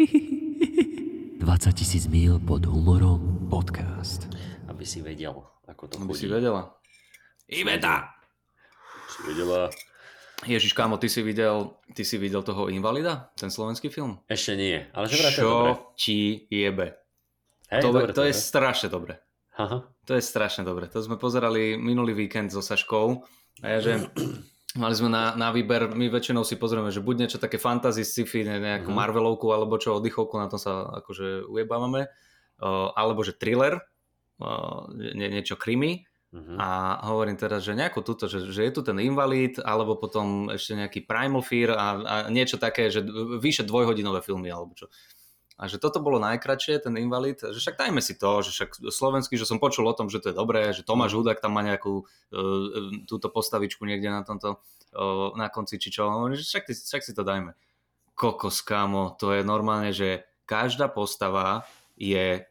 20 tisíc mil pod humorom podcast. Aby si vedel, ako to Aby chodí. si vedela. Iveta! Si vedela. Ježiš, kámo, ty si videl, ty si videl toho Invalida? Ten slovenský film? Ešte nie, ale že vraj to je dobré. Čo ti jebe? Hej, to, dobre, to je dobre. strašne dobre. Aha. To je strašne dobre. To sme pozerali minulý víkend so Saškou a ja, že mali sme na, na výber, my väčšinou si pozrieme, že buď niečo také fantasy, sci-fi, ne- nejakú Mhm. Marvelovku, alebo čo, oddychovku, na tom sa akože ujebávame, uh, alebo že thriller, uh, nie, niečo krimi Mhm. a hovorím teraz, že nejako tuto, že, že je tu ten invalid, alebo potom ešte nejaký Primal Fear a, a niečo také, že vyše dvojhodinové filmy, alebo čo. A že toto bolo najkračšie, ten invalid, že však dajme si to, že však slovenský, že som počul o tom, že to je dobré, že Tomáš Hudák tam má nejakú uh, túto postavičku niekde na tomto, uh, na konci, či čo, že však, však si to dajme. Kokos, kámo, to je normálne, že každá postava je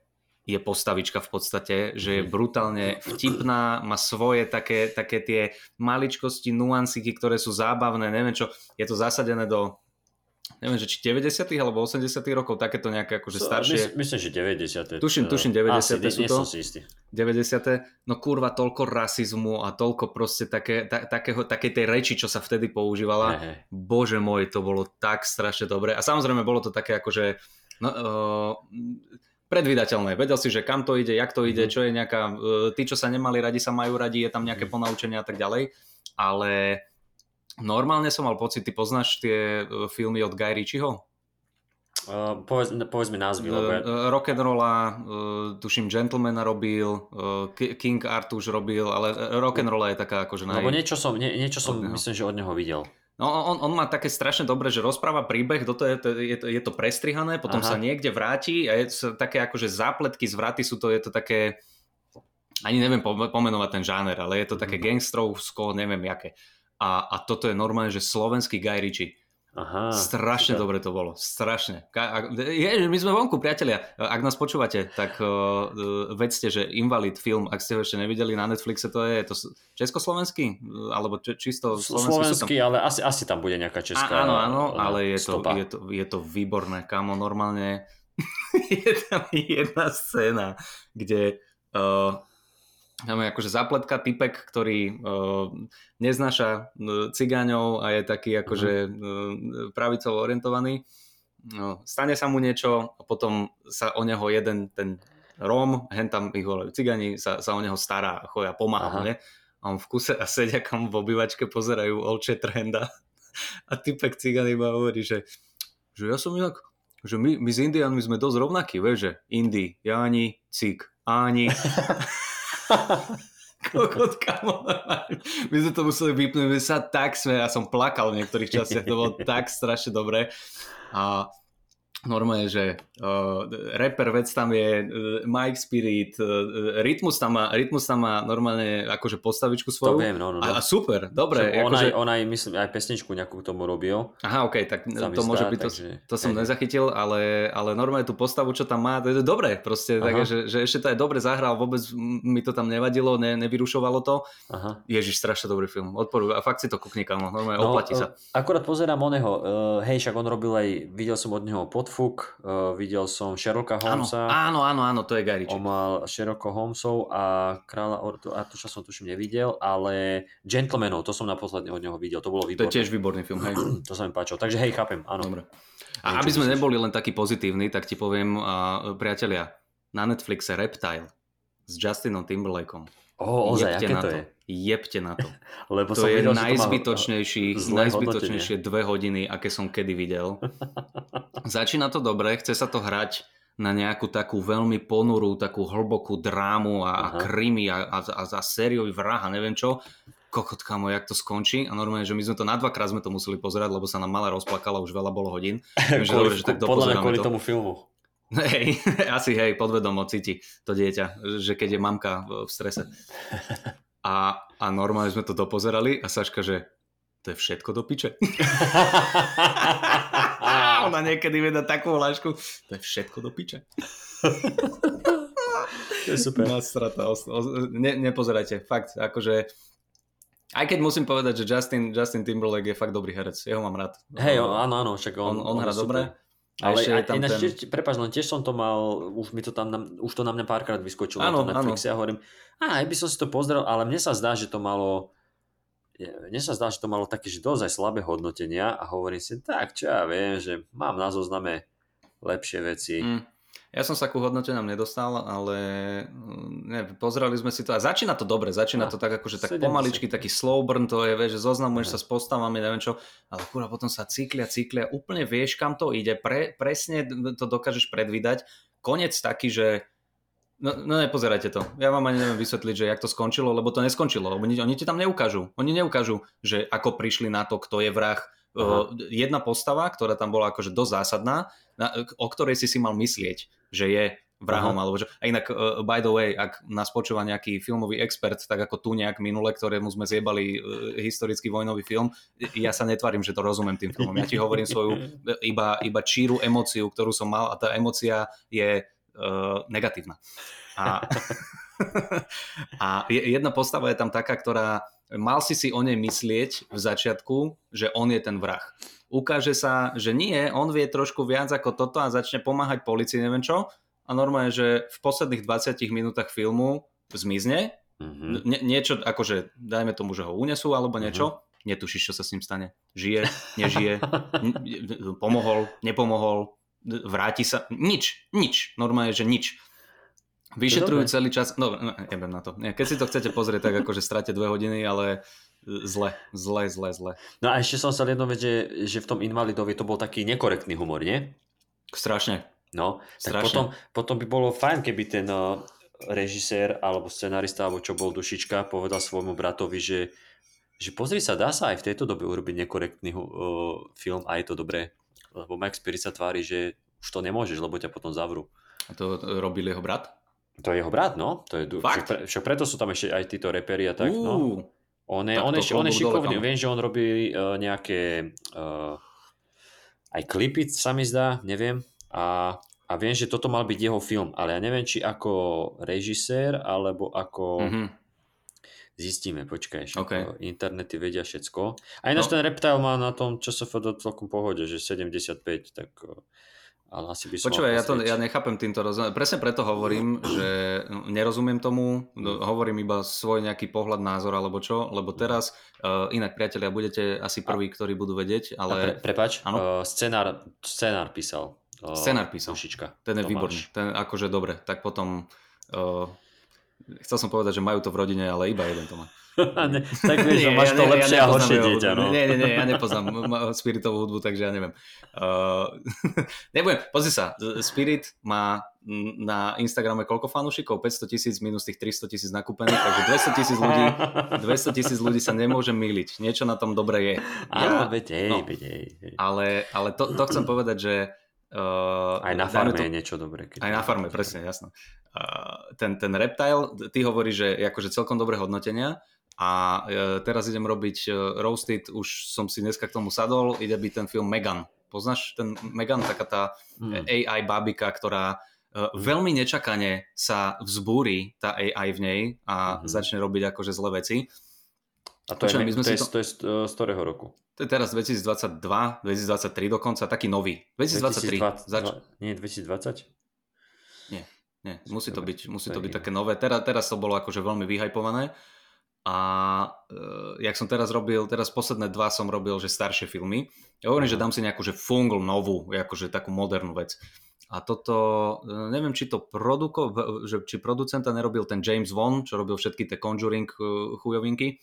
je postavička v podstate, že je brutálne vtipná, má svoje také, také tie maličkosti, nuansiky, ktoré sú zábavné, neviem čo, je to zasadené do neviem, že či 90 alebo 80 rokov, takéto nejaké akože staršie, Myslím, myslím, že 90. Tuším- to- tuším 90. Asi, sú to. si istý. 90. No kurva, toľko rasizmu a toľko proste také, ta, takého, takej tej reči, čo sa vtedy používala. Hej. Bože môj, to bolo tak strašne dobre. A samozrejme bolo to také akože no, uh, predvydateľné. Vedel si, že kam to ide, jak to ide, Mhm. čo je nejaká... Uh, tí, čo sa nemali radi, sa majú radi, je tam nejaké Mhm. ponaučenia a tak ďalej. Ale normálne som mal pocit, ty poznáš tie uh, filmy od Guy Ritchieho? Uh, povedz, povedz mi názvy, lebo ja... Uh, Rock'n'Rolla, uh, tuším Gentlemana robil, uh, Ki- King Arthur robil, ale Rock'n'Rolla je taká akože naj... Lebo niečo som, nie, niečo som myslím, že od neho videl. No on, on má také strašne dobré, že rozpráva príbeh, do toho je, to, je, to, je to prestrihané, potom Aha. sa niekde vráti a je to také akože zápletky, zvraty sú to, je to také, ani neviem po- pomenovať ten žáner, ale je to také Mhm. gangstrovsko, neviem jaké. A, a toto je normálne, že slovenský Guy Ritchie. Aha. Strašne super. dobre to bolo, strašne. A- Je, my sme vonku, priatelia. Ak nás počúvate, tak uh, vedzte, že Invalid film, ak ste ho ešte nevideli na Netflixe, to je, to československý? Uh, Alebo či, čisto slovenský? Slovenský, ale asi, asi tam bude nejaká česká Á, áno, áno, eh, ale je to, stopa. je, to, je to výborné, kamo, normálne je tam jedna scéna, kde uh, tam je akože zapletka typek, ktorý uh, neznáša uh, cigáňov a je taký akože uh, pravicovo orientovaný. No, stane sa mu niečo a potom sa o neho jeden ten Róm, hen tam ich volajú cigáni, sa, sa o neho stará, choja, pomáha ne? A on v kuse a sedia kam v obývačke, pozerajú Olče Trenda a typek cigán iba hovorí, že, že ja som inak, že my, my s Indiánmi sme dosť rovnakí, vieš, že Indi, Jáni, Cik, Áni. Kokot, kamo, my sme to museli vypnúť, my sa tak sme, ja som plakal v niektorých častiach, to bolo tak strašne dobré. A normálne, že uh, rapper vec tam je, uh, Mike Spirit, uh, Rytmus tam má, Rytmus tam má normálne akože postavičku To svoju. viem, no, no, no. A, a super, dobre. Že on, akože, aj, on aj, myslím, aj pesničku nejakú k tomu robil. aha, ok, tak mi to môže byť, to, takže- to som hej. nezachytil, ale, ale normálne tú postavu, čo tam má, to je dobré proste, Aha. také, že, ešte to aj dobre zahral, vôbec mi to tam nevadilo, ne, nevyrušovalo to. Aha. Ježiš, strašne dobrý film, odporujem, a fakt si to kukni, kamo, normálne oplatí sa. Akurát pozerám oného, uh, hej, však on robil aj, videl som od neho podfuk, uh, videl som Sherlocka Holmesa, áno, áno, áno, to je Ritchie. on mal Sherlocka Holmesov a Kráľa Ortu, a to čo som tuším nevidel, ale Gentlemanov, to som naposledy od neho videl, to bolo To je výborné. tiež výborný film, hej. To sa mi páčilo, takže hej, chápem, áno. Dobre. A aby sme myslíš. neboli len takí pozitívni, tak ti poviem, uh, priatelia, na Netflixe Reptile s Justinom Timberlakeom. Ó, ozaj, aké na to je? Jebte na to. Lebo To som je videl, že to najzbytočnejší, najzbytočnejšie dve hodiny, aké som kedy videl. Začína to dobre, chce sa to hrať na nejakú takú veľmi ponurú, takú hlbokú drámu a, a krimi a, a, a, a sériový vrah a neviem čo. Kokot, kamo, jak to skončí. A normálne, že my sme to na dvakrát sme to museli pozerať, lebo sa nám mala rozplakala, už veľa bolo hodín. Takže kvôli, dobre, že tak podľa mňa kvôli to. tomu filmu. Hej, asi hej, podvedomo cíti to dieťa, že keď je mamka v strese. A, a normálne sme to dopozerali a Saška, že to je všetko do piče. Ona niekedy vie dať takú hlášku, to je všetko do piče. To je super. Nasrata, os, os, ne, nepozerajte, fakt, akože aj keď musím povedať, že Justin, Justin Timberlake je fakt dobrý herec, jeho mám rád. Hej, áno, áno, však on, on, on, hrá dobre. A Ale ešte je tam ináč, ten... tiež, prepáč, len tiež som to mal, už, mi to tam, na- už to na mňa párkrát vyskočilo Áno, na Netflixe a hovorím, a aj by som si to pozrel, ale mne sa zdá, že to malo mne sa zdá, že to malo také, že dosť aj slabé hodnotenia a hovorím si, tak čo ja viem, že mám na zozname lepšie veci. Mm. Ja som sa ku hodnotenám nedostal, ale mm, ne, pozerali sme si to a začína to dobre, začína No, to tak akože tak 70. pomaličky, taký slow burn to je, vieš, že zoznamuješ sa s postavami, neviem čo, ale kurva potom sa cyklia, cyklia, úplne vieš kam to ide, pre, presne to dokážeš predvídať. Konec taký, že No, no nepozerajte to. Ja vám ani neviem vysvetliť, že jak to skončilo, lebo to neskončilo. Lebo oni, oni ti tam neukážu. Oni neukážu, že ako prišli na to, kto je vrah. Uh, jedna postava, ktorá tam bola akože dosť zásadná, na, o ktorej si si mal myslieť, že je vrahom. Aha. Alebo že, a inak, uh, by the way, ak nás počúva nejaký filmový expert, tak ako tu nejak minule, ktorému sme zjebali uh, historický vojnový film, ja sa netvarím, že to rozumiem tým filmom. Ja ti hovorím svoju iba, iba číru emóciu, ktorú som mal a tá emócia je uh, negatívna. A, a je- jedna postava je tam taká, ktorá mal si si o nej myslieť v začiatku, že on je ten vrah. Ukáže sa, že nie, on vie trošku viac ako toto a začne pomáhať policii, neviem čo. A normálne, že v posledných 20 minútach filmu zmizne. Mhm. Nie, niečo, akože dajme tomu, že ho unesú alebo niečo. Netušíš, čo sa s ním stane. Žije, nežije, n- pomohol, nepomohol, vráti sa. Nič, nič. Normálne, že nič. Vyšetrujú dobre. celý čas. No, jebem na to. Nie, keď si to chcete pozrieť, tak akože stráte dve hodiny, ale zle, zle, zle, zle. No a ešte som sa jedno vec, že, že v tom Invalidovi to bol taký nekorektný humor, nie? Strašne. No, tak Strašne. potom, potom by bolo fajn, keby ten uh, režisér alebo scenarista, alebo čo bol Dušička, povedal svojmu bratovi, že, že pozri sa, dá sa aj v tejto dobe urobiť nekorektný uh, film a je to dobré. Lebo Max Spirit sa tvári, že už to nemôžeš, lebo ťa potom zavrú. A to robil jeho brat? To je jeho brat, no. To je, však, Fakt? pre, však preto sú tam ešte aj títo reperi a tak, no. On je, on je, on je dole, šikovný, viem, že on robí uh, nejaké uh, aj klipy sa mi zdá, neviem. A, a viem, že toto mal byť jeho film, ale ja neviem, či ako režisér, alebo ako... mhm. Zistíme, počkaj, však OK. eh, internety vedia všetko. A ináč No. ten Reptile má na tom ČSFD celkom pohode, že 75, tak... Ale asi by som Počúvaj, ja, to, ja nechápem týmto rozumiem. Presne preto hovorím, že nerozumiem tomu, no, hovorím iba svoj nejaký pohľad, názor alebo čo, lebo teraz, uh, inak priatelia, budete asi prví, ktorí budú vedieť, ale pre, prepač, uh, scenár, scenár písal. Uh, Scenár písal. Dušička. ten je Tomáš. výborný. Ten akože dobre, tak potom... Uh, chcel som povedať, že majú to v rodine, ale iba jeden to má. Ne, tak vieš, že máš to lepšie a nepoznám horšie dieťa. No. Nie, nie, nie, ja nepoznám spiritovú hudbu, takže ja neviem. Uh, nebudem, pozri sa, Spirit má na Instagrame koľko fanúšikov? 500 tisíc minus tých 300 tisíc nakúpených, takže 200 tisíc ľudí, 200 tisíc ľudí sa nemôže myliť. Niečo na tom dobre je. Áno, Ja, veď, hej, no. veď, hej, hej. ale, ale to, to chcem povedať, že uh, Aj na farme to- je niečo dobré. Keď aj na farme, presne, jasno. Uh, ten, ten Reptile, ty hovoríš, že je akože celkom dobré hodnotenia a uh, teraz idem robiť uh, Roasted, už som si dneska k tomu sadol, ide byť ten film Megan. Poznáš ten Megan, taká tá Hmm. AI babika, ktorá veľmi nečakane sa vzbúri, tá AI v nej a Mhm. začne robiť akože zlé veci. A to je, Počujem, my sme to, si je, to- to je z, ktorého roku? To je teraz 2022, 2023 dokonca, taký nový. 2023. 2020, Zač- Nie, 2020? Nie, musí to byť, musí to to je byť také nové. Teraz, teraz to bolo akože veľmi vyhypované a e, jak som teraz robil, teraz posledné dva som robil, že staršie filmy. Ja hovorím, Aha. že dám si nejakú že fungl novú, akože takú modernú vec. A toto, e, neviem, či to produko, že či producenta nerobil ten James Wan, čo robil všetky tie Conjuring e, chujovinky.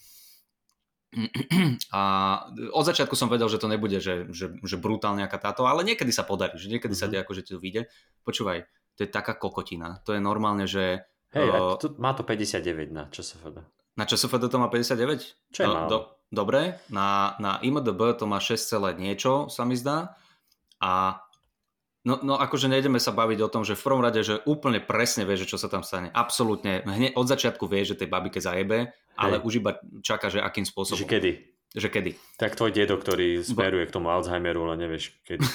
A od začiatku som vedel, že to nebude, že, že, že brutálne aká táto, ale niekedy sa podarí, že niekedy sa Mhm. ti akože ti to vyjde. Počúvaj, to je taká kokotina. To je normálne, že Hej, tu, má to 59 na ČSFD. Na ČSFD to má 59? Čo je málo. do, dobre, na, na IMDB to má 6, celé niečo, sa mi zdá. A no, no akože nejdeme sa baviť o tom, že v prvom rade, že úplne presne vie, že čo sa tam stane. Absolútne. Hneď od začiatku vie, že tej babike zajebe, ale Hej. už iba čaká, že akým spôsobom. Že kedy? Že kedy. Tak tvoj dedo, ktorý smeruje k tomu Alzheimeru, ale nevieš kedy.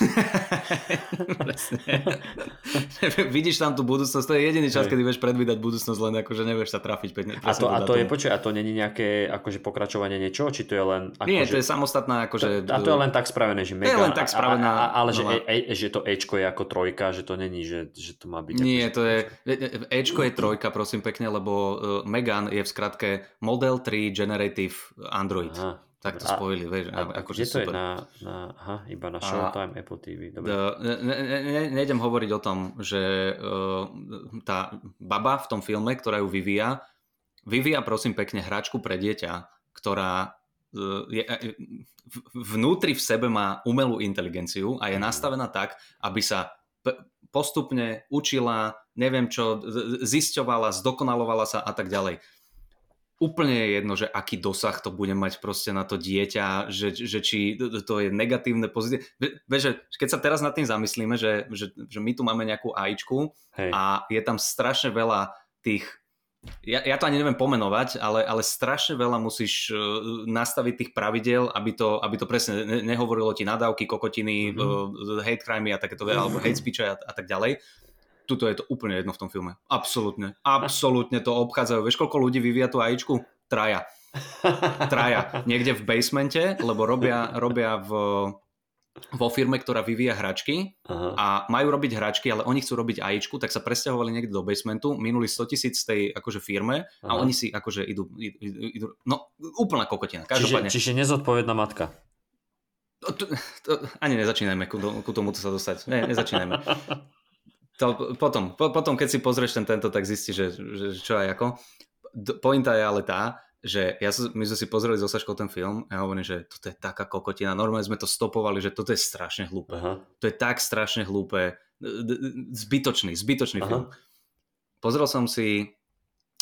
Vidíš tam tú budúcnosť, to je jediný čas, Hej. kedy vieš predvídať budúcnosť, len akože nevieš sa trafiť. A to, a to je, počuj, a to není nejaké akože pokračovanie niečo, či to je len... Ako Nie, to je samostatná akože... To, a to je len tak spravené, že mega... Je len tak spravená... A, a, ale že, e, e, že to Ečko je ako trojka, že to není, že, že to má byť... Nie, akože, to je... E, e, Ečko je trojka, prosím pekne, lebo Megan je v skratke Model 3 Generative Android. Aha. Tak to a, spojili, vieš. A, ako, kde to super. je? Na, na, aha, iba na Showtime, a, Apple TV. Dobre. ne, ne, ne, nejdem hovoriť o tom, že uh, tá baba v tom filme, ktorá ju vyvíja, vyvíja prosím pekne hračku pre dieťa, ktorá uh, je, vnútri v sebe má umelú inteligenciu a je mhm. nastavená tak, aby sa p- postupne učila, neviem čo, zisťovala, zdokonalovala sa a tak ďalej úplne je jedno, že aký dosah to bude mať proste na to dieťa, že, že či to je negatívne, pozitívne. Vieš, keď sa teraz nad tým zamyslíme, že, že, že my tu máme nejakú AIčku Hej. a je tam strašne veľa tých ja, ja to ani neviem pomenovať, ale, ale strašne veľa musíš uh, nastaviť tých pravidel, aby to, aby to presne ne, nehovorilo ti nadávky, kokotiny, mm-hmm. hate crime a takéto, alebo hate speech a, a tak ďalej tuto je to úplne jedno v tom filme. Absolútne. Absolútne to obchádzajú. Vieš, koľko ľudí vyvíja tú ajičku? Traja. Traja. Niekde v basemente, lebo robia, robia v, vo firme, ktorá vyvíja hračky Aha. a majú robiť hračky, ale oni chcú robiť ajičku, tak sa presťahovali niekde do basementu, minuli 100 tisíc z tej akože firme Aha. a oni si akože idú, idú, idú no úplná kokotina. Čiže, čiže nezodpovedná matka. To, to, to, ani nezačínajme ku, ku tomu sa dostať. Ne, nezačínajme. To potom, po, potom, keď si pozrieš ten tento, tak zistíš, že, že čo aj ako. Pointa je ale tá, že ja, my sme si pozreli so Saškou ten film a ja hovorím, že toto je taká kokotina. Normálne sme to stopovali, že toto je strašne hlúpe. Aha. To je tak strašne hlúpe. Zbytočný, zbytočný Aha. film. Pozrel som si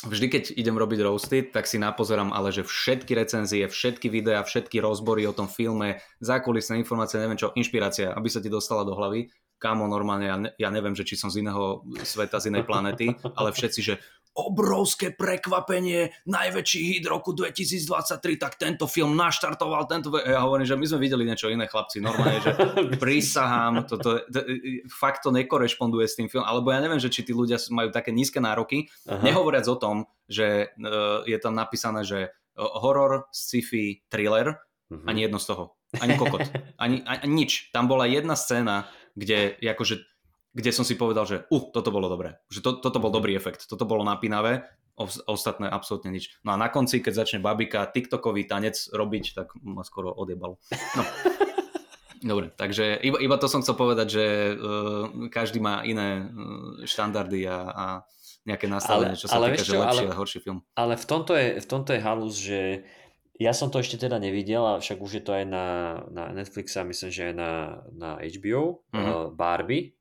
vždy, keď idem robiť roasty, tak si napozerám ale, že všetky recenzie, všetky videá, všetky rozbory o tom filme, zákulisné informácie, neviem čo, inšpirácia, aby sa ti dostala do hlavy. Kámo, normálne, ja, ne, ja neviem, že či som z iného sveta, z inej planety, ale všetci, že obrovské prekvapenie, najväčší hit roku 2023, tak tento film naštartoval tento... Ja hovorím, že my sme videli niečo iné, chlapci, normálne, že prísahám, toto, to, fakt to nekorešponduje s tým filmom, alebo ja neviem, že či tí ľudia majú také nízke nároky, Aha. nehovoriac o tom, že uh, je tam napísané, že horor, sci-fi, thriller, uh-huh. ani jedno z toho. Ani kokot. Ani, ani, nič. Tam bola jedna scéna, kde, akože, kde som si povedal, že uh, toto bolo dobré. Že to, toto bol dobrý efekt. Toto bolo napínavé. Ostatné absolútne nič. No a na konci, keď začne babika TikTokový tanec robiť, tak ma skoro odjebal. No. Dobre, takže iba, iba to som chcel povedať, že uh, každý má iné uh, štandardy a, a nejaké nastavenie, čo sa ale týka, že lepší ale, a horší film. Ale v tomto je, v tomto je halus, že ja som to ešte teda nevidel, a však už je to aj na, na Netflixe a myslím, že aj na, na HBO, mm-hmm. uh, Barbie.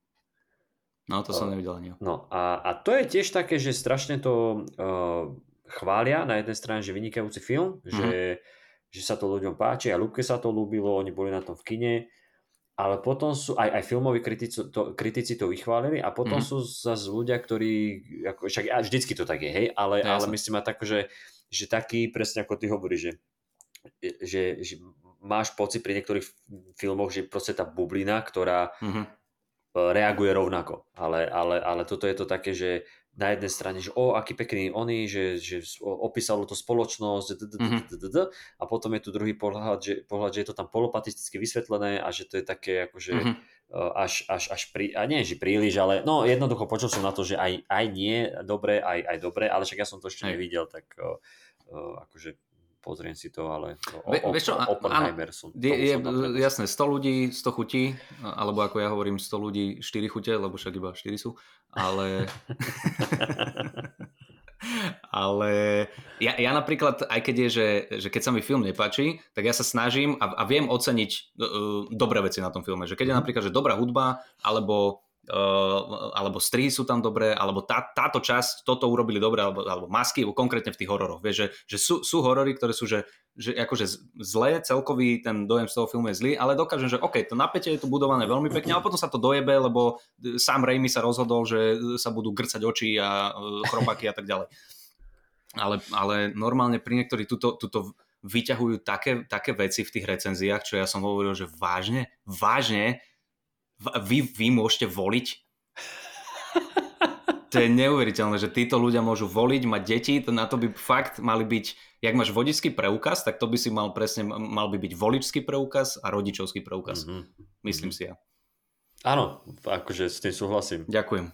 No, to som uh, nevidel ani. No a, a to je tiež také, že strašne to uh, chvália na jednej strane, že vynikajúci film, mm-hmm. že, že sa to ľuďom páči, a Lúbke sa to ľúbilo, oni boli na tom v kine, ale potom sú, aj, aj filmoví kritici to, kritici to vychválili a potom mm-hmm. sú zase ľudia, ktorí, ako, však vždycky to tak je, hej, ale, ja ale myslím aj tak, že že taký, presne ako ty hovoríš, že, že, že máš pocit pri niektorých filmoch, že proste tá bublina, ktorá mm-hmm. Reaguje rovnako. Ale, ale, ale toto je to také, že na jednej strane, že o, aký pekný oni, že, že opísalo to spoločnosť mm-hmm. a potom je tu druhý pohľad že, pohľad, že je to tam polopatisticky vysvetlené a že to je také akože mm-hmm. až, až, až prí, a nie, že príliš, ale no jednoducho počul som na to, že aj, aj nie dobre, aj, aj dobre, ale však ja som to ešte nevidel, tak uh, akože pozriem si to, ale o, o, vieš čo, Oppenheimer som. Je, je, som jasné, 100 ľudí, 100 chutí, alebo ako ja hovorím, 100 ľudí, 4 chute, lebo však iba 4 sú ale... ale ja, ja napríklad, aj keď je, že, že keď sa mi film nepáči, tak ja sa snažím a, a viem oceniť uh, dobré veci na tom filme. Že keď je mhm. napríklad, že dobrá hudba, alebo alebo strihy sú tam dobré, alebo tá, táto časť, toto urobili dobre, alebo, alebo masky, konkrétne v tých hororoch. Vieš, že, že sú, sú horory, ktoré sú, že, že akože zlé, celkový ten dojem z toho filmu je zlý, ale dokážem, že OK, to napätie je tu budované veľmi pekne, ale potom sa to dojebe, lebo sám Raimi sa rozhodol, že sa budú grcať oči a chropaky a tak ďalej. Ale, ale normálne pri niektorých tuto, tuto vyťahujú také, také veci v tých recenziách, čo ja som hovoril, že vážne, vážne, vy, vy môžete voliť to je neuveriteľné, že títo ľudia môžu voliť, mať deti, to na to by fakt mali byť, jak máš vodičský preukaz, tak to by si mal presne, mal by byť voličský preukaz a rodičovský preukaz. Mm-hmm. Myslím mm-hmm. si ja. Áno, akože s tým súhlasím. Ďakujem.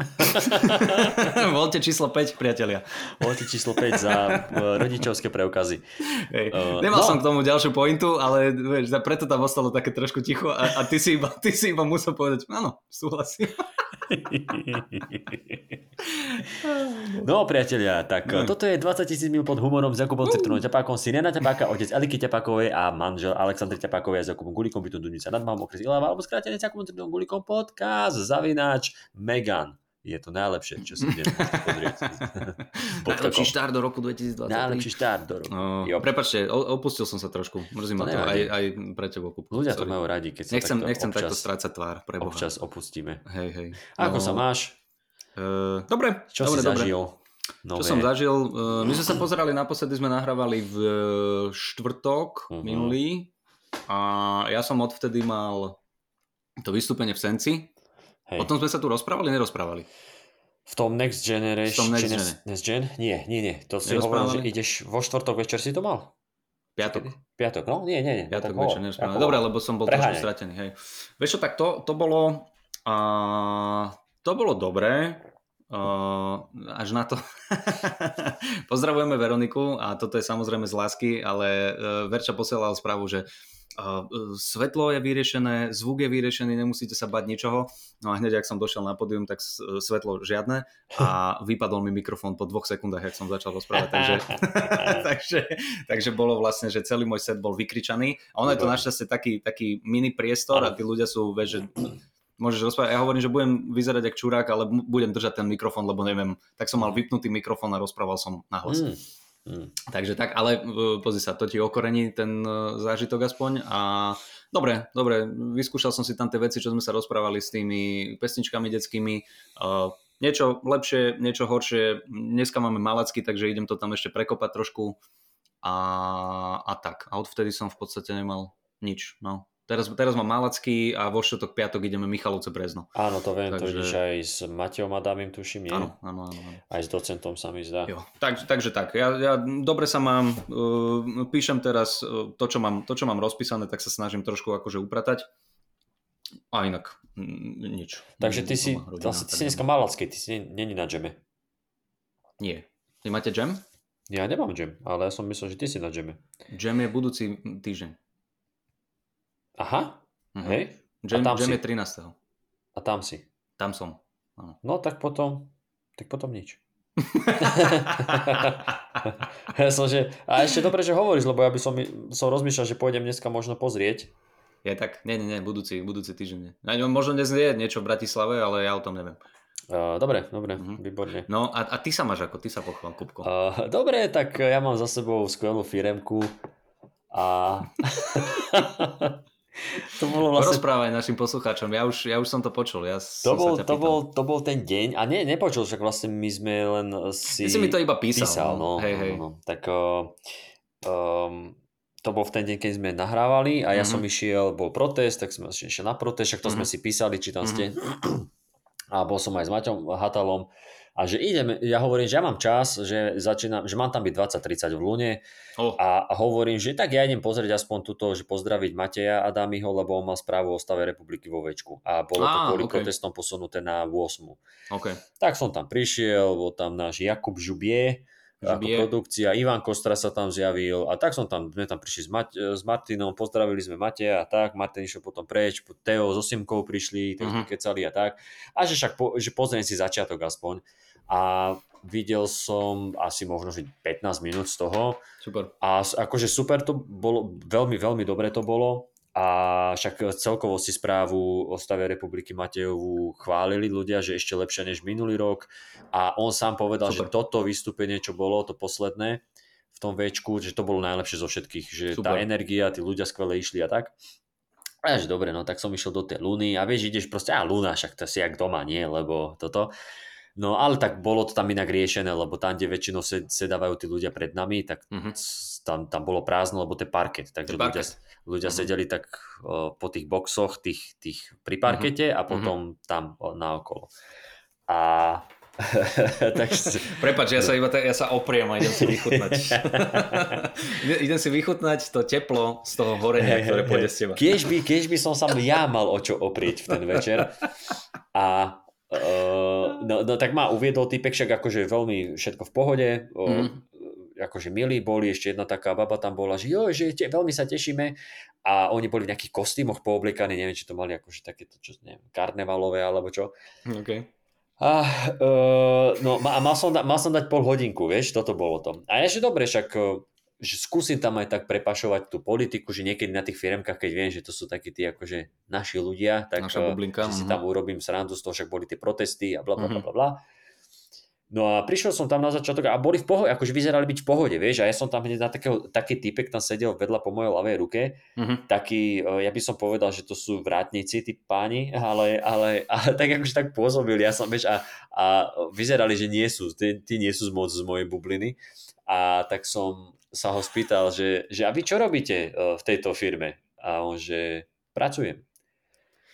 Volte číslo 5, priatelia. Volte číslo 5 za uh, rodičovské preukazy. Hej. Uh, Nemal no. som k tomu ďalšiu pointu, ale vieš, preto tam ostalo také trošku ticho a, a ty, si iba, ty si iba musel povedať, áno, súhlasím. No priatelia, tak no. toto je 20 tisíc mil pod humorom s Jakubom Ciptronom Ťapákom, Nena Ťapáka, otec Eliky Ťapákovej a manžel Aleksandry Ťapákovej s Jakubom Gulikom, bytom Dunica nad Malom, okres Ilava, alebo skrátené s Jakubom Ciptronom Gulikom podcast, zavináč, Megan je to najlepšie, čo si dnes pozrieť. Najlepší štart do roku 2020. Najlepší štart do roku. No, prepačte, opustil som sa trošku. Mrzí ma to aj, aj pre teba. Ľudia to majú radi, keď sa nechcem, takto nechcem občas, takto strácať tvár. Pre Boha. Občas opustíme. Hej, hej. Ako no, sa máš? Uh, dobre. Čo dobre, si dobre. zažil? Nové. Čo som zažil? Uh, my sme sa pozerali, naposledy sme nahrávali v štvrtok uh-huh. minulý a ja som odvtedy mal to vystúpenie v Senci. Hej. O tom sme sa tu rozprávali, nerozprávali? V tom Next Generation. V tom Next, Gen. Next Gen? Nie, nie, nie. To si hovoril, že ideš vo štvrtok večer si to mal? Piatok. Piatok, no nie, nie, nie. Piatok večer, nerozprávali. Dobre, lebo som bol Preháňaj. trošku stratený. Hej. Vieš čo, tak to, to bolo... Uh, to bolo dobré, Uh, až na to. Pozdravujeme Veroniku a toto je samozrejme z lásky, ale uh, Verča posielala správu, že uh, svetlo je vyriešené, zvuk je vyriešený, nemusíte sa bať ničoho. No a hneď, ak som došiel na pódium, tak svetlo žiadne a vypadol mi mikrofón po dvoch sekundách, ak som začal rozprávať. Takže, takže, takže bolo vlastne, že celý môj set bol vykričaný. A ono je to našťastie taký, taký mini priestor a tí ľudia sú, vieš, že môžeš rozprávať. Ja hovorím, že budem vyzerať ako čurák, ale budem držať ten mikrofón, lebo neviem. Tak som mal vypnutý mikrofón a rozprával som nahlas. Mm. Takže tak, ale pozri sa, to ti okorení ten e, zážitok aspoň a dobre, dobre, vyskúšal som si tam tie veci, čo sme sa rozprávali s tými pesničkami detskými. Uh, niečo lepšie, niečo horšie. Dneska máme malacky, takže idem to tam ešte prekopať trošku a, a tak. A odvtedy som v podstate nemal nič. No. Teraz, teraz mám Malacký a vo štvrtok, piatok ideme Michalovce Brezno. Áno, to viem, Takže... to ideš aj s Mateom Adámim, tuším, nie? Áno, áno, áno. Aj s docentom sa mi zdá. Jo, tak, takže tak, ja, ja dobre sa mám, uh, píšem teraz uh, to, čo mám, to, čo mám rozpísané, tak sa snažím trošku akože upratať. A inak mm, nič. Takže ty si, vlastne, ty si dneska Malacký, ty si není na džeme. Nie. Vy máte džem? Ja nemám džem, ale ja som myslel, že ty si na džeme. Džem je budúci týždeň. Aha, uh-huh. hej. Jam, a tam jam si. je 13. A tam si. Tam som. Ano. No tak potom, tak potom nič. ja som, že, a ešte dobre, že hovoríš, lebo ja by som, som rozmýšľal, že pôjdem dneska možno pozrieť. Je tak, nie, nie, nie, budúci, budúci týždeň. Možno dnes je niečo v Bratislave, ale ja o tom neviem. Uh, dobre, dobre, uh-huh. výborne. No a, a ty sa máš ako? Ty sa pochvál, Kupko. Uh, dobre, tak ja mám za sebou skvelú firemku a To bolo vlastne... Rozprávaj našim poslucháčom, ja už, ja už som to počul. Ja to, bol, to, bol, to bol ten deň, a nie, nepočul, však vlastne my sme len si... Ty si mi to iba písal. písal no, hej, hej. No, no. Tak uh, um, to bol v ten deň, keď sme nahrávali a ja mm-hmm. som išiel, bol protest, tak sme išiel na protest, však to mm-hmm. sme si písali, či tam mm-hmm. ste. A bol som aj s Maťom Hatalom a že idem, ja hovorím, že ja mám čas, že, začínam, že mám tam byť 20-30 v Lune oh. a, a hovorím, že tak ja idem pozrieť aspoň túto, že pozdraviť Mateja Adamiho, lebo on mal správu o stave republiky vo Večku a bolo ah, to kvôli okay. protestom posunuté na 8. Okay. Tak som tam prišiel, bol tam náš Jakub Žubie, ako produkcia, Ivan Kostra sa tam zjavil a tak som tam, sme tam prišli s, Mať, s Martinom, pozdravili sme Mateja a tak, Martin išiel potom preč, Teo so Simkou prišli, tak uh-huh. kecali a tak a že však po, že pozriem si začiatok aspoň a videl som asi možno že 15 minút z toho. Super. A akože super to bolo, veľmi, veľmi dobre to bolo a však celkovo si správu o stave republiky Matejovú chválili ľudia, že ešte lepšie než minulý rok a on sám povedal, Super. že toto vystúpenie, čo bolo, to posledné v tom večku, že to bolo najlepšie zo všetkých, že Super. tá energia, tí ľudia skvele išli a tak. A že dobre, no tak som išiel do tej Luny a vieš, ideš proste, a Luna, však to si jak doma, nie, lebo toto. No ale tak bolo to tam inak riešené, lebo tam, kde väčšinou sedávajú tí ľudia pred nami, tak mm-hmm. tam, tam bolo prázdno, lebo to je parket, takže ľudia, ľudia Mhm. sedeli tak uh, po tých boxoch, tých, tých pri parkete a potom tam o, naokolo. A tak Prepač, ja sa iba tak, ja sa opriem a idem si vychutnať. Ide- idem si vychutnať to teplo z toho horenia, ktoré pôjde z teba. Keď by, keď by som sa ja mal o čo oprieť v ten večer. A uh, no, no, tak ma uviedol typek, však akože veľmi všetko v pohode. Uh, akože milí boli, ešte jedna taká baba tam bola, že jo, že te, veľmi sa tešíme a oni boli v nejakých kostýmoch poobliekaní, neviem, či to mali akože takéto, čo, neviem, karnevalové alebo čo. Okay. A, uh, no, a mal, som, da- mal som dať pol hodinku, vieš, toto bolo to. A že dobre, však uh, že skúsim tam aj tak prepašovať tú politiku, že niekedy na tých firmkách, keď viem, že to sú takí tí akože naši ľudia, tak Naša uh, bublinka, že si mhm. tam urobím srandu z toho, však boli tie protesty a bla bla bla Mhm. bla bla. No a prišiel som tam na začiatok a boli v pohode, akože vyzerali byť v pohode, vieš, a ja som tam hneď na takého, taký typek tam sedel vedľa po mojej ľavej ruke, Mhm. taký, e, ja by som povedal, že to sú vrátnici, tí páni, ale, ale, ale tak akože tak pôsobili, ja som, vieš, a, a vyzerali, že nie sú, tí, tí nie sú moc z mojej bubliny a tak som sa ho spýtal, že, že a vy čo robíte e, v tejto firme? A on, že pracujem.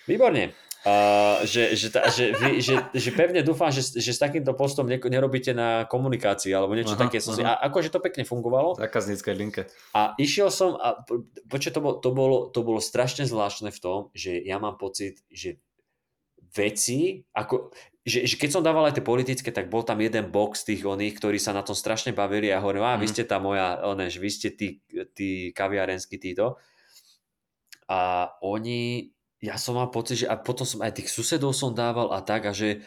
Výborne. A, že, že, ta, že, vy, že, že pevne dúfam, že, že s takýmto postom ne, nerobíte na komunikácii alebo niečo Aha, také. Som si, aha. a akože to pekne fungovalo. Zákazníckej linke. A išiel som a po- počkaj, to, bolo, to, bolo, to bolo strašne zvláštne v tom, že ja mám pocit, že veci, ako, že, že keď som dával aj tie politické, tak bol tam jeden box tých oných, ktorí sa na tom strašne bavili a hovorím, a vy Mhm. ste tá moja, one, že vy ste tí, tí kaviarenskí títo. A oni, ja som mal pocit, že a potom som aj tých susedov som dával a tak a že,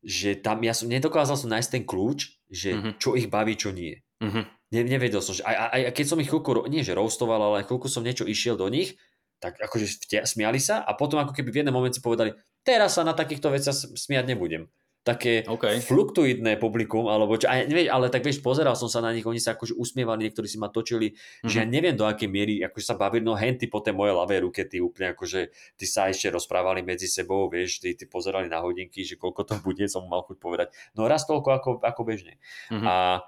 že tam, ja som nedokázal som nájsť ten kľúč, že Mhm. čo ich baví, čo nie. Mhm. Ne, nevedel som, že aj, aj, aj keď som ich chvíľku, nie že roastoval, ale aj chvíľku som niečo išiel do nich, tak akože smiali sa a potom ako keby v jednom momente povedali, teraz sa na takýchto veciach smiať nebudem. Také OK. fluktuidné publikum, alebo čo, neviem, ale tak vieš, pozeral som sa na nich, oni sa akože usmievali, niektorí si ma točili, mm-hmm. že ja neviem do akej miery akože sa bavili, no henty po tej mojej ľavej ruke, tí úplne akože, tí sa ešte rozprávali medzi sebou, vieš, tí, tí pozerali na hodinky, že koľko to bude, som mal chuť povedať, no raz toľko ako, ako bežne. Mhm. A,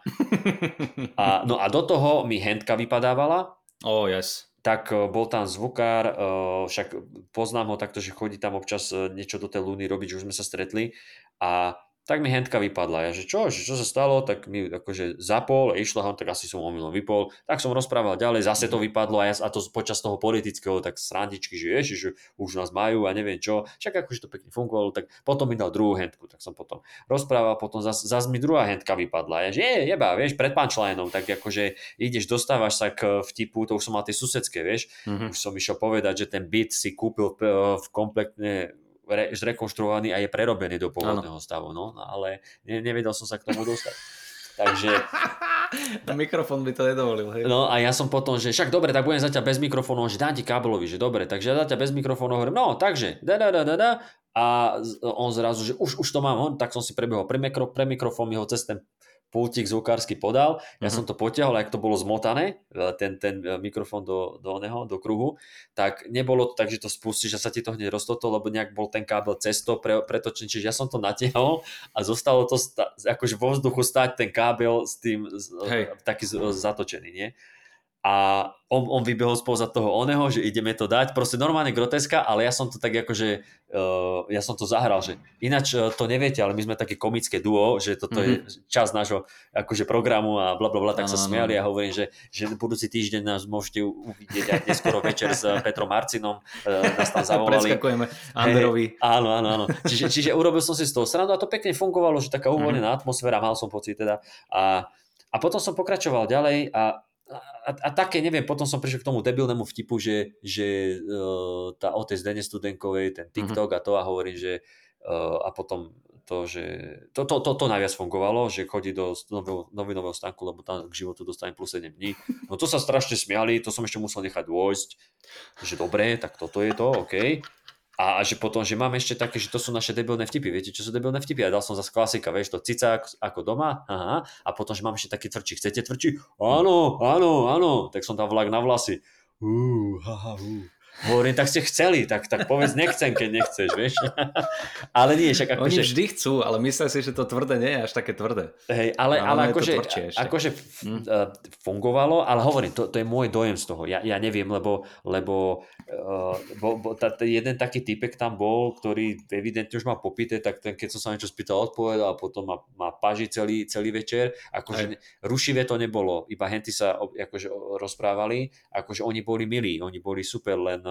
a, no a do toho mi hentka vypadávala, oh, yes. Tak e, bol tam zvukár, e, však poznám ho takto, že chodí tam občas e, niečo do tej Luny robiť, že už sme sa stretli. A tak mi hentka vypadla. Ja, že čo, že čo sa stalo, tak mi akože zapol, išla ho, tak asi som omylom vypol. Tak som rozprával ďalej, zase to vypadlo a, ja, a to počas toho politického, tak srandičky, že ježi, že už nás majú a neviem čo. Však akože to pekne fungovalo, tak potom mi dal druhú hentku, tak som potom rozprával, potom zase zas mi druhá hentka vypadla. Ja, že je, jeba, vieš, pred punchlineom, tak akože ideš, dostávaš sa k vtipu, to už som mal tie susedské, vieš, Mhm. už som išiel povedať, že ten byt si kúpil v, v kompletne re, zrekonštruovaný a je prerobený do pôvodného stavu, no, no ale ne, nevedel som sa k tomu dostať. Takže, Mikrofón by to nedovolil, hej. no a ja som potom, že však dobre, tak budem zatiaľ bez mikrofónu, že dám ti kábelový, že dobre, takže ja zatiaľ bez mikrofónu hovorím, no takže, da, da, da, da, da, a on zrazu, že už, už to mám, on, tak som si prebehol pre, mikro, pre mikrofón, mi ho cez ten pultík zvukársky podal, ja Mhm. som to potiahol, ak to bolo zmotané, e, ten, ten e, mikrofón do, do oného, do kruhu, tak nebolo to tak, že to spustíš a sa ti to hneď roztotol, lebo nejak bol ten kábel cesto pre, pretočený, čiže ja som to natiahol a zostalo to sta- akože vo vzduchu stať ten kábel s tým Hej. taký z- zatočený, nie? A on, on vybehol spoza toho oného, že ideme to dať, proste normálne groteska, ale ja som to tak akože, uh, ja som to zahral, že ináč uh, to neviete, ale my sme také komické duo, že toto mm-hmm. je čas nášho akože programu a bla bla bla, tak sa Áno, áno, smiali a hovorím, že, že budúci týždeň nás môžete uvidieť aj neskoro večer s uh, Petrom Marcinom, uh, nás tam zavolali. Predskakujeme Anderovi. Áno, áno, áno. Čiže, čiže urobil som si z toho srandu a to pekne fungovalo, že taká Mhm. uvoľnená atmosféra, mal som pocit teda. A, a potom som pokračoval ďalej a, a, a také, neviem, potom som prišiel k tomu debilnému vtipu, že, že uh, tá o tej Zdene Studenkovej, ten TikTok a to a hovorím, že uh, a potom to, že to, to, to, to najviac fungovalo, že chodí do nového, novinového stánku, lebo tam k životu dostane plus 7 dní. No to sa strašne smiali, to som ešte musel nechať dôjsť, že dobre, tak toto je to, OK. A, a že potom, že mám ešte také, že to sú naše debilné vtipy. Viete, čo sú debilné vtipy? A dal som zase klasika, vieš, to cicák ako doma. Aha. A potom, že mám ešte taký tvrdší. Chcete tvrdší? Áno, áno, áno. Tak som tam vlak na vlasy. Uh, haha, uh. Hovorím, tak ste chceli, tak, tak povedz nechcem, keď nechceš, vieš. ale nie, však Oni akože... vždy chcú, ale myslia si, že to tvrdé nie je až také tvrdé. Hej, ale, Ale ale to akože, akože Hm. uh, fungovalo, ale hovorím, to, to je môj dojem z toho. Ja, ja neviem, lebo, lebo uh, bo, bo, tá, jeden taký typek tam bol, ktorý evidentne už má popité, tak ten, keď som sa niečo spýtal, odpovedal a potom ma, ma paži celý, celý večer. Akože rušivé to nebolo, iba henty sa akože rozprávali, akože oni boli milí, oni boli super, len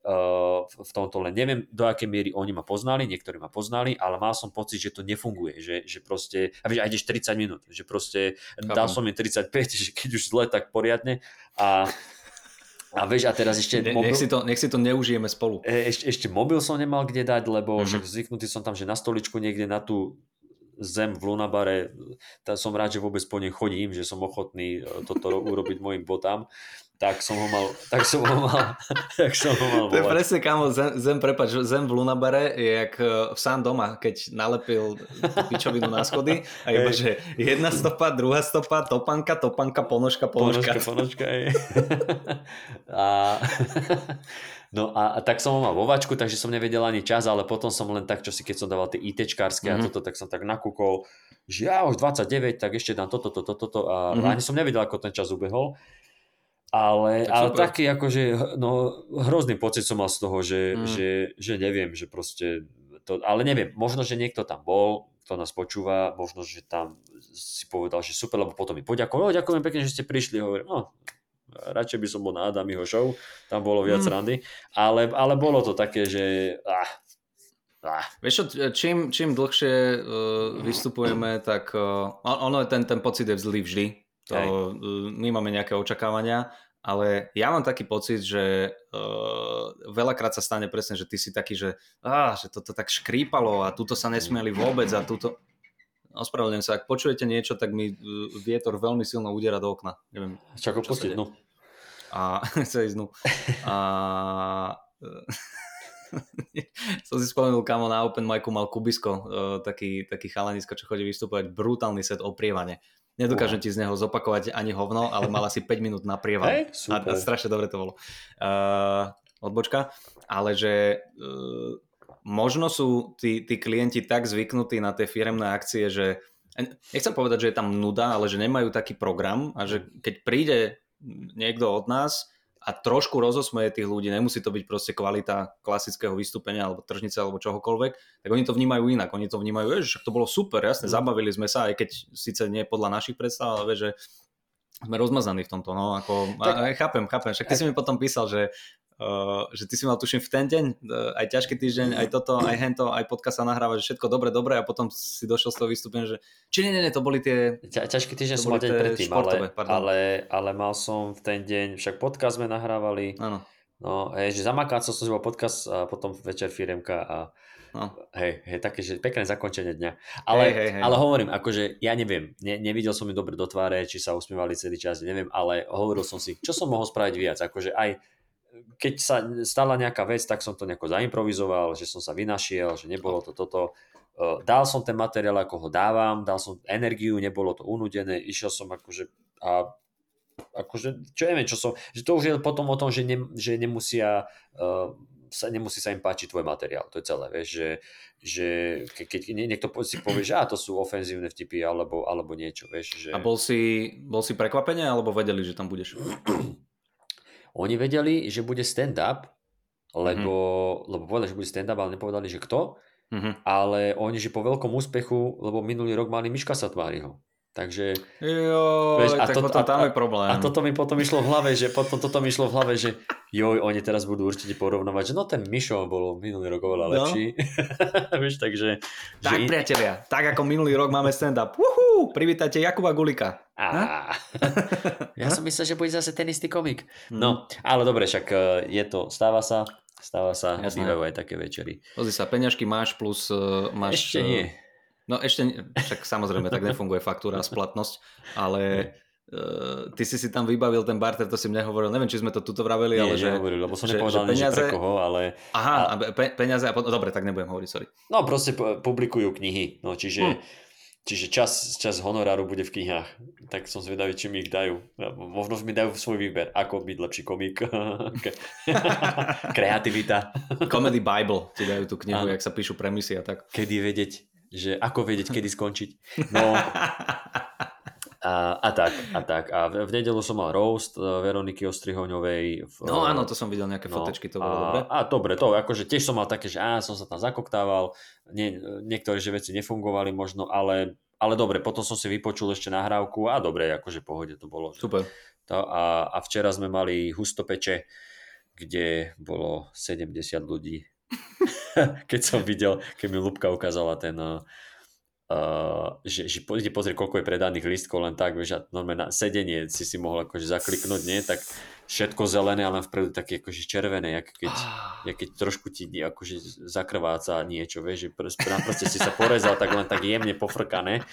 v v tomto len neviem, do akej miery oni ma poznali, niektorí ma poznali, ale mal som pocit, že to nefunguje, že, že proste, a vieš, a ideš 30 minút, že proste dal Chápem. som im 35, že keď už zle, tak poriadne a, a vieš, a teraz ešte Ne, mobil, nech, si to, nech si to neužijeme spolu. e, ešte, ešte mobil som nemal kde dať, lebo Mhm. mm-hmm. zvyknutý som tam, že na stoličku niekde na tú zem v Lunabare, tak som rád, že vôbec po nej chodím, že som ochotný e, toto ro- urobiť mojim botám, tak som ho mal, tak som ho mal, tak som ho mal To je volať. presne, kamo, zem, zem, prepač, zem v Lunabare je jak eh, sám doma, keď nalepil pičovinu na schody a iba, že jedna stopa, druhá stopa, topanka, topanka, ponožka, ponožka. Ponožka, ponožka, a, no a, a, tak som ho mal vo vačku, takže som nevedel ani čas, ale potom som len tak, čo si keď som dával tie ITčkárske Mhm. a toto, tak som tak nakúkol, že ja už 29, tak ešte dám toto, toto, toto a Mhm. ani som nevedel, ako ten čas ubehol. Ale, Tak ale super. taký akože, no, hrozný pocit som mal z toho, že, Mm. že, že neviem, že proste, to, ale neviem, možno, že niekto tam bol, kto nás počúva, možno, že tam si povedal, že super, lebo potom mi poďakoval, "O, ďakujem pekne, že ste prišli, hovorím, no, radšej by som bol na Adamiho show, tam bolo viac Mm. randy, ale, ale bolo to také, že ah, ah, Vieš čo, čím, čím dlhšie uh, vystupujeme, tak uh, ono je ten, ten pocit je zlý vždy. To, Hej. uh, my máme nejaké očakávania, ale ja mám taký pocit, že uh, veľakrát sa stane presne, že ty si taký, že, á, že toto tak škrípalo a tuto sa nesmieli vôbec a tuto... Ospravedlňujem sa, ak počujete niečo, tak mi uh, vietor veľmi silno udiera do okna. Neviem, Čo sa pustiť, no. a chce ísť dnu. A som si spomenul, kamo na Open Micu mal Kubisko, eh, taký, taký chalanisko, čo chodí vystupovať, brutálny set o Nedokážem ti z neho zopakovať ani hovno, ale mal asi 5 minút na prievan. Hej, A, a strašne dobre to bolo. Uh, odbočka. Ale že uh, možno sú tí, tí klienti tak zvyknutí na tie firemné akcie, že nechcem povedať, že je tam nuda, ale že nemajú taký program a že keď príde niekto od nás a trošku rozosmeje tých ľudí, nemusí to byť proste kvalita klasického vystúpenia alebo tržnice alebo čohokoľvek, tak oni to vnímajú inak. Oni to vnímajú, že však to bolo super, jasne, Mm. zabavili sme sa, aj keď síce nie podľa našich predstav, ale že sme rozmazaní v tomto, no, ako, Tak- a, chápem, chápem, však ty si mi potom písal, že, že ty si mal tuším v ten deň, uh, aj ťažký týždeň, aj toto, aj hento, aj podcast sa nahráva, že všetko dobre, dobre a potom si došiel z toho vystúpenia, že či nie, nie, nie, to boli tie, Ťa, ťažký týždeň som mal deň predtým, športové, ale, pardon. ale, ale mal som v ten deň, však podcast sme nahrávali, áno, no hej, že zamakácal som si bol podcast a potom večer firemka a no, hej, hej, také, že pekné zakončenie dňa. Ale, Hej, hej, hej. ale hovorím, akože ja neviem, ne, nevidel som im dobre do tváre, či sa usmievali celý čas, neviem, ale hovoril som si, čo som mohol spraviť viac, akože aj keď sa stala nejaká vec, tak som to nejako zaimprovizoval, že som sa vynašiel, že nebolo to toto. Uh, Dal som ten materiál, ako ho dávam, dal som energiu, nebolo to unudené, išiel som akože a akože, čo neviem, čo som, že to už je potom o tom, že, ne, že nemusia uh, sa, nemusí sa im páčiť tvoj materiál, to je celé, vieš, že, že ke, keď nie- niekto si povie, že á, to sú ofenzívne vtipy alebo, alebo niečo, vieš, že a bol si, bol si prekvapený, alebo vedeli, že tam budeš? oni vedeli, že bude stand-up, lebo, lebo povedali, že bude stand-up, ale nepovedali, že kto, Mhm. ale oni, že po veľkom úspechu, lebo minulý rok mali Miška Satváriho, takže Joj, Vieš, a tak to- potom a- tam a- je problém. A toto mi potom išlo v hlave, že potom toto mi išlo v hlave, že joj, oni teraz budú určite porovnovať, že no ten Mišo bol minulý rok oveľa No. lepší. Vieš, takže... Tak, že... priatelia, tak ako minulý rok máme stand-up. Uhú, privítajte Jakuba Gulika. Á, ja som myslel, že bude zase ten istý komik. Hm. No, ale dobre, však e, je to, stáva sa, stáva sa, Jasné. bývajú aj také večery. Pozri sa, peňažky máš plus uh, máš... Ešte nie. No ešte, však samozrejme, tak nefunguje faktúra a splatnosť, ale uh, ty si si tam vybavil ten barter, to si mne hovoril, neviem, či sme to tuto vraveli, Nie, ale že... nehovoril, lebo som že- nepovedal že že pre peniaze- koho, ale Aha, a pe, peniaze a potom, dobre, tak nebudem hovoriť, sorry. no proste pu- publikujú knihy, no čiže Hm. Čiže čas, čas honoráru bude v knihách. Tak som zvedavý, či mi ich dajú. Možno mi dajú svoj výber, ako byť lepší komik. Kreativita. Comedy Bible ti dajú tú knihu, jak sa píšu premisy a tak. Kedy vedieť, že ako vedieť, kedy skončiť. No, a, a tak, a tak. A v, v nedelu som mal roast uh, Veroniky Ostrihoňovej. V, no áno, to som videl nejaké no, fotečky, to bolo a, dobre. A dobre, to akože tiež som mal také, že á, som sa tam zakoktával, Nie, niektoré že veci nefungovali možno, ale, ale dobre, potom som si vypočul ešte nahrávku a dobre, akože pohode to bolo. Super. To, a, a včera sme mali hustopeče, kde bolo 70 ľudí. Keď som videl, keď mi Lubka ukázala ten Uh, že, že pozrieť, koľko je predaných lístkov len tak, vieš, a normálne na sedenie si si mohol akože zakliknúť, nie, tak všetko zelené, ale vpredu také akože červené, jak keď, ah. jak keď trošku ti akože zakrváca niečo, vieš, že pr- proste si sa porezal, tak len tak jemne pofrkané.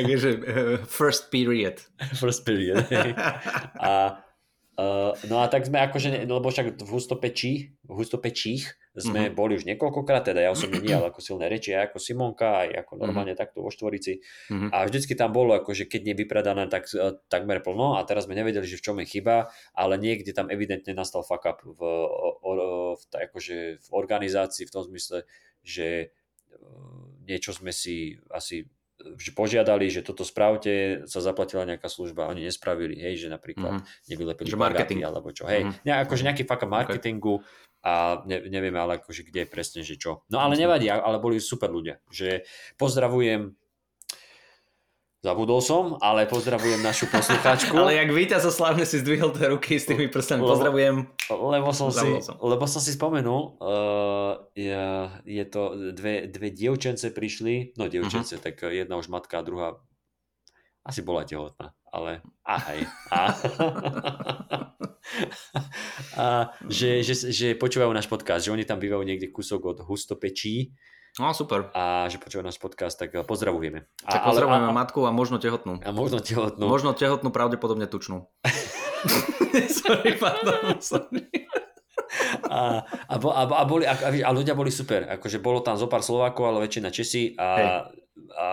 Takže uh, first period. First period. a Uh, no a tak sme akože, lebo však v hustopečí, v hustopečích sme mm-hmm. boli už niekoľkokrát, teda ja osobne nie, ale ako silné reči, aj ako Simonka, aj ako mhm. normálne mm-hmm. takto vo štvorici. Mm-hmm. A vždycky tam bolo akože keď nevypredané, tak uh, takmer plno a teraz sme nevedeli, že v čom je chyba, ale niekde tam evidentne nastal fuck up v, v, v, akože v organizácii v tom zmysle, že uh, niečo sme si asi požiadali, že toto spravte, sa zaplatila nejaká služba, oni nespravili, hej, že napríklad mm-hmm. nevylepili že marketing. alebo čo, hej, mm-hmm. ne, akože nejaký fakt marketingu a ne, nevieme ale akože kde presne, že čo. No ale nevadí, ale boli super ľudia, že pozdravujem Zabudol som, ale pozdravujem našu poslucháčku. ale jak víťaz so slávne si zdvihol tie ruky s tými prstami, pozdravujem. Lebo som, si, som. lebo som si spomenul, uh, je, je to, dve, dve dievčence prišli, no dievčence, uh-huh. tak jedna už matka a druhá asi bola tehotná, ale ahaj. A, a že, že, že počúvajú náš podcast, že oni tam bývajú niekde kúsok od hustopečí No super. A že počúva náš podcast, tak pozdravujeme. Tak pozdravujeme a, matku a možno tehotnú. A možno tehotnú. Možno tehotnú, pravdepodobne tučnú. sorry, pardon, sorry. A, a, a, a, boli, a, a ľudia boli super. Akože bolo tam zo pár Slovákov, ale väčšina Česi a, a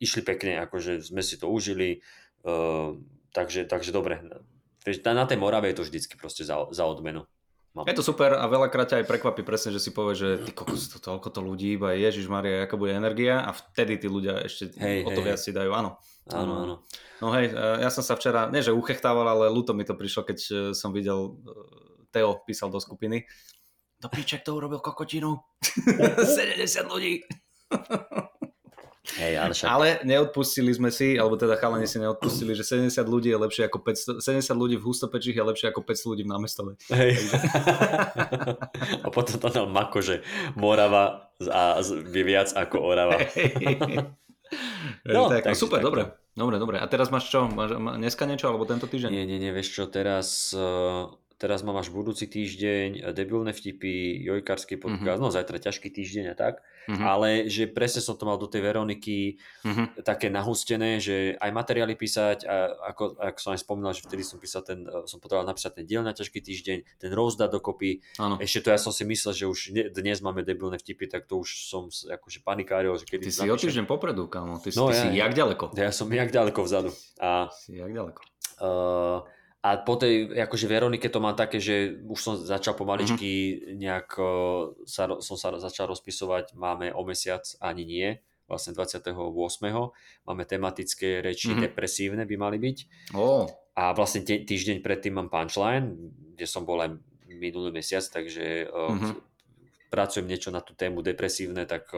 išli pekne, akože sme si to užili. Uh, takže, takže dobre. Na tej Morave je to vždycky proste za, za odmenu. Je to super a veľakrát ťa aj prekvapí presne, že si povie, že ty kokos, to toľko to ľudí, iba Ježiš Maria, aká bude energia a vtedy tí ľudia ešte hej, o to hej, viac si dajú, áno. Áno, áno. No hej, e, ja som sa včera, nie že uchechtával, ale ľúto mi to prišlo, keď e, som videl, e, Teo písal do skupiny, do piče, kto urobil kokotinu? 70 ľudí. Hej, ale, však... ale neodpustili sme si, alebo teda chalani si neodpustili, že 70 ľudí je lepšie ako 500, 70 ľudí v hustopečích je lepšie ako 500 ľudí v námestove. Hej. a potom to dal Mako, že Morava a je viac ako Orava. no, tak, tak, super, tak. dobre. Dobre, dobre. A teraz máš čo? Máš, dneska niečo, alebo tento týždeň? Nie, nie, nie, vieš čo, teraz uh, teraz mám až budúci týždeň debilné vtipy, jojkarský podcast, mm-hmm. no zajtra ťažký týždeň a tak, mm-hmm. ale že presne som to mal do tej Veroniky mm-hmm. také nahustené, že aj materiály písať, a ako, ako som aj spomínal, že vtedy som písal ten, som potreboval napísať ten diel na ťažký týždeň, ten roast dať dokopy, ano. ešte to ja som si myslel, že už dnes máme debilné vtipy, tak to už som akože panikáril, že kedy Ty si o týždeň popredu, kámo, ty, no, ty ja, si jak ďaleko. Ja som jak ďaleko vzadu. A, si jak ďaleko. Uh, a po tej, akože Veronike to mám také, že už som začal pomaličky mm-hmm. nejak, sa, som sa začal rozpisovať, máme o mesiac, ani nie, vlastne 28. Máme tematické reči, mm-hmm. depresívne by mali byť. Oh. A vlastne tý, týždeň predtým mám punchline, kde som bol aj minulý mesiac, takže mm-hmm. pracujem niečo na tú tému depresívne, tak...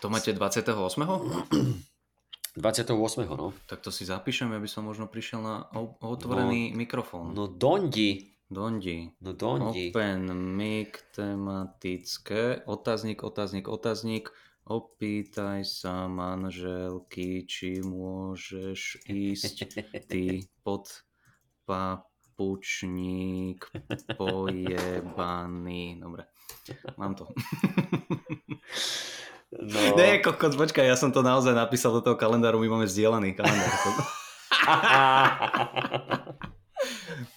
To máte 28. 28. no. Tak to si zapíšem, aby som možno prišiel na otvorený no, mikrofón. No dondi. Dondi. No dondi. Open mic tematické. Otáznik, otáznik, otáznik. Opýtaj sa manželky, či môžeš ísť ty pod papučník pojebaný. Dobre, mám to. No. Nie, kokos, počkaj, ja som to naozaj napísal do toho kalendáru, my máme zdieľaný kalendár.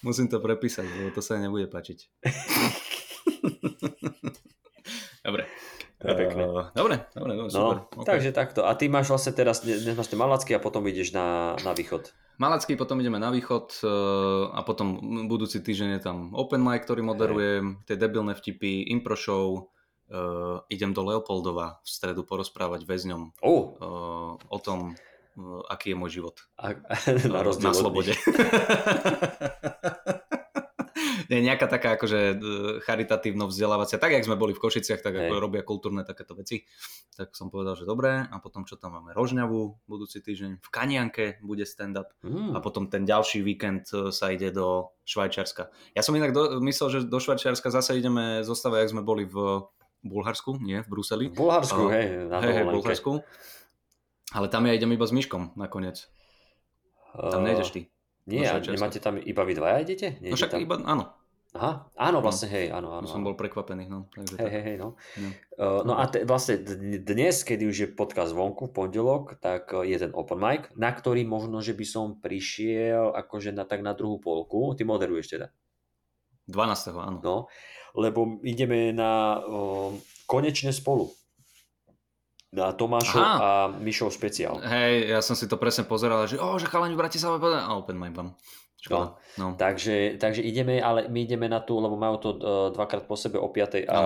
Musím to prepísať, lebo to sa nebude páčiť. Dobre. To je pekné. Uh, dobre, dobre, dobre, super. No, takže takto. A ty máš vlastne teraz, dnes máš ten Malacký a potom ideš na, na východ. Malacký, potom ideme na východ uh, a potom budúci týždeň je tam open mic, ktorý moderujem, tie debilné vtipy, impro show, uh, idem do Leopoldova v stredu porozprávať väzňom Oh, uh, o tom, uh, aký je môj život. a, na na rozdiel od slobode. Nie, nejaká taká akože charitatívno vzdelávacia, tak jak sme boli v Košiciach, tak ako robia kultúrne takéto veci. Tak som povedal, že dobré. A potom čo tam máme? Rožňavu budúci týždeň. V Kanianke bude stand-up. Mm. A potom ten ďalší víkend sa ide do Švajčiarska. Ja som inak do, myslel, že do Švajčiarska zase ideme zostave, jak sme boli v Bulharsku, nie, v Bruseli. V Bulharsku, Áno. hej, na Hej, hej, v. Bulharsku. Ale tam ja idem iba s Myškom nakoniec. Tam Uh, nejdeš ty. Nie, do a nemáte tam iba vy dvaja idete? No Nejde však tam... iba, áno. Aha, áno, vlastne, hej, áno, áno. Som áno. bol prekvapený. No, takže Hej, hej, hej, no. No. Uh, no a te, vlastne dnes, kedy už je podcast vonku v pondelok, tak uh, je ten open mic, na ktorý možno, že by som prišiel akože na, tak na druhú polku. Ty moderuješ teda. 12. áno. No, lebo ideme na uh, konečne spolu. Na Tomášov Aha. a Mišov špeciál. Hej, ja som si to presne pozeral, že o, že chalani v Bratislave a open mic vám. Škoda. No. Takže, takže ideme, ale my ideme na tú, lebo majú to uh, dvakrát po sebe o 5. a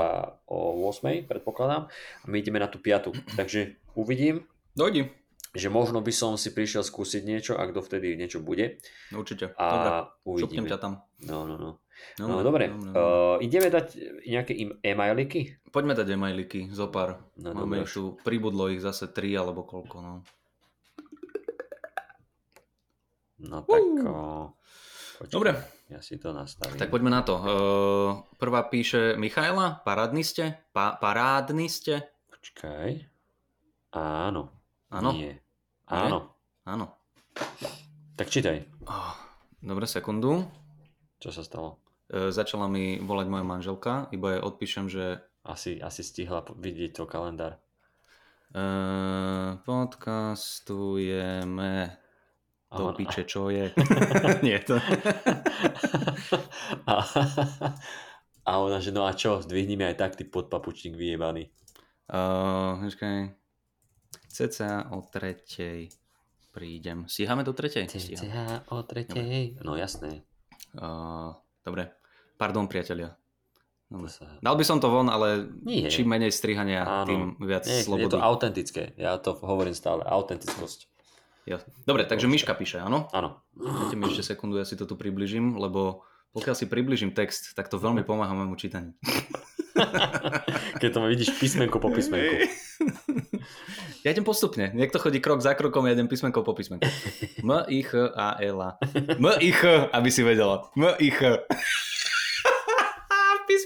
o 8. predpokladám. A my ideme na tú 5. Takže uvidím, Dojdi. že možno by som si prišiel skúsiť niečo, ak dovtedy niečo bude. Určite. A Dobre. uvidíme. Šupnem ťa tam. No, no, no. No, No, dobre, dobre. Uh, ideme dať nejaké e-mailiky? Poďme dať e-mailiky, zo pár. No, Máme dobre. tu, pribudlo ich zase 3 alebo koľko, no. No tak... Uh. Počkaj, Dobre. Ja si to nastavím. Tak poďme na to. Uh, prvá píše Michaela, parádny ste? Pa, parádny ste? Počkaj. Áno. Áno? Nie. Áno. Áno. Tak čítaj. Oh, dobre, sekundu. Čo sa stalo? Uh, začala mi volať moja manželka, iba jej odpíšem, že Asi, asi stihla vidieť to kalendár. uh, podcastujeme do Áno, piče, čo je. Nie, to... a, a ona, že no a čo, zdvihnime aj tak, ty podpapučník vyjebaný. Uh, počkaj. Cca o tretej prídem. Stíhame do tretej? Cca o tretej. No jasné. Uh, dobre. Pardon, priatelia. Dal by som to von, ale Nie. čím menej strihania, Áno. tým viac Nie, je slobody. to autentické. Ja to hovorím stále. Autentickosť. Ja. Dobre, takže Miška píše, áno? Áno. Dajte mi ešte sekundu, ja si to tu približím, lebo pokiaľ si približím text, tak to veľmi pomáha môjmu čítaniu. Keď to vidíš písmenko po písmenku. Ja idem postupne. Niekto chodí krok za krokom, ja idem písmenko po písmenku. M, I, H, A, L, A. M, I, H, aby si vedela. M, I, H.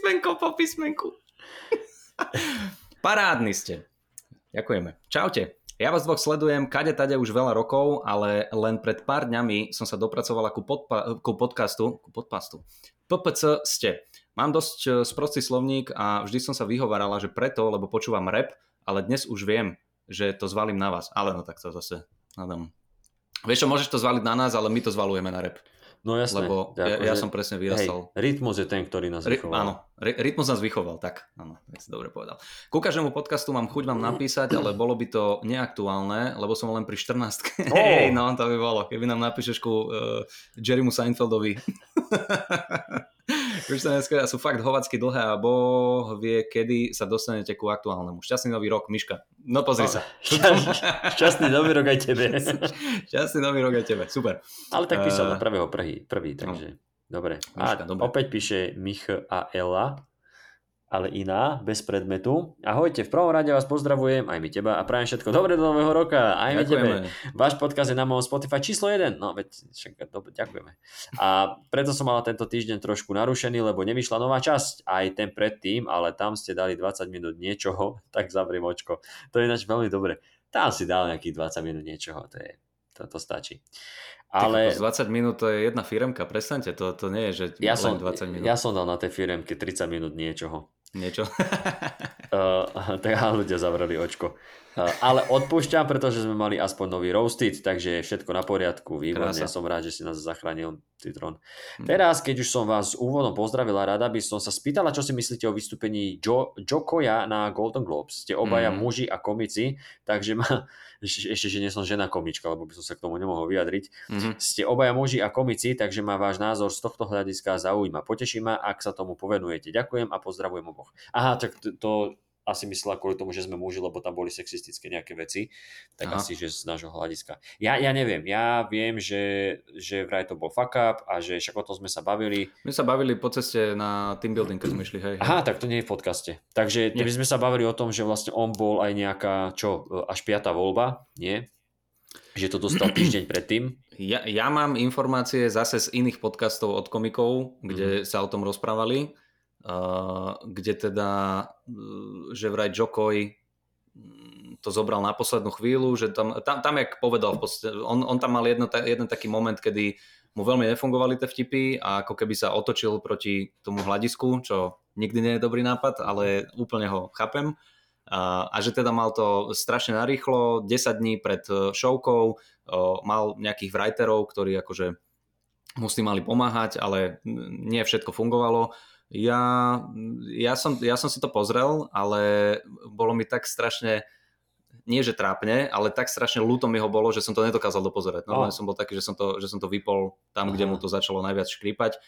písmenko po písmenku. Parádny ste. Ďakujeme. Čaute. Ja vás dvoch sledujem kade tade už veľa rokov, ale len pred pár dňami som sa dopracovala ku, podpa- ku podcastu, ku podcastu. PPC ste. Mám dosť e, sprostý slovník a vždy som sa vyhovarala, že preto, lebo počúvam rap, ale dnes už viem, že to zvalím na vás. Ale no tak to zase nadám. Vieš čo, môžeš to zvaliť na nás, ale my to zvalujeme na rap. No jasné. Lebo ja, ja som presne vyrastal. Hej, rytmus je ten, ktorý nás Ry- áno, rytmus nás vychoval, tak, áno, tak si dobre povedal. Ku každému podcastu mám chuť vám napísať, ale bolo by to neaktuálne, lebo som len pri 14. Oh. Hej, no to by bolo, keby nám napíšeš ku uh, Jerrymu Seinfeldovi. Už sa dneska sú fakt hovacky dlhé a Boh vie, kedy sa dostanete ku aktuálnemu. Šťastný nový rok, Miška. No pozri sa. Šťastný, nový rok aj tebe. Šťastný nový rok aj tebe, super. Ale tak písal Eh, na prvého prvý, prvý takže dobre. Miška, A dobre. opäť píše Mich a Ela, ale iná, bez predmetu. Ahojte, v prvom rade vás pozdravujem, aj my teba a prajem všetko dobre do nového roka, aj my tebe. Váš podcast je na mojom Spotify číslo 1. No, veď, však, dobre, ďakujeme. A preto som mala tento týždeň trošku narušený, lebo nevyšla nová časť, aj ten predtým, ale tam ste dali 20 minút niečoho, tak zavriem očko. To je ináč veľmi dobre. Tam si dal nejakých 20 minút niečoho, to, je, to, to stačí. Ale... Ale 20 minút to je jedna firemka, prestaňte, to, to nie je, že ja som, 20 minút. ja som dal na tej firemke 30 minút niečoho. Niečo. Uh, tak a ľudia zavreli očko. Uh, ale odpúšťam, pretože sme mali aspoň nový roasted, takže je všetko na poriadku. Výborne, som rád, že si nás zachránil Citrón. Hm. Teraz, keď už som vás úvodom pozdravila, rada by som sa spýtala, čo si myslíte o vystúpení jo- Jokoja na Golden Globes. Ste obaja Mm. muži a komici, takže ma... Ešte, že nie som žena komička, lebo by som sa k tomu nemohol vyjadriť. Mhm. Ste obaja muži a komici, takže ma váš názor z tohto hľadiska zaujíma. Poteší ma, ak sa tomu povenujete. Ďakujem a pozdravujem oboch. Aha, tak to, to asi myslela kvôli tomu, že sme muži, lebo tam boli sexistické nejaké veci. Tak Aha. asi, že z nášho hľadiska. Ja, ja neviem, ja viem, že, že vraj to bol fuck up a že však o tom sme sa bavili. My sa bavili po ceste na team building, keď sme išli, hej. Aha, tak to nie je v podcaste. Takže Nie. keby sme sa bavili o tom, že vlastne on bol aj nejaká, čo, až piatá voľba, nie? Že to dostal týždeň predtým. Ja, ja mám informácie zase z iných podcastov od komikov, kde Mhm. sa o tom rozprávali, kde teda, uh, že vraj Jokoj mm, to zobral na poslednú chvíľu, že tam, tam, tam jak povedal, v on, on tam mal jedno, jeden taký moment, kedy mu veľmi nefungovali tie vtipy a ako keby sa otočil proti tomu hľadisku, čo nikdy nie je dobrý nápad, ale úplne ho chápem. A, a že teda mal to strašne narýchlo, 10 dní pred eh, showkou, o, mal nejakých writerov, ktorí akože mu s tým mali pomáhať, ale nie všetko fungovalo. Ja, ja, som, ja som si to pozrel, ale bolo mi tak strašne, nie že trápne, ale tak strašne ľúto mi ho bolo, že som to nedokázal dopozerať. Normálne Oh. som bol taký, že som to, že som to vypol tam, kde Aha. mu to začalo najviac škrípať.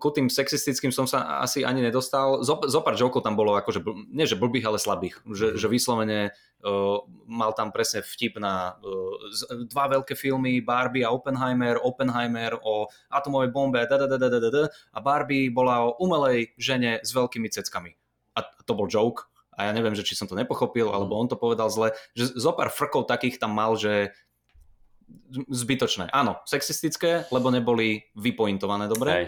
Ku tým sexistickým som sa asi ani nedostal. Zo, zo pár jokov tam bolo akože, nie že blbých, ale slabých. Že, Mhm. že vyslovene uh, mal tam presne vtip na uh, dva veľké filmy, Barbie a Oppenheimer, Oppenheimer o atomovej bombe, da, da, da, da, da, da, da, a Barbie bola o umelej žene s veľkými ceckami. A to bol joke. A ja neviem, že či som to nepochopil, Mhm. alebo on to povedal zle. Že zo pár frkov takých tam mal, že zbytočné. Áno, sexistické, lebo neboli vypointované dobre Hej.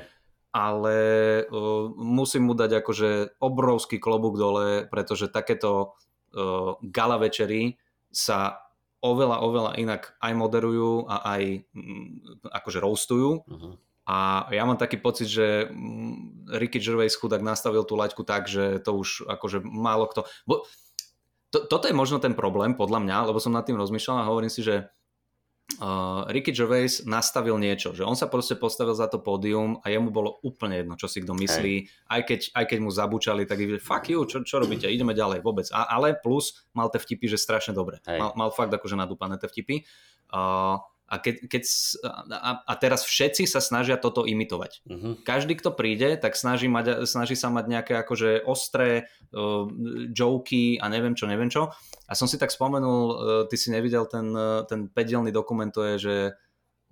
Ale uh, musím mu dať akože obrovský klobúk dole, pretože takéto uh, gala večery sa oveľa, oveľa inak aj moderujú a aj mm, akože roastujú. Uh-huh. A ja mám taký pocit, že mm, Ricky Gervais chudák nastavil tú laťku tak, že to už akože málo kto... Bo, to, toto je možno ten problém, podľa mňa, lebo som nad tým rozmýšľal a hovorím si, že uh, Ricky Gervais nastavil niečo, že on sa proste postavil za to pódium a jemu bolo úplne jedno, čo si kto myslí, aj keď, aj keď mu zabúčali, tak že fuck you, čo, čo robíte, ideme ďalej, vôbec. A, ale plus mal tie vtipy, že strašne dobre. Hej. Mal, mal fakt akože nadúpané tie vtipy. Uh, a, keď, keď, a, a teraz všetci sa snažia toto imitovať Uh-huh. každý, kto príde, tak snaží, mať, snaží sa mať nejaké akože ostré uh, joky a neviem čo, neviem čo. A som si tak spomenul, uh, ty si nevidel ten, uh, ten 5 dokument, to je, že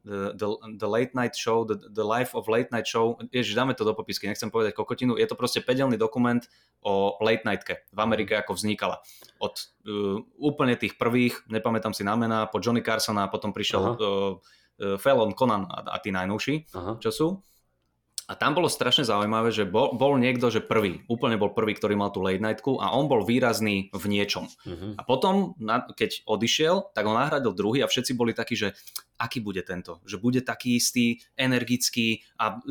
the, the, the late night show, the, the life of late night show, ježiš, dáme to do popisky, nechcem povedať kokotinu, je to proste 5 dokument o late nightke v Amerike, ako vznikala. Od uh, úplne tých prvých, nepamätám si na mená, po Johnny Carsona, potom prišiel Aha. uh, uh, Fallon, Conan a, a tí najnovší Aha. čo sú. A tam bolo strašne zaujímavé, že bol, bol niekto, že prvý, úplne bol prvý, ktorý mal tú late nightku a on bol výrazný v niečom. Uh-huh. A potom, na, keď odišiel, tak ho nahradil druhý a všetci boli takí, že aký bude tento? Že bude taký istý, energický a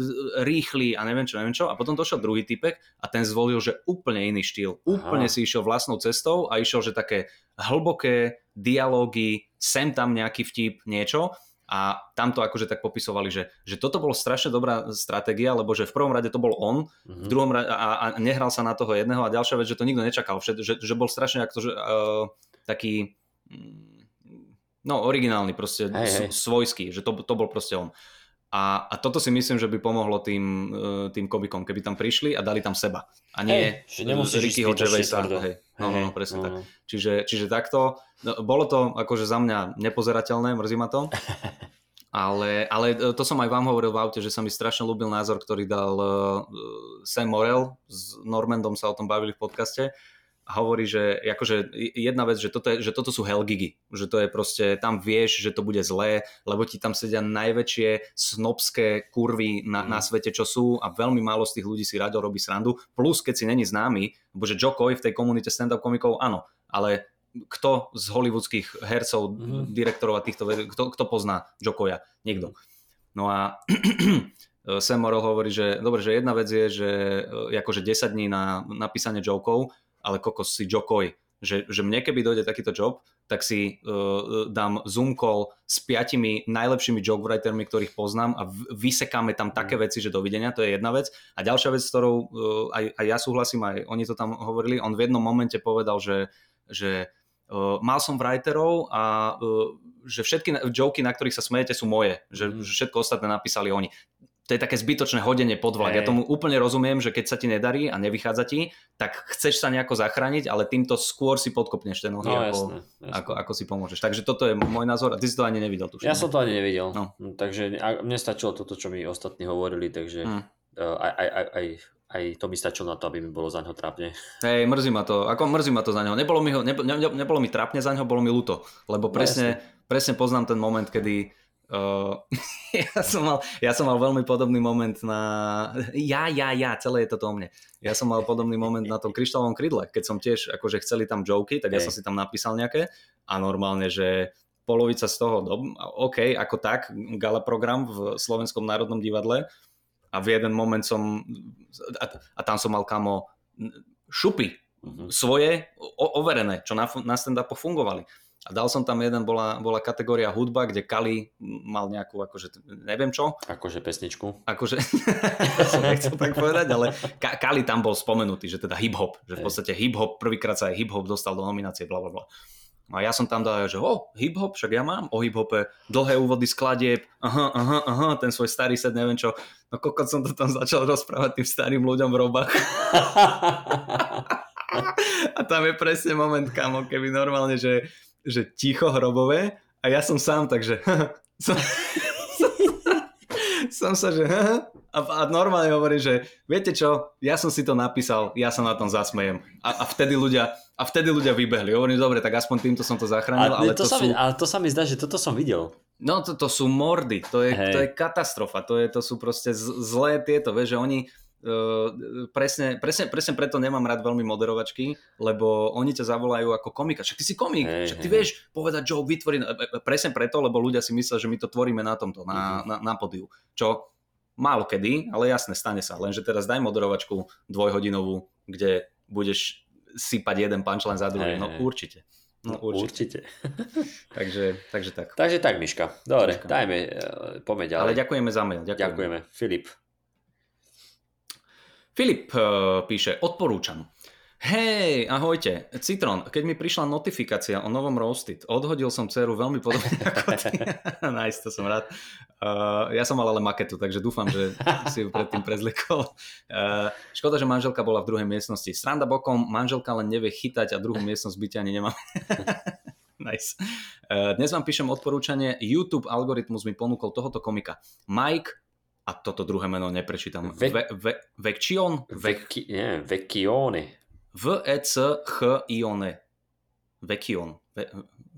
rýchly a neviem čo, neviem čo. A potom došiel druhý typek a ten zvolil, že úplne iný štýl. Úplne Aha. si išiel vlastnou cestou a išiel, že také hlboké dialógy, sem tam nejaký vtip, niečo. A tam to akože tak popisovali, že, že toto bolo strašne dobrá stratégia, lebo že v prvom rade to bol on, v Uh-huh. druhom rade, a, a nehral sa na toho jedného a ďalšia vec, že to nikto nečakal, že, že, že bol strašne ako, že, uh, taký mm, no originálny proste, Hej, hej. svojský, že to, to bol proste on. A, a toto si myslím, že by pomohlo tým, uh, tým komikom, keby tam prišli a dali tam seba. A nie ísť Rickyho Gervaisa. tvrdo. Hej. No, no, no, presne no, tak. no. Čiže, čiže takto, no, bolo to akože za mňa nepozerateľné, mrzí ma to. Ale, ale to som aj vám hovoril v aute, že sa mi strašne ľúbil názor, ktorý dal uh, Sam Morel, s Normandom sa o tom bavili v podcaste hovorí, že akože jedna vec, že toto, je, že toto sú hellgigy, že to je proste, tam vieš, že to bude zlé, lebo ti tam sedia najväčšie snobské kurvy na, Mm. na svete, čo sú a veľmi málo z tých ľudí si rado robí srandu, plus keď si není známy, lebo že Joe Coy v tej komunite stand-up komikov, áno, ale kto z hollywoodských hercov, Mhm. direktorov a týchto, kto, kto pozná Jokoja? Nikto. No a Sam Morrell hovorí, že dobre, že jedna vec je, že e, akože 10 dní na napísanie jokov, ale kokos si Jokoj. že, že mne keby dojde takýto job, tak si uh, dám Zoom call s piatimi najlepšími joke writermi, ktorých poznám a vysekáme tam také Mm. veci, že dovidenia, to je jedna vec. A ďalšia vec, s ktorou uh, aj, aj ja súhlasím, aj oni to tam hovorili, on v jednom momente povedal, že, že uh, mal som writerov a uh, že všetky joky, na ktorých sa smejete, sú moje. Že, Mm. že všetko ostatné napísali oni. To je také zbytočné hodenie pod vlak. Ja tomu úplne rozumiem, že keď sa ti nedarí a nevychádza ti, tak chceš sa nejako zachrániť, ale týmto skôr si podkopneš ten nohy, No ako, jasné. jasné. ako, ako si pomôžeš. Takže toto je môj názor a ty si to ani nevidel, tuším. Ja som to ani nevidel. No. No. Takže mne stačilo toto, čo mi ostatní hovorili, takže Hm. uh, aj, aj, aj, aj, aj to mi stačilo na to, aby mi bolo za ňo trápne. Hej, mrzí ma to, ako mrzí ma to za neho. Nebolo mi, ho, ne, ne, nebolo mi trápne za neho, bolo mi ľúto, lebo No, presne, presne poznám ten moment, kedy uh, ja, som mal, ja som mal veľmi podobný moment na... Ja, ja, ja, celé je toto o mne. Ja som mal podobný moment na tom kryštálovom krydle, keď som tiež, akože chceli tam joky, tak ja som si tam napísal nejaké a normálne, že polovica z toho, no, OK, ako tak, gala program v Slovenskom národnom divadle a v jeden moment som, a, a tam som mal kamo šupy, Mhm. svoje o- overené, čo na, na stand-upoch fungovali. A dal som tam jeden, bola, bola kategória hudba, kde Kali mal nejakú, akože neviem čo, Akože pesničku. akože, som nechcel tak povedať, ale Ka- Kali tam bol spomenutý, že teda hip-hop, že v podstate hip-hop, prvýkrát sa aj hip-hop dostal do nominácie, bla bla bla. A ja som tam dal, že o, hip-hop, však ja mám o hip-hope, dlhé úvody skladieb, aha, aha, aha, ten svoj starý set, neviem čo. No kokot som to tam začal rozprávať tým starým ľuďom v robách. A tam je presne moment, kamo, keby normálne, že, že ticho hrobové a ja som sám, takže som, som sa, že a, a normálne hovorím, že viete čo, ja som si to napísal, ja sa na tom zasmejem. A, a vtedy ľudia a vtedy ľudia vybehli. Hovorím, dobre, tak aspoň týmto som to zachránil, A ale to, to, sa sú... mi, ale to sa mi zdá, že toto som videl. No to, to sú mordy, to je, to je katastrofa, to, je, to sú proste zlé tieto, vieš, že oni uh, presne, presne, presne preto nemám rád veľmi moderovačky, lebo oni ťa zavolajú ako komika, však ty si komik, Hej, však ty hej. vieš povedať joke, vytvoriť, e, e, presne preto, lebo ľudia si myslia, že my to tvoríme na tomto, na, Mhm. na, na podiu, čo málo kedy, ale jasne, stane sa, lenže teraz daj moderovačku dvojhodinovú, kde budeš sypať jeden punchline za druhý, Hej, no určite. No, určite. Určite. Takže, takže tak. Takže tak, Miška. Dobre, Miška. dajme, poďme ďalej. Ale ďakujeme za mail. Ďakujeme. Ďakujeme. Filip. Filip uh, píše, odporúčam. Hej, ahojte. Citron, keď mi prišla notifikácia o novom Roasted, odhodil som dceru veľmi podobne ako ty. nice, to som rád. Uh, ja som mal ale maketu, takže dúfam, že si ju predtým prezlikol. Uh, škoda, že manželka bola v druhej miestnosti. Sranda bokom, manželka len nevie chytať a druhú miestnosť byť ani nemá. nice. Uh, dnes vám píšem odporúčanie. YouTube algoritmus mi ponúkol tohoto komika. Mike a toto druhé meno neprečítam. Ve- Ve, ve, Vekčion? Ve, Veki, nie, Vekione. V-E-C-H-I-O-N. Vekion. Ve,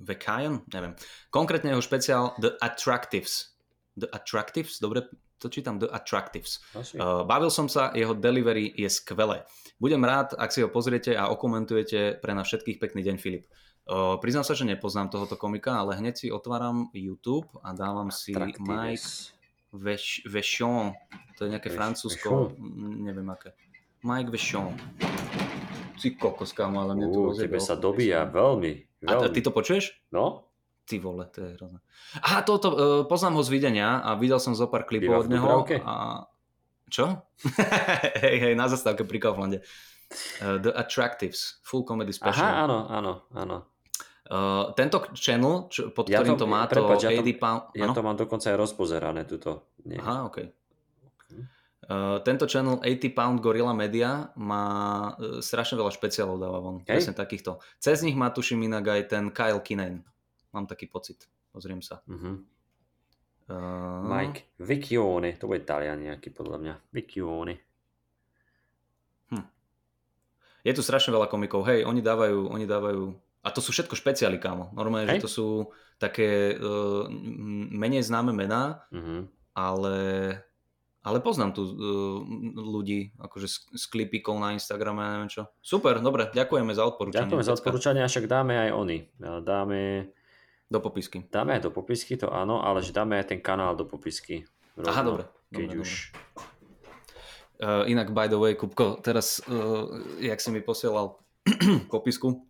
Vekajan? Neviem. Konkrétne jeho špeciál The Attractives. The Attractives? Dobre to čítam? The Attractives. Asi. Uh, bavil som sa, jeho delivery je skvelé. Budem rád, ak si ho pozriete a okomentujete pre nás všetkých pekný deň, Filip. Uh, priznám sa, že nepoznám tohoto komika, ale hneď si otváram YouTube a dávam si Mike Attractives. Veš- Vechon. To je nejaké Veš- francúzsko, neviem aké. Mike Vechon. Ty kokos, kámo, ale mne tu Ú, rozjebe tebe sa dobíja veľmi. A, a veľmi. ty to počuješ? No? Ty vole, to je hrozné. Aha, toto, uh, poznám ho z videnia a videl som zo pár klipov od neho. A... Čo? hej, hej, na zastávke pri Kauflande. Uh, The Attractives, full comedy Aha, special. áno, áno, áno. Uh, tento channel, čo, pod Ja ktorým to- to, má, prepáč, to ja to- 80 pound... Ja to mám dokonca aj rozpozerané, tuto. Nie. Aha, OK. Uh, tento channel 80 Pound Gorilla Media má uh, strašne veľa špeciálov dáva von. Hej. Presne takýchto. Cez nich má tuším inak aj ten Kyle Kinane. Mám taký pocit. Pozriem sa. Mhm. Uh, Mike Vecchione, to bude Talian nejaký podľa mňa. Vecchione. Je tu strašne veľa komikov. Hej, oni dávajú, oni dávajú... A to sú všetko špeciály, kámo. Normálne, Hej. že to sú také uh, menej známe mená, Mhm. ale, ale poznám tu uh, ľudí akože s, s klipíkov na Instagrame, neviem čo. Super, dobre, ďakujeme za odporúčanie. Ďakujeme za odporúčanie, však dáme aj oni. Dáme, Do popisky. dáme aj do popisky, to áno, ale že dáme aj ten kanál do popisky. Aha, dobre. Keď dobre, už. Uh, inak, by the way, Kupko, teraz, uh, jak si mi posielal popisku,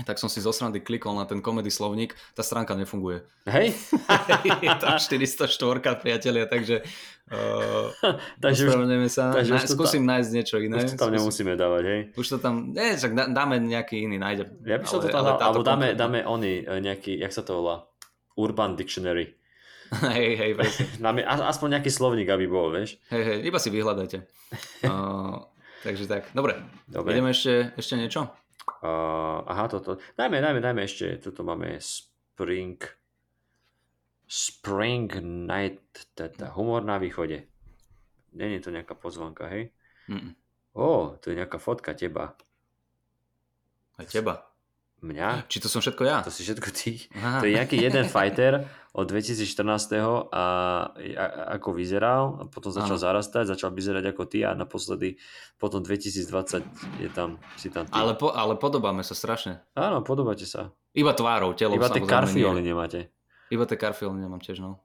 tak som si zo srandy klikol na ten komedy slovník, tá stránka nefunguje. Hej? je tam 404, priatelia, takže uh, takže už, sa. takže už skúsim nájsť niečo iné. už to tam Skúsim- nemusíme dávať, hej? Už to tam, nie, však dá- dáme nejaký iný, nájdem. Ja by som to tam dal, alebo dáme, dáme oni, e, nejaký, jak sa to volá? Urban Dictionary. hej, hej, presne. Dáme aspoň nejaký slovník, aby bol, vieš? hej, hej, iba si vyhľadajte. Uh, takže tak, dobre. Dobre. Ideme ešte, ešte niečo? Uh, aha, toto. Dajme, dajme, dajme ešte. Tuto máme Spring Spring Night, teda humor na východe. Není to nejaká pozvanka, hej? Mm, Ó, to je nejaká fotka teba. aj teba. Mňa? Či to som všetko ja? To si všetko ty. Aha. To je nejaký jeden fighter od 2014. a, a ako vyzeral, a potom začal Áno. zarastať, začal vyzerať ako ty a naposledy potom 2020 je tam, si tam ty. Ale, po, ale podobáme sa strašne. Áno, podobáte sa. Iba tvárou, telom Iba tie karfioly nie. nemáte. Iba tie karfioly nemám tiež, no.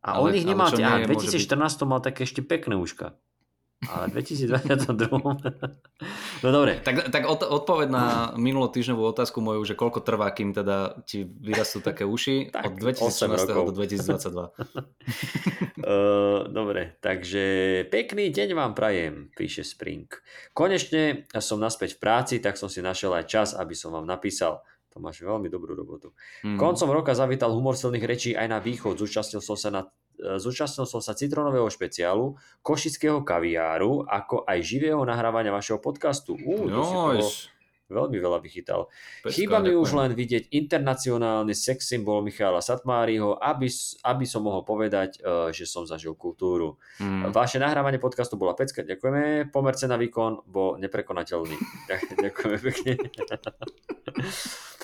A Ale- on ich nemal, čo a môže 2014 mal také ešte pekné uška. Ale 2022... no dobre, Tak, tak od, odpoveď na minulotýždňovú otázku moju, že koľko trvá, kým teda ti vyrastú také uši, Tak, od 2014 osem rokov. do 2022. Uh, dobre, takže pekný deň vám prajem, píše Spring. Konečne som naspäť v práci, tak som si našiel aj čas, aby som vám napísal. To máš veľmi dobrú robotu. Mm. Koncom roka zavítal humor silných rečí aj na východ. Zúčastnil som sa na Zúčastnil som sa citronového špeciálu, košického kaviáru, ako aj živého nahrávania vašeho podcastu. Ú, to si toho veľmi veľa vychytal. Pecka, Chýba mi už len vidieť internacionálny sex symbol Michala Satmáriho, aby, aby som mohol povedať, eh, že som zažil kultúru. Mm. Vaše nahrávanie podcastu bola pecka, ďakujeme. Pomer cena výkon bol neprekonateľný. Ďakujeme pekne.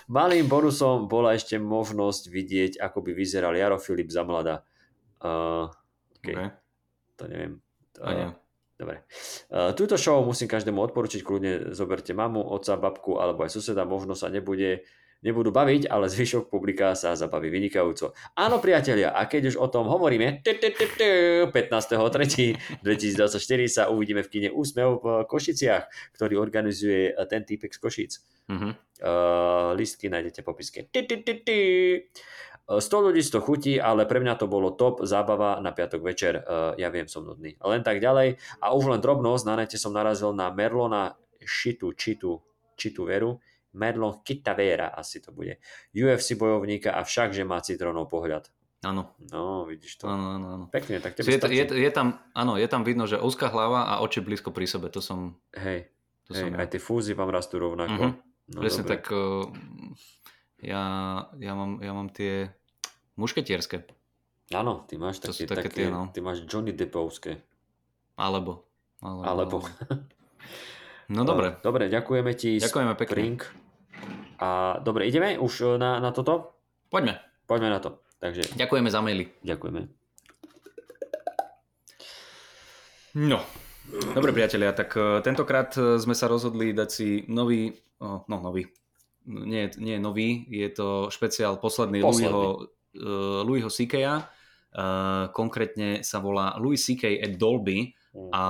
Malým bonusom bola ešte možnosť vidieť, ako by vyzeral Jaro Filip za mlada. Uh, okay. Okay. To neviem. A nie. Dobre. Uh, túto show musím každému odporučiť, kľudne zoberte mamu, otca, babku alebo aj suseda, možno sa nebude, nebudú baviť, ale zvyšok publika sa zabaví vynikajúco. Áno, priatelia, a keď už o tom hovoríme, 15.3.2024 sa uvidíme v kine Úsmev v Košiciach, ktorý organizuje ten týpek z Košic. Mhm. Uh, listky nájdete v popiske. Ty, ty, ty. Uh, 100 ľudí to chutí, ale pre mňa to bolo top zábava na piatok večer. Uh, ja viem, som nudný. Len tak ďalej. A už len drobnosť, na nete som narazil na Merlona Šitu, Čitu, Čitu Veru. Merlon Kitavera asi to bude. UFC bojovníka a však, že má citrónov pohľad. Áno, No, vidíš to. áno, áno. áno. Pekne, tak Je, tebe je, stačí. je, tam, áno, je tam vidno, že úzka hlava a oči blízko pri sebe. To som, Hej, to hej som aj tie fúzy vám rastú rovnako. Mhm. No, Presne dobre. tak, uh, ja, ja, mám, ja mám tie mušketierské. Áno, ty máš také, také také, tie, no. ty máš Johnny Deppovské. Alebo. Alebo. Alebo. No dobre, Dobre, ďakujeme ti. ďakujeme pekne. Spring. A dobre, ideme už na, na toto? Poďme. Poďme na to. Takže Ďakujeme za maily. ďakujeme. No. Dobre priatelia, tak eh, tentokrát eh, sme sa rozhodli dať si nový, no nový, nie, nie nový, je to špeciál posledný, Posledný. Louisho, uh, Louisho C.K.a. Uh, konkrétne sa volá Louis C.K. at Dolby a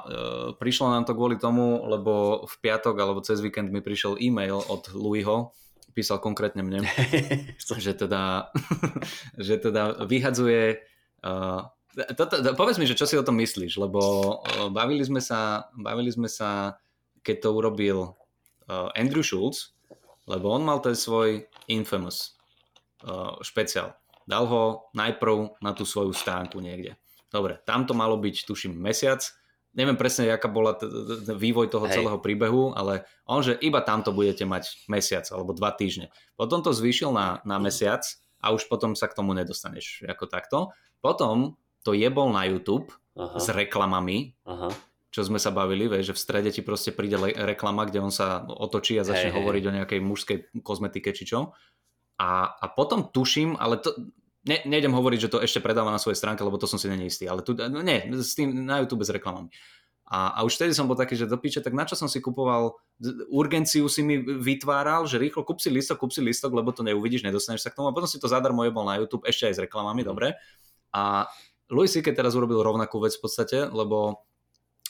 uh, prišlo nám to kvôli tomu, lebo v piatok alebo cez víkend mi prišiel e-mail od Louisho, písal konkrétne mne, že teda, že teda vyhadzuje uh, to, to, to, povedz mi, že čo si o tom myslíš, lebo uh, bavili sme sa, bavili sme sa, keď to urobil uh, Andrew Schulz, lebo on mal ten svoj Infamous uh, špeciál. Dal ho najprv na tú svoju stránku niekde. Dobre, tam to malo byť, tuším, mesiac. Neviem presne, aká bola t- t- t- vývoj toho Hej. celého príbehu, ale on, že iba tamto budete mať mesiac alebo dva týždne. Potom to zvýšil na, na mesiac a už potom sa k tomu nedostaneš ako takto. Potom to jebol na YouTube Aha, s reklamami, aha. Čo sme sa bavili, vieš, že v strede ti proste príde le- reklama, kde on sa otočí a začne hej. hovoriť o nejakej mužskej kozmetike či čo. A, a potom tuším, ale to, ne, nejdem hovoriť, že to ešte predáva na svojej stránke, lebo to som si není istý, ale tu, no nie, s tým na YouTube s reklamami. A, a už vtedy som bol taký, že do piče, tak na čo som si kupoval, urgenciu si mi vytváral, že rýchlo kúp si listok, kúp si listok, lebo to neuvidíš, nedostaneš sa k tomu a potom si to zadarmo jebol na YouTube, ešte aj s reklamami, Mhm. dobre. A Louis C.K. teraz urobil rovnakú vec v podstate, lebo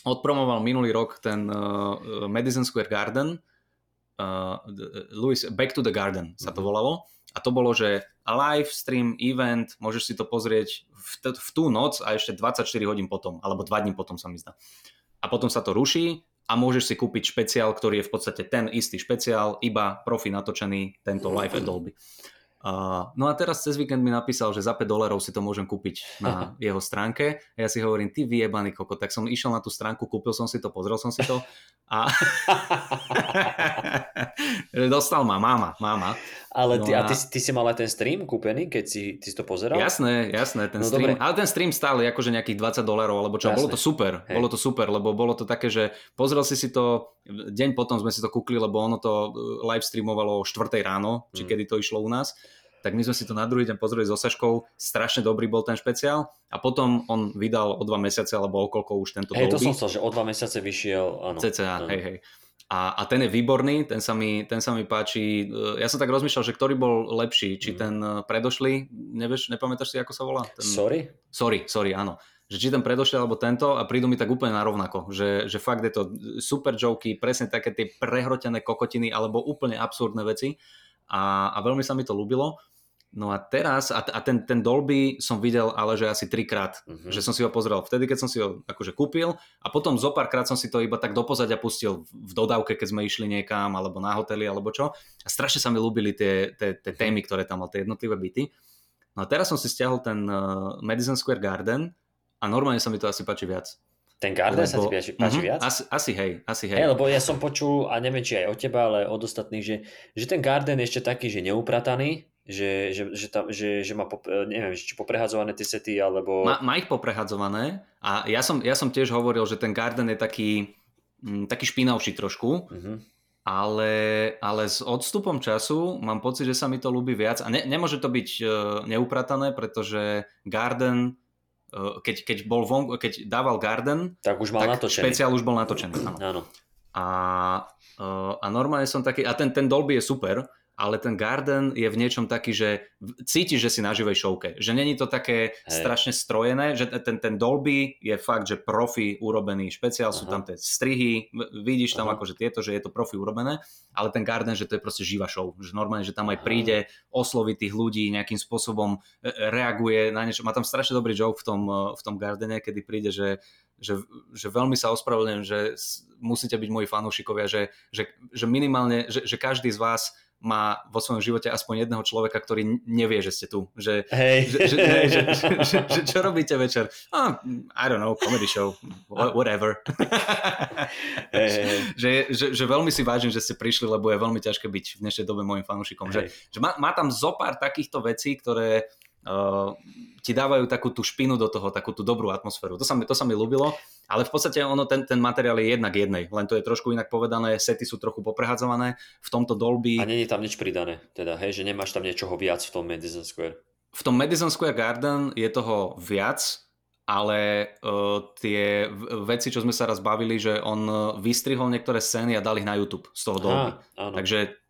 odpromoval minulý rok ten uh, Madison Square Garden uh, Louis, Back to the Garden sa to Mhm. volalo. A to bolo, že live stream, event, môžeš si to pozrieť v, t- v tú noc a ešte 24 hodín potom, alebo 2 dní potom sa mi zdá. A potom sa to ruší a môžeš si kúpiť špeciál, ktorý je v podstate ten istý špeciál, iba profi natočený, tento live at Dolby. Uh, no a teraz cez víkend mi napísal, že za 5 dolarov si to môžem kúpiť na jeho stránke. A ja si hovorím, ty vyjebaný koko, tak som išiel na tú stránku, kúpil som si to, pozrel som si to a dostal ma máma, máma. Ale ty, No a a- ty, si- ty si mal aj ten stream kúpený, keď si, ty si to pozeral? Jasné, jasné, ten No stream, dobre. ale ten stream stále akože nejakých 20 dolarov, alebo čo, Jasné. bolo to super, Hej. bolo to super, lebo bolo to také, že pozrel si si to, deň potom sme si to kúkli, lebo ono to uh, live streamovalo o 4 ráno, či Mm. kedy to išlo u nás, tak my sme si to na druhý deň pozreli so Saškou, strašne dobrý bol ten špeciál a potom on vydal o dva mesiace, alebo o koľko už tento Hej, to som chcel, že o dva mesiace vyšiel, áno. CCA, áno. hej, hej. A, a ten je výborný, ten sa, mi, ten sa mi páči. Ja som tak rozmýšľal, že ktorý bol lepší, či Mhm. ten e, predošlý, nevieš, nepamätáš si, ako sa volá? Ten... Sorry? Sorry, sorry, áno. Že či ten predošlý alebo tento a prídu mi tak úplne na rovnako. Že, že fakt je to super joky, presne také tie prehrotené kokotiny alebo úplne absurdné veci a, a veľmi sa mi to ľúbilo. No a teraz, a, a ten, ten Dolby som videl ale že asi trikrát, Mhm. že som si ho pozrel vtedy, keď som si ho akože kúpil a potom zo párkrát som si to iba tak do pozadia pustil v dodávke, keď sme išli niekam alebo na hoteli alebo čo. A strašne sa mi ľúbili tie, tie, tie témy, ktoré tam mal, tie jednotlivé byty. No a teraz som si stiahol ten uh, Madison Square Garden a normálne sa mi to asi páči viac. Ten Garden sa ti páči, páči Mhm, viac? Asi, asi hej, asi hej. Hej, lebo ja som počul, a neviem, či aj od teba, ale od ostatných, že, že ten Garden je ešte taký, že neuprataný, že, že, že, tam, že, že má, pop, neviem, či poprehadzované tie sety, alebo... Má, má ich poprehadzované a ja som, ja som tiež hovoril, že ten Garden je taký, mm, taký špinavší trošku, Mhm. ale, ale s odstupom času mám pocit, že sa mi to ľúbi viac a ne, nemôže to byť uh, neupratané, pretože Garden, uh, keď, keď, bol von, keď dával Garden, Tak už mal tak natočený. špeciál už bol natočený. Áno. Áno. A, uh, a normálne som taký, a ten, ten Dolby je super, ale ten Garden je v niečom taký, že cítiš, že si na živej showke. Že není to také Hej. strašne strojené, že ten, ten Dolby je fakt, že profi urobený špeciál, sú Aha. tam tie strihy, vidíš tam Aha. akože tieto, že je to profi urobené, ale ten Garden, že to je proste živá show. Že normálne, že tam aj príde, osloví tých ľudí, nejakým spôsobom e, reaguje na niečo. Má tam strašne dobrý joke v tom, e, v tom Gardene, kedy príde, že že, že veľmi sa ospravedlňujem, že musíte byť moji fanúšikovia, že, že, že minimálne, že, že každý z vás má vo svojom živote aspoň jedného človeka, ktorý nevie, že ste tu. Že, Hej. že, že, že, že, že, že, že čo robíte večer? Ah, I don't know, comedy show, wha- whatever. Hej, hej. že, že, že veľmi si vážim, že ste prišli, lebo je veľmi ťažké byť v dnešnej dobe môjim fanúšikom. Že, Hej. že má, má tam zo pár takýchto vecí, ktoré uh, ti dávajú takú tú špinu do toho, takú tú dobrú atmosféru. To sa mi, to sa mi ľúbilo, ale v podstate ono, ten, ten materiál je jednak jednej, len to je trošku inak povedané, sety sú trochu poprehadzované, v tomto Dolby, A není tam nič pridané, teda, hej, že nemáš tam niečoho viac v tom Madison Square. v tom Madison Square Garden je toho viac, ale uh, tie veci, čo sme sa raz bavili, že on uh, vystrihol niektoré scény a dal ich na YouTube z toho Dolby. Áno. Takže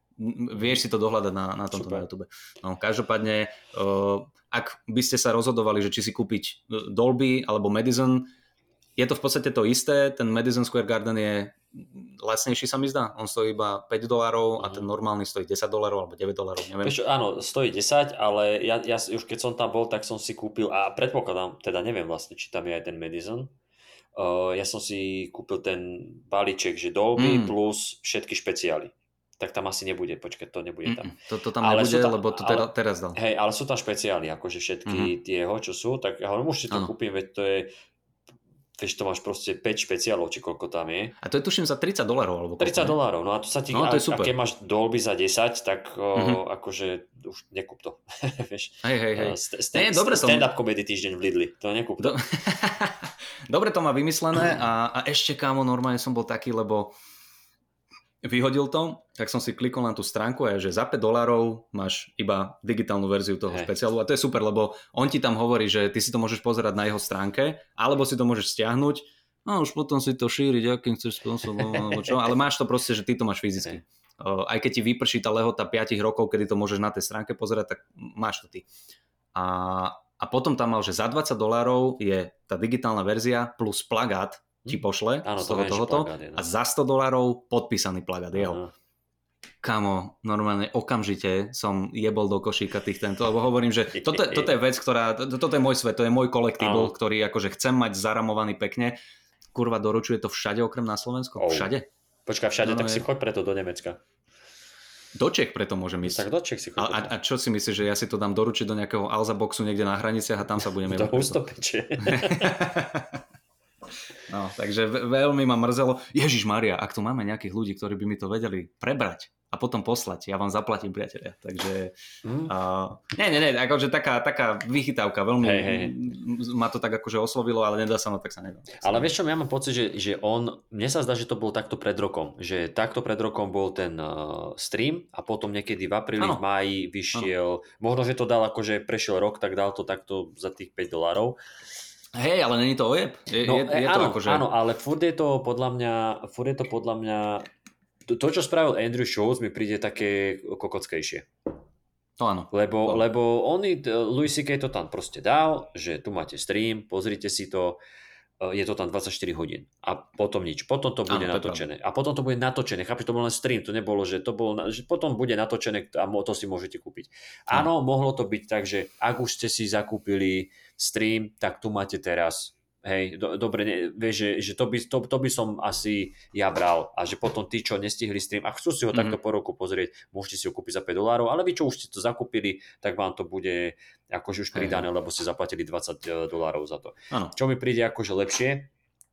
vieš si to dohľadať na, na tomto Super. na YouTube. No, každopádne, uh, ak by ste sa rozhodovali, že či si kúpiť uh, Dolby alebo Madison, je to v podstate to isté. Ten Madison Square Garden je lacnejší sa mi zdá. On stojí iba 5 dolárov a Mhm. ten normálny stojí 10 dolárov alebo 9 dolárov, neviem. Vieš čo, áno, stojí 10, ale ja, ja už keď som tam bol, tak som si kúpil, a predpokladám, teda neviem vlastne, či tam je aj ten Madison, uh, ja som si kúpil ten balíček, že Dolby Mm. plus všetky špeciály. Tak tam asi nebude, počkať, to nebude tam. Mm, to, to tam Ale nebude, tam- lebo to ale- tera, teraz dal. Hej, ale sú tam špeciály, akože všetky mm-hmm. tie jeho, čo sú, tak ja hovorím, už si to Áno. kúpim, veď to je, vieš, to máš proste 5 špeciálov, či koľko tam je. A to je tuším za 30 dolárov. Alebo koľko, 30 ne? dolárov, no a to sa ti, No, to je super. a keď máš Dolby za 10, tak o, Mhm. akože už nekúp to. vieš, Hej, hej, hej. St- Nie, st- dobre som- stand-up comedy týždeň v Lidli, to nekúp to. Do... Dobre to má vymyslené a, a ešte kámo, normálne som bol taký, lebo vyhodil to, tak som si klikol na tú stránku a je, že za 5 dolárov máš iba digitálnu verziu toho Hej. špeciálu a to je super, lebo on ti tam hovorí, že ty si to môžeš pozerať na jeho stránke, alebo si to môžeš stiahnuť, no už potom si to šíriť, akým chceš spôsobom, alebo čo, ale máš to proste, že ty to máš fyzicky. Uh, aj keď ti vyprší tá lehota 5 rokov, kedy to môžeš na tej stránke pozerať, tak máš to ty. A, a potom tam mal, že za 20 dolárov je tá digitálna verzia plus plagát ti pošle Áno, z to toho že tohoto plagát no. a za 100 dolárov podpísaný plagát jeho. Aha. Kamo, normálne okamžite som jebol do košíka tých tento, lebo hovorím, že toto, toto je vec, ktorá, to, toto je môj svet, to je môj kolektíbl, ktorý akože chcem mať zaramovaný pekne. Kurva, doručuje to všade okrem na Slovensku? Oh. Všade? Počkaj, všade, No, tak no, si je- choď preto do Nemecka. Do Čech preto môžem ísť. Tak do Čech si A, choď. a, a čo si myslíš, že ja si to dám doručiť do nejakého Alza boxu niekde na hraniciach a tam sa budeme to husto pečie. No, takže ve- veľmi ma mrzelo. Ježiš Maria, ak tu máme nejakých ľudí, ktorí by mi to vedeli prebrať a potom poslať, ja vám zaplatím, priatelia. Takže, Hm? uh, nie, nie, nie, akože taká, taká vychytávka, veľmi hej. m- ma to tak akože oslovilo, ale nedá sa, no tak sa nedá. Ale vieš čo, ja mám pocit, že, že on, mne sa zdá, že to bolo takto pred rokom, že takto pred rokom bol ten uh, stream a potom niekedy v apríli, v máji vyšiel, možno, že to dal akože prešiel rok, tak dal to takto za tých 5 dolárov. Hej, ale není to ojeb. Je, No, je, je e, to áno, akože... áno, ale furt je to podľa mňa, furt je to podľa mňa, to, to čo spravil Andrew Schultz mi príde také kokockejšie. To áno. Lebo, No. lebo oni, t- Louis C.K. to tam proste dal, že tu máte stream, pozrite si to, je to tam 24 hodín a potom nič. Potom to bude to je natočené. A potom to bude natočené. Chápeš, to bol len stream, to nebolo, že to bolo, že potom bude natočené a to si môžete kúpiť. Áno, mohlo to byť tak, že ak už ste si zakúpili stream, tak tu máte teraz Hej, do, dobre, ne, vieš, že, že to, by, to, to by som asi ja bral a že potom tí, čo nestihli stream a chcú si ho Mhm. takto po roku pozrieť, môžete si ho kúpiť za 5 dolárov, ale vy čo už ste to zakúpili, tak vám to bude akože už pridané, lebo ste zaplatili 20 dolárov za to. Áno. Čo mi príde akože lepšie,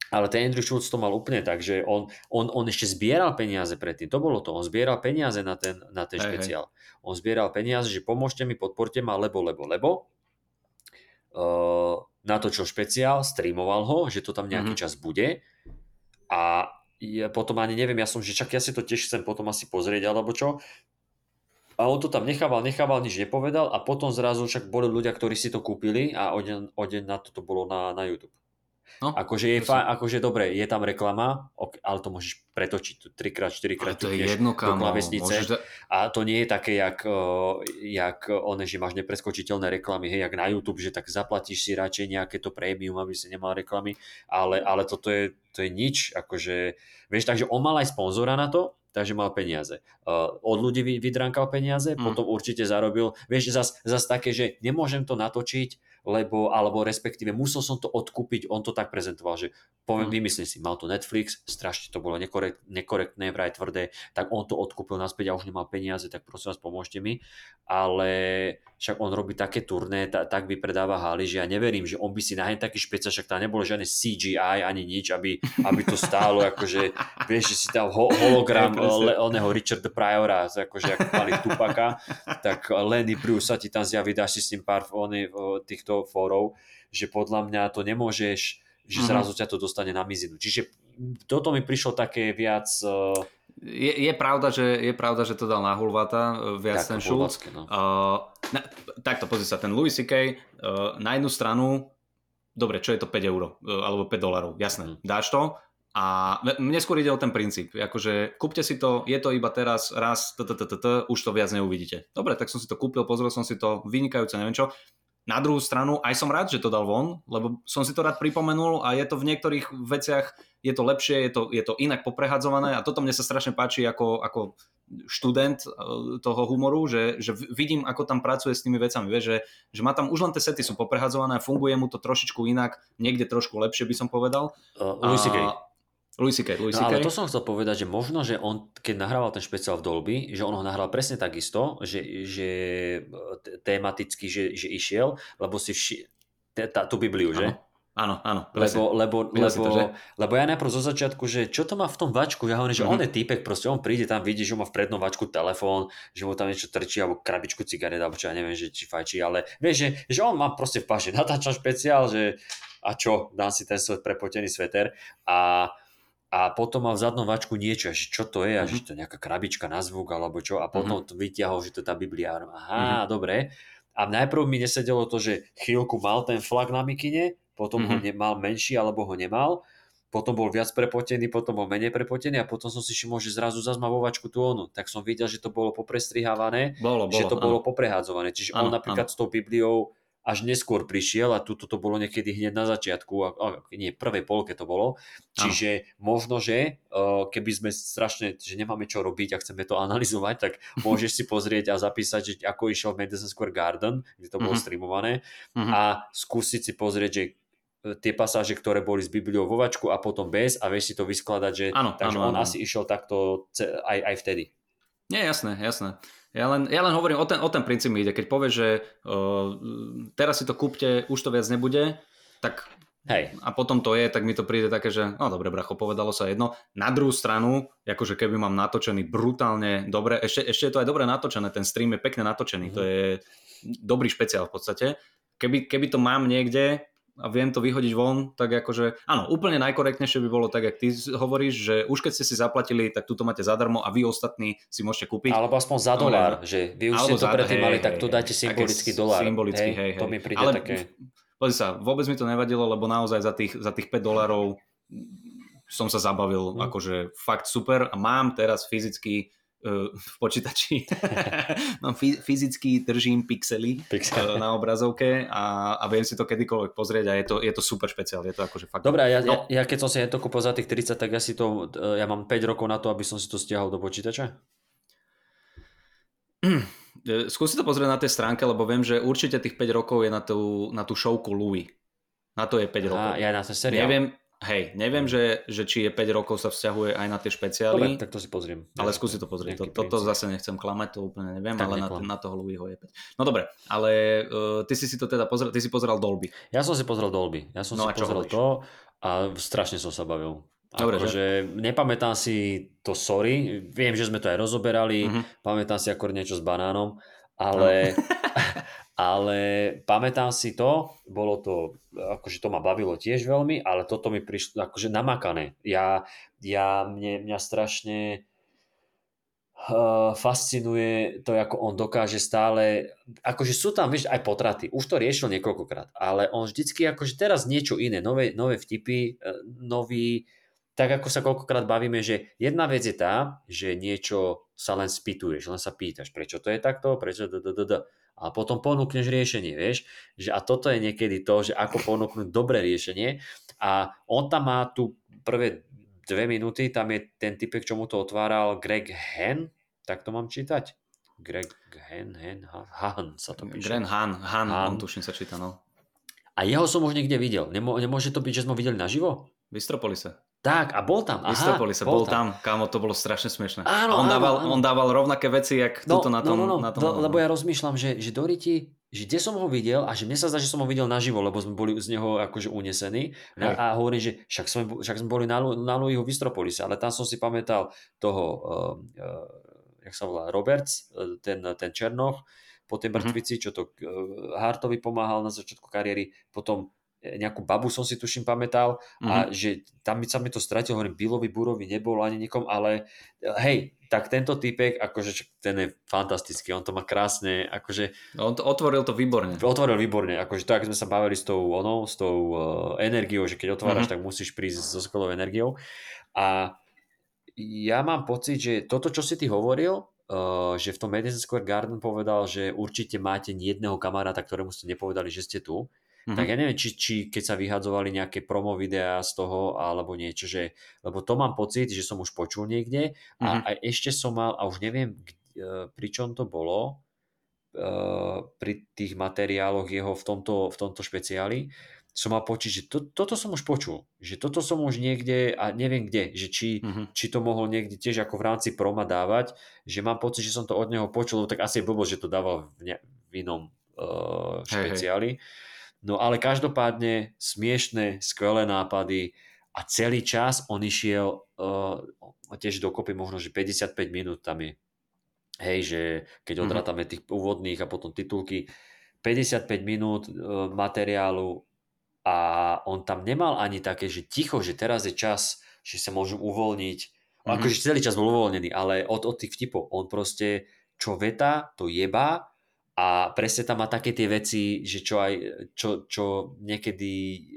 ale ten Andrew Schultz to mal úplne tak, že on, on, on ešte zbieral peniaze predtým, to bolo to, on zbieral peniaze na ten, na ten hej. špeciál. On zbieral peniaze, že pomôžte mi, podporte ma, lebo, lebo, lebo. Uh, natočil špeciál, streamoval ho, že to tam nejaký Mhm. čas bude a ja potom ani neviem, ja som, že čak ja si to tiež chcem potom asi pozrieť alebo čo. A on to tam nechával, nechával, nič nepovedal a potom zrazu však boli ľudia, ktorí si to kúpili a o deň, o deň na to to bolo na, na YouTube. No, Akože je fajn, akože dobre, je tam reklama, ok, ale to môžeš pretočiť tu 3x, 4 ale to je jedno, klávesnice. Môžeš da- A to nie je také, jak, uh, jak one, že máš nepreskočiteľné reklamy, hej, jak na YouTube, že tak zaplatíš si radšej nejaké to prémium, aby si nemal reklamy, ale, ale toto je, to je nič, akože, vieš, takže on mal aj sponzora na to, takže mal peniaze. Uh, od ľudí vy- vydrankal peniaze, Mm. potom určite zarobil. Vieš, zas, zas také, že nemôžem to natočiť, lebo, alebo respektíve musel som to odkúpiť, on to tak prezentoval, že poviem, Mm. vymyslím si, mal to Netflix, strašne to bolo nekorekt, nekorektné, vraj tvrdé, tak on to odkúpil naspäť a už nemal peniaze, tak prosím vás, pomôžte mi. Ale však on robí také turné, ta, tak vypredáva haly, že ja neverím, že on by si na hen taký špeca, však tam nebolo žiadne CGI ani nič, aby, aby to stálo, akože, vieš, že si tam ho, hologram le, oného Richarda Priora, akože ako mali Tupaka, tak Lenny Bruce sa ti tam zjaví, dáš si s ním pár oný, o, týchto fórov, že podľa mňa to nemôžeš, že Mhm. zrazu ťa to dostane na mizinu. Čiže toto mi prišlo také viac uh, Je, je, pravda, že, je pravda, že to dal na Hulvata e, viac ten Schultz. no. Uh, na, takto, pozri sa, ten Louis C.K. Uh, na jednu stranu, dobre, čo je to 5 eur, uh, alebo 5 dolarov, jasné, Mhm. dáš to a mne skôr ide o ten princíp, akože kúpte si to, je to iba teraz, raz, t, t, t, t, t, už to viac neuvidíte. Dobre, tak som si to kúpil, pozrel som si to, vynikajúce, neviem čo. Na druhú stranu, aj som rád, že to dal von, lebo som si to rád pripomenul a je to v niektorých veciach, je to lepšie, je to, je to inak poprehadzované a toto mne sa strašne páči ako, ako študent eh, toho humoru, že, že vidím, ako tam pracuje s tými vecami, vieš, že, že má tam už len tie sety sú poprehadzované a funguje mu to trošičku inak, niekde trošku lepšie by som povedal. Uh, Louis. A- Louis C.K. Louis No, ale to som chcel povedať, že možno, že on, keď nahrával ten špeciál v Dolby, že on ho nahral presne takisto, že, že t- tematicky, že, že išiel, lebo si vši... tá- tú Bibliu, že? Áno, áno, presne. Lebo, lebo, lebo, to, že? lebo ja najprv zo začiatku, že čo to má v tom vačku, ja hovorím, že Mhm. on je týpek, proste on príde tam, vidí, že má v prednom vačku telefón, že mu tam niečo trčí, alebo krabičku cigaret, alebo čo ja neviem, že či fajčí, ale vieš, že, že on má proste v paši, natáčam špeciál, že a čo, dám si ten svoj prepotený sveter a a potom má v zadnom vačku niečo, že čo to je, a že Mhm. to je nejaká krabička na zvuk alebo čo, a potom to vyťahol, že to je tá Biblia. Aha, Mhm. dobre. A najprv mi nesedelo to, že chvíľku mal ten flag na mikine, potom ho Mhm. nemal menší alebo ho nemal, potom bol viac prepotený, potom bol menej prepotený a potom som si všimol, že zrazu zase má vo vačku tú onu. Tak som videl, že to bolo poprestrihávané, Bolo, bolo, že to áno. bolo poprehádzované. Čiže on Áno, napríklad s tou Bibliou až neskôr prišiel a tuto to bolo niekedy hneď na začiatku, a, a, nie, prvej polke to bolo, čiže ano. možno, že uh, keby sme strašne, že nemáme čo robiť a chceme to analyzovať, tak môžeš si pozrieť a zapísať, že ako išiel Madison Square Garden, kde to bolo uh-huh. streamované uh-huh. a skúsiť si pozrieť, že e, tie pasáže, ktoré boli s Bibliou vo vačku a potom bez a vieš si to vyskladať, že ano, takže ano, on ano. asi išiel takto aj, aj vtedy. Nie, jasné, jasné. Ja len, ja len hovorím, o ten, o ten princíp ide. Keď povieš, že uh, teraz si to kúpte, už to viac nebude, tak Hej. a potom to je, tak mi to príde také, že no dobre, bracho, povedalo sa jedno. Na druhú stranu, akože keby mám natočený brutálne dobre, ešte, ešte je to aj dobre natočené, ten stream je pekne natočený, mm. to je dobrý špeciál v podstate. Keby, keby to mám niekde, a viem to vyhodiť von, tak akože, áno, úplne najkorektnejšie by bolo tak, jak ty hovoríš, že už keď ste si zaplatili, tak tu to máte zadarmo a vy ostatní si môžete kúpiť. Alebo aspoň za dolár, že vy už ste to predtým mali, tak tu dáte symbolický dolár. Symbolický, hej, hej. To mi príde Ale, také... Pozri sa, vôbec mi to nevadilo, lebo naozaj za tých, za tých 5 dolárov som sa zabavil, mm. akože fakt super a mám teraz fyzicky v počítači. Mám fyzicky držím pixely Pixel. na obrazovke a, a viem si to kedykoľvek pozrieť a je to, je to super špeciál. Je to akože fakt... Dobre, ja, no. ja, ja keď som si to kúpil za tých 30, tak ja si to, ja mám 5 rokov na to, aby som si to stiahol do počítača? Skúsi to pozrieť na tej stránke, lebo viem, že určite tých 5 rokov je na tú, na tú showku Louis. Na to je 5 Aha, rokov. ja na ten seriál. Neviem, Hej, neviem, že, že či je 5 rokov sa vzťahuje aj na tie špeciály. Dobre, tak to si pozriem. Ale skúsi to pozrieť. To, toto zase nechcem klamať, to úplne neviem, tak ale na, na toho Louisho je 5. No dobre, ale uh, ty si si to teda pozrel, ty si pozeral Dolby. Ja som si pozrel Dolby. Ja som no si pozrel to a strašne som sa bavil. Dobre, že? že nepamätám si to, sorry, viem, že sme to aj rozoberali, uh-huh. pamätám si ako niečo s banánom, ale, no. ale pamätám si to, bolo to, akože to ma bavilo tiež veľmi, ale toto mi prišlo akože namakané. Ja, ja mne, mňa strašne uh, fascinuje to, ako on dokáže stále, akože sú tam, vieš, aj potraty, už to riešil niekoľkokrát, ale on vždycky, akože teraz niečo iné, nové, nové vtipy, uh, nový, tak ako sa koľkokrát bavíme, že jedna vec je tá, že niečo sa len spýtuješ, len sa pýtaš, prečo to je takto, prečo to, to, to, to a potom ponúkneš riešenie, vieš. Že a toto je niekedy to, že ako ponúknuť dobré riešenie a on tam má tu prvé dve minúty, tam je ten typek, čo mu to otváral, Greg Hen, tak to mám čítať? Greg Hen, Hen, Han sa to píše. Greg Han, Han, Han. on tuším sa číta, no. A jeho som už niekde videl. Nemo, nemôže to byť, že sme ho videli naživo? V Istropolise. Tak, a bol tam. Aha, bol, bol tam. tam. Kámo, to bolo strašne smiešné. Áno, on, áno, dával, áno. on dával rovnaké veci, jak no, tuto na tom. No, no, no. Na tom Do, lebo ja rozmýšľam, že, že Doriti, že kde som ho videl a že mne sa zdá, že som ho videl naživo, lebo sme boli z neho akože unesení. A, a hovorím, že však sme, však sme boli na, na Louisho v Istropolise, ale tam som si pamätal toho, uh, uh, jak sa volá, Roberts, uh, ten, ten Černoch, po tej mŕtvici, čo to uh, Hartovi pomáhal na začiatku kariéry, potom nejakú babu som si tuším pamätal mm-hmm. a mhm. že tam sa mi to stratil, hovorím, Billovi Burovi nebol ani nikom, ale hej, tak tento typek, akože ten je fantastický, on to má krásne, akože... No, on to otvoril to výborne. Otvoril výborne, akože to, ak sme sa bavili s tou, onou, s tou uh, energiou, že keď otváraš, mm-hmm. tak musíš prísť so skvelou energiou a ja mám pocit, že toto, čo si ty hovoril, Uh, že v tom Madison Square Garden povedal, že určite máte jedného kamaráta, ktorému ste nepovedali, že ste tu. Mm-hmm. Tak ja neviem, či, či keď sa vyhadzovali nejaké promo videá z toho, alebo niečo, že, lebo to mám pocit, že som už počul niekde a, mm-hmm. a ešte som mal, a už neviem, kde, pri čom to bolo, uh, pri tých materiáloch jeho v tomto, v tomto špeciáli, som mal počuť, že to, toto som už počul, že toto som už niekde, a neviem kde, že či, mm-hmm. či to mohol niekde tiež ako v rámci proma dávať, že mám pocit, že som to od neho počul, tak asi je blbosť, že to dával v, ne, v inom uh, špeciáli. Hej, hej. No ale každopádne smiešné, skvelé nápady a celý čas on išiel uh, tiež dokopy možno, že 55 minút tam je. Hej, že keď mhm. odrátame tých úvodných a potom titulky, 55 minút uh, materiálu a on tam nemal ani také, že ticho, že teraz je čas, že sa môžu uvoľniť. Mm-hmm. Akože celý čas bol uvoľnený, ale od, od tých vtipov on proste čo veta, to jeba a presne tam má také tie veci, že čo aj, čo, čo niekedy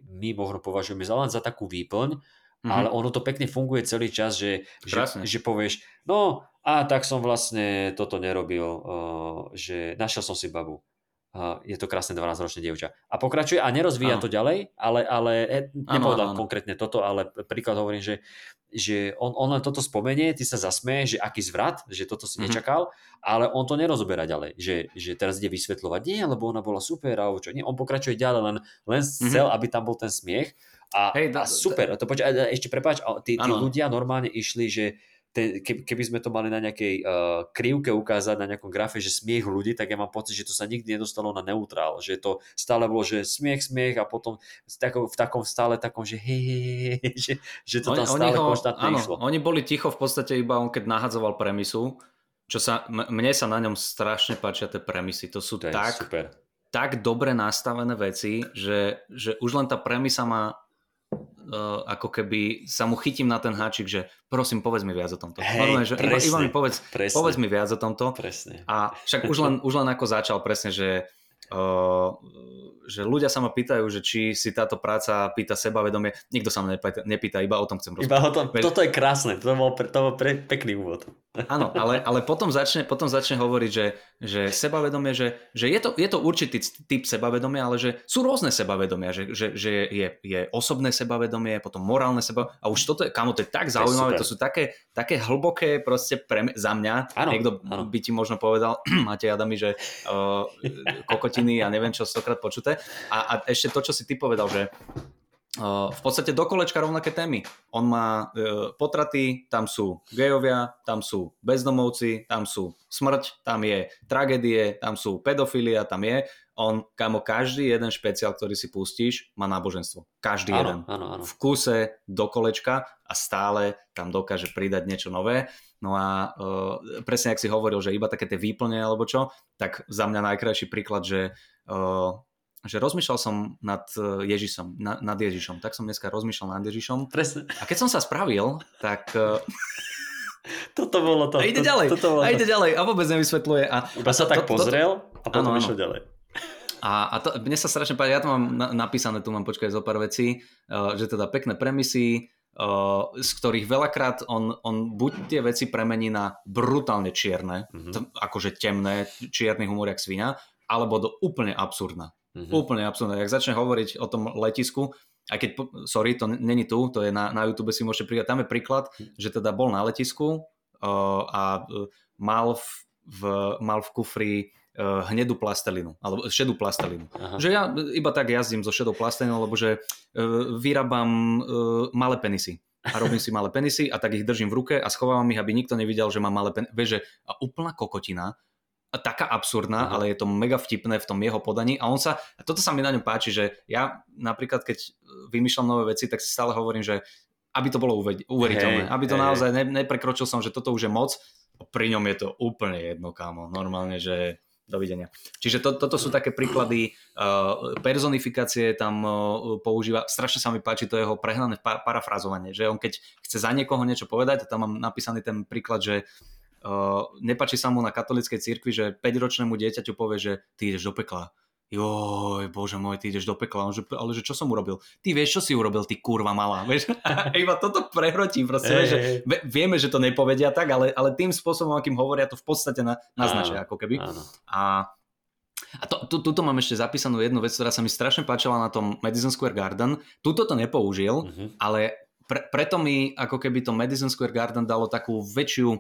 my možno považujeme za len za takú výplň, mm-hmm. ale ono to pekne funguje celý čas, že, že, že povieš, no a tak som vlastne toto nerobil, uh, že našiel som si babu. uh, je to krásne 12-ročné dievča. A pokračuje a nerozvíja Áno. to ďalej, ale, ale e, nepovedal áno, áno. konkrétne toto, ale príklad hovorím, že, že on, on len toto spomenie, ty sa zasmeješ, že aký zvrat, že toto si Mhm. nečakal, ale on to nerozoberá ďalej, že, že teraz ide vysvetľovať, nie, lebo ona bola super, alebo čo, nie, on pokračuje ďalej, len, len chcel, aby tam bol ten smiech a. Hej, a da- super, to počkaj, a ešte prepáč, a tí, tí ľudia normálne išli, že te, keby, sme to mali na nejakej uh, krivke ukázať, na nejakom grafe, že smiech ľudí, tak ja mám pocit, že to sa nikdy nedostalo na neutrál, že to stále bolo, že smiech, smiech a potom v takom, v takom stále takom, že hej, hej, hej, že, že to tam stále konštantne áno, išlo. oni boli ticho v podstate iba on, keď nahadzoval premisu, čo sa, mne sa na ňom strašne páčia tie premisy. To sú To tak, super. tak dobre nastavené veci, že, že už len tá premisa má uh, ako keby sa mu chytím na ten háčik, že prosím, povedz mi viac o tomto. Hej, Normálne, že iba, presne, iba mi povedz, presne. povedz mi viac o tomto. Presne. A však už len, už len ako začal presne, že, že ľudia sa ma pýtajú, že či si táto práca pýta sebavedomie. Nikto sa ma nepýta, nepýta iba o tom chcem rozprávať. Iba o tom, toto je krásne, to bol, pre, to bol pre, pekný úvod. Áno, ale, ale potom, začne, potom začne hovoriť, že, že sebavedomie, že, že je, to, je to určitý typ sebavedomia, ale že sú rôzne sebavedomia, že, že, že je, je osobné sebavedomie, potom morálne sebavedomie. A už toto je, kamo, to je tak zaujímavé, super. to sú také, také hlboké proste pre, za mňa. Áno, Niekto áno. by ti možno povedal, máte Adami, že uh, kokotiny a neviem čo stokrát počuté. A, a ešte to, čo si ty povedal, že v podstate do kolečka rovnaké témy. On má uh, potraty, tam sú gejovia, tam sú bezdomovci, tam sú smrť, tam je tragédie, tam sú pedofilia, tam je. On, kamo, každý jeden špeciál, ktorý si pustíš, má náboženstvo. Každý jeden. Áno, áno, áno. V kuse do kolečka a stále tam dokáže pridať niečo nové. No a uh, presne, ak si hovoril, že iba také tie výplne alebo čo, tak za mňa najkrajší príklad, že uh, že rozmýšľal som nad eh, Ježišom, na, nad Ježišom, tak som dneska rozmýšľal nad Ježišom Presne. a keď som sa spravil, tak uh, Toto bolo to. a ide to- ďalej, Toto bolo a to. ide ďalej a vôbec nevysvetľuje. A, Iba sa to- tak to- pozrel a potom išiel ďalej. A, a to, mne sa strašne páči, ja to mám na, napísané, tu mám počkaj zo pár vecí, uh, že teda pekné premisy, z ktorých veľakrát on, on buď tie veci premení na brutálne čierne, Mhm. to, akože temné, čierny humor jak svinia, alebo do úplne absurdná. Mhm. Úplne absurdné. Jak začne hovoriť o tom letisku, aj keď, sorry, to není tu, to je na, na YouTube si môžete pridať, tam je príklad, že teda bol na letisku uh, a uh, mal v, v, mal v kufri hnedú plastelinu, alebo šedú plastelinu. Aha. Že ja iba tak jazdím so šedou plastelinou, lebo že uh, vyrábam uh, malé penisy. A robím si malé penisy a tak ich držím v ruke a schovávam ich, aby nikto nevidel, že mám malé penisy. Vieš, že a úplná kokotina, a taká absurdná, Aha. ale je to mega vtipné v tom jeho podaní a on sa, a toto sa mi na ňom páči, že ja napríklad keď vymýšľam nové veci, tak si stále hovorím, že aby to bolo uve- uveriteľné, Hej, aby to hej, naozaj ne, neprekročil som, že toto už je moc, pri ňom je to úplne jedno, kámo, normálne, že dovidenia. Čiže to, toto sú také príklady, uh, personifikácie tam uh, používa, strašne sa mi páči to jeho prehnané pa- parafrazovanie, že on keď chce za niekoho niečo povedať, tam mám napísaný ten príklad, že uh, sa mu na katolíckej cirkvi, že 5-ročnému dieťaťu povie, že ty ideš do pekla. Joj, bože môj, ty ideš do pekla. Že, ale že čo som urobil? Ty vieš, čo si urobil, ty kurva malá. Vieš? Iba toto prehrotí proste, vieš, že vieme, že to nepovedia tak, ale, ale tým spôsobom, akým hovoria, to v podstate na, naznačia, ako keby. Áno. A, a to, tu, tuto mám ešte zapísanú jednu vec, ktorá sa mi strašne páčila na tom Madison Square Garden. Tuto to nepoužil, Mhm. ale pre, preto mi ako keby to Madison Square Garden dalo takú väčšiu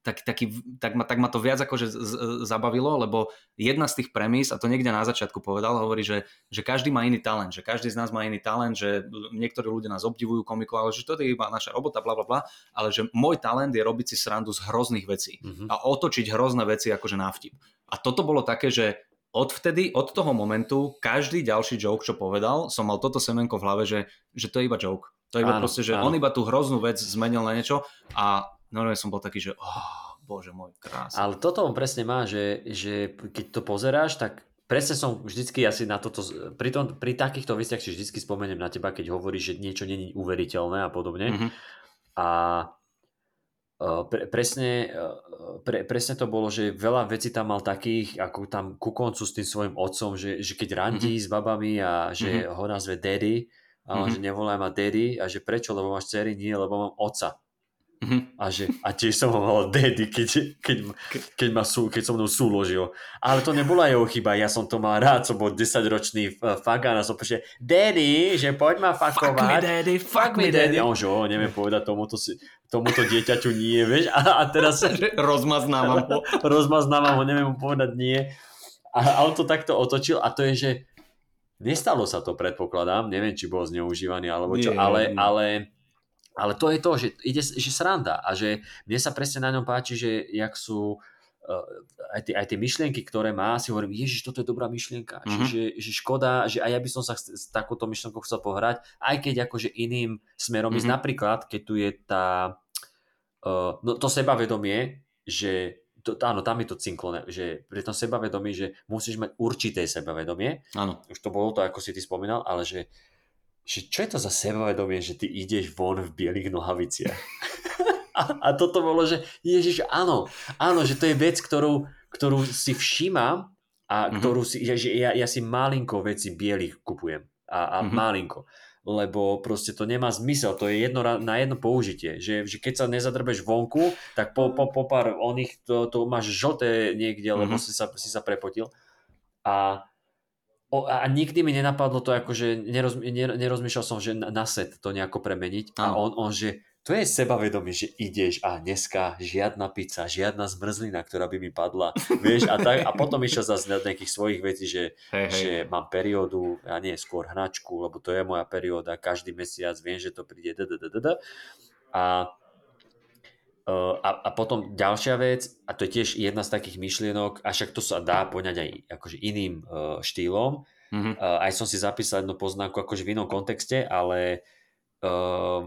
tak, taký, tak, ma, tak ma to viac akože z, z, zabavilo, lebo jedna z tých premis, a to niekde na začiatku povedal, hovorí, že, že každý má iný talent, že každý z nás má iný talent, že niektorí ľudia nás obdivujú komikov, ale že to je iba naša robota, bla bla bla, ale že môj talent je robiť si srandu z hrozných vecí Mhm. a otočiť hrozné veci akože na vtip. A toto bolo také, že odvtedy, od toho momentu, každý ďalší joke, čo povedal, som mal toto semenko v hlave, že, že to je iba joke. To je iba Áno, proste, že áno. on iba tú hroznú vec zmenil na niečo a normálne som bol taký, že oh, bože môj, krásne. Ale toto on presne má, že, že keď to pozeráš, tak presne som vždycky asi na toto, pri, tom, pri takýchto veciach si vždycky spomeniem na teba, keď hovoríš, že niečo není uveriteľné a podobne. Mhm. A e, pre, presne, e, pre, presne to bolo, že veľa vecí tam mal takých, ako tam ku koncu s tým svojim otcom, že, že keď randí s babami a že ho nazve daddy, a on, Mhm. že nevolaj ma daddy a že prečo, lebo máš dcery, nie, lebo mám otca. Mhm. A, že, a tiež som ho mal daddy, keď, keď, keď, ma sú, keď so mnou súložil. Ale to nebola jeho chyba, ja som to mal rád, som bol 10-ročný fagán a som povedal, daddy, že poď ma fakovať. Fuck me daddy, fuck me daddy. A on že, o, neviem povedať tomuto, si, tomuto dieťaťu nie, vieš. A, a teraz Rozmaznávam ho. rozmaznávam ho, neviem mu povedať nie. A, a on to takto otočil a to je, že nestalo sa to, predpokladám, neviem, či bol zneužívaný alebo čo, Nie, ale, nie. ale ale to je to, že ide že sranda a že mne sa presne na ňom páči, že jak sú uh, aj, tie, aj tie myšlienky, ktoré má, si hovorím, ježiš, toto je dobrá myšlienka, Mhm. že, že škoda, že aj ja by som sa s, takouto myšlienkou chcel pohrať, aj keď akože iným smerom ísť. Mhm. Napríklad, keď tu je tá, uh, no to sebavedomie, že to, áno, tam je to cinklo, že pri tom sebavedomí, že musíš mať určité sebavedomie, Áno. už to bolo to, ako si ty spomínal, ale že, že čo je to za sebavedomie, že ty ideš von v bielých nohaviciach. a, a toto bolo, že ježiš, áno, áno, že to je vec, ktorú, ktorú si všímam a Mhm. ktorú si, ja, že ja, ja si malinko veci bielých kupujem. A, a Mhm. malinko. Lebo proste to nemá zmysel, to je jedno, na jedno použitie. Že, že keď sa nezadrbeš vonku, tak po, po, po pár oných to, to máš žlté niekde, lebo Mhm. si, sa, si sa prepotil. A O, a nikdy mi nenapadlo to, akože neroz, ner, nerozmýšľal som, že na, na set to nejako premeniť. A on, on, že to je sebavedomie, že ideš a dneska žiadna pizza, žiadna zmrzlina, ktorá by mi padla. Vieš, a, tak, a potom išiel zase na nejakých svojich vecí, že, Hej, hej. že mám periódu, ja nie, skôr hnačku, lebo to je moja perióda, každý mesiac viem, že to príde. d, d, d, d, d. A a, a potom ďalšia vec, a to je tiež jedna z takých myšlienok, a však to sa dá poňať aj akože iným uh, štýlom, Mhm. uh, aj som si zapísal jednu poznámku akože v inom kontexte, ale uh,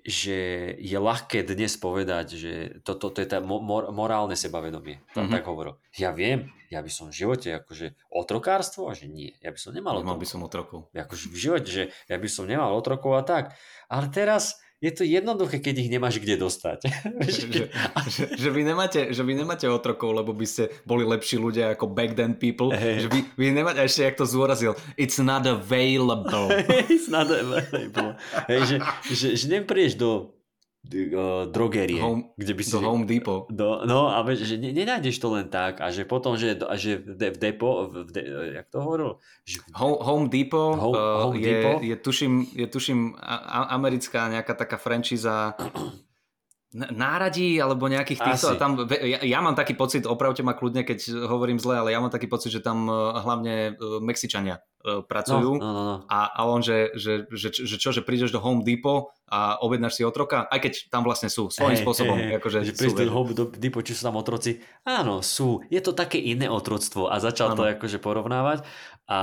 že je ľahké dnes povedať, že toto to, to je tá mo- mor- morálne sebavedomie. Mhm. tak hovoril. Ja viem, ja by som v živote akože otrokárstvo, a že nie, ja by som nemal Nemal otrokov. by som otrokov. Akože v živote, že ja by som nemal otrokov a tak. Ale teraz je to jednoduché, keď ich nemáš kde dostať. Že, že, že, vy nemáte, že vy nemáte otrokov, lebo by ste boli lepší ľudia ako back then people. Hej. Že vy, vy nemáte, ešte jak to zúrazil, it's not available. Snad available. Hej, že, že, že neprídeš do uh, drogerie, Home- kde by si... Do Home Depot. Do, no a vieš, že ne, nenájdeš to len tak a že potom, že, a že v, de, v depo, v, de, jak to hovoril? Že, Home, Home Depot, Home- uh, Home je, Depot? je, tuším, je tuším a- a- americká nejaká taká franchíza n- náradí alebo nejakých týchto. Asi. A tam, ja, ja mám taký pocit, opravte ma kľudne, keď hovorím zle, ale ja mám taký pocit, že tam uh, hlavne uh, Mexičania no, pracujú. no, no, no. A, a on, že, že, že, že čo, že prídeš do Home Depot a objednáš si otroka, aj keď tam vlastne sú, svojím Hej, spôsobom. hej. akože že prísť do home Depot, či sú tam otroci. Áno, sú. Je to také iné otroctvo a začal to Áno. akože porovnávať. A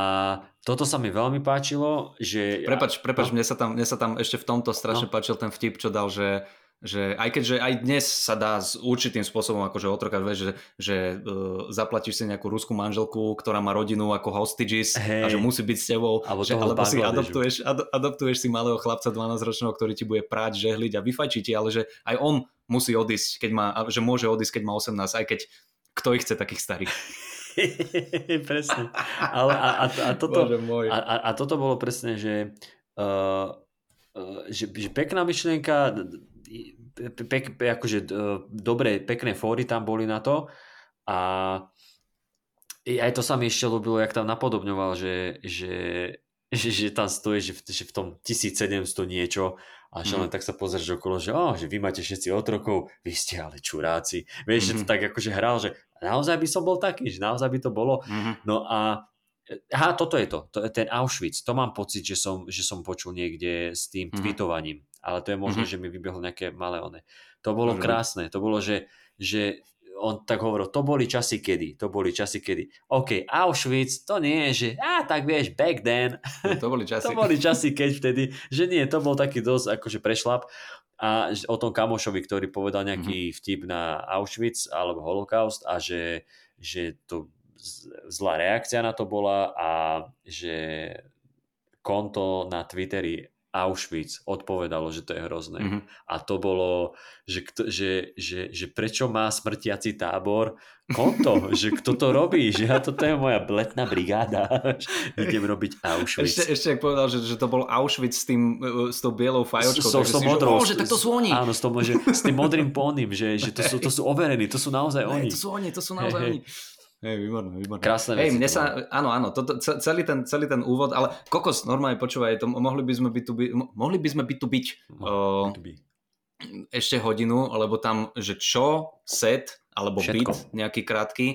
toto sa mi veľmi páčilo, že... Prepač, prepač, no. mne, sa tam, mne sa tam ešte v tomto strašne No. páčil ten vtip, čo dal, že, že aj keďže aj dnes sa dá s určitým spôsobom akože otrokať, vieš, že, že uh, zaplatíš si nejakú ruskú manželku, ktorá má rodinu ako hostages Hej. a že musí byť s tebou, Alebo že, alebo si adoptuješ, ad, adoptuješ si malého chlapca 12-ročného, ktorý ti bude práť, žehliť a vyfajčiť ti, ale že aj on musí odísť, keď má, že môže odísť, keď má 18, aj keď kto ich chce takých starých. presne. Ale a, a, a, toto, môj. a, a, a toto bolo presne, že, uh, uh, že, že pekná myšlienka, pe, pe, pe, akože dobré, pekné fóry tam boli na to a aj to sa mi ešte ľúbilo, jak tam napodobňoval, že, že, že, že tam stojí, že v, že v tom 1700 niečo a že Mhm. len tak sa pozrieš okolo, že, oh, že vy máte všetci otrokov, vy ste ale čuráci. Vieš, že to Mhm. tak akože hral, že naozaj by som bol taký, že naozaj by to bolo. Mhm. No a Aha, toto je to, to je ten Auschwitz. To mám pocit, že som, že som počul niekde s tým Mhm. tweetovaním. Ale to je možné, Mhm. že mi vybehlo nejaké malé one. To bolo Môže byť. krásne. To bolo, že, že on tak hovoril, to boli časy kedy, to boli časy kedy. OK, Auschwitz, to nie je, že á, tak vieš, back then. To boli časy. To boli časy, keď vtedy, že nie, to bol taký dosť akože prešlap. A o tom kamošovi, ktorý povedal nejaký Mhm. vtip na Auschwitz alebo holokaust a že, že to zlá reakcia na to bola a že konto na Twitteri Auschwitz odpovedalo, že to je hrozné. Mhm. A to bolo, že, kto, že, že, že prečo má smrtiaci tábor konto, že kto to robí, že ja toto je moja letná brigáda, idem robiť Auschwitz. Ešte, ešte ak povedal, že, že to bol Auschwitz s, tým, e, s tou bielou fajočkou. So- so si, modrou, že, oh, že tak to sú oni. Áno, s, tom, že, s tým modrým pónim, že, že to, sú, to sú overení, to sú naozaj oni. Hej, to sú oni, to sú naozaj hej. oni. Hej, výborné, výborné. Krásne Hej, mne sa, áno, áno, toto, ce- celý, ten, celý ten úvod, ale kokos, normálne počúvaj, to, mohli by sme byť tu, by, mo- mohli by sme byť tu byť To by. ešte hodinu, lebo tam, že čo, set, alebo Všetko. beat, nejaký krátky,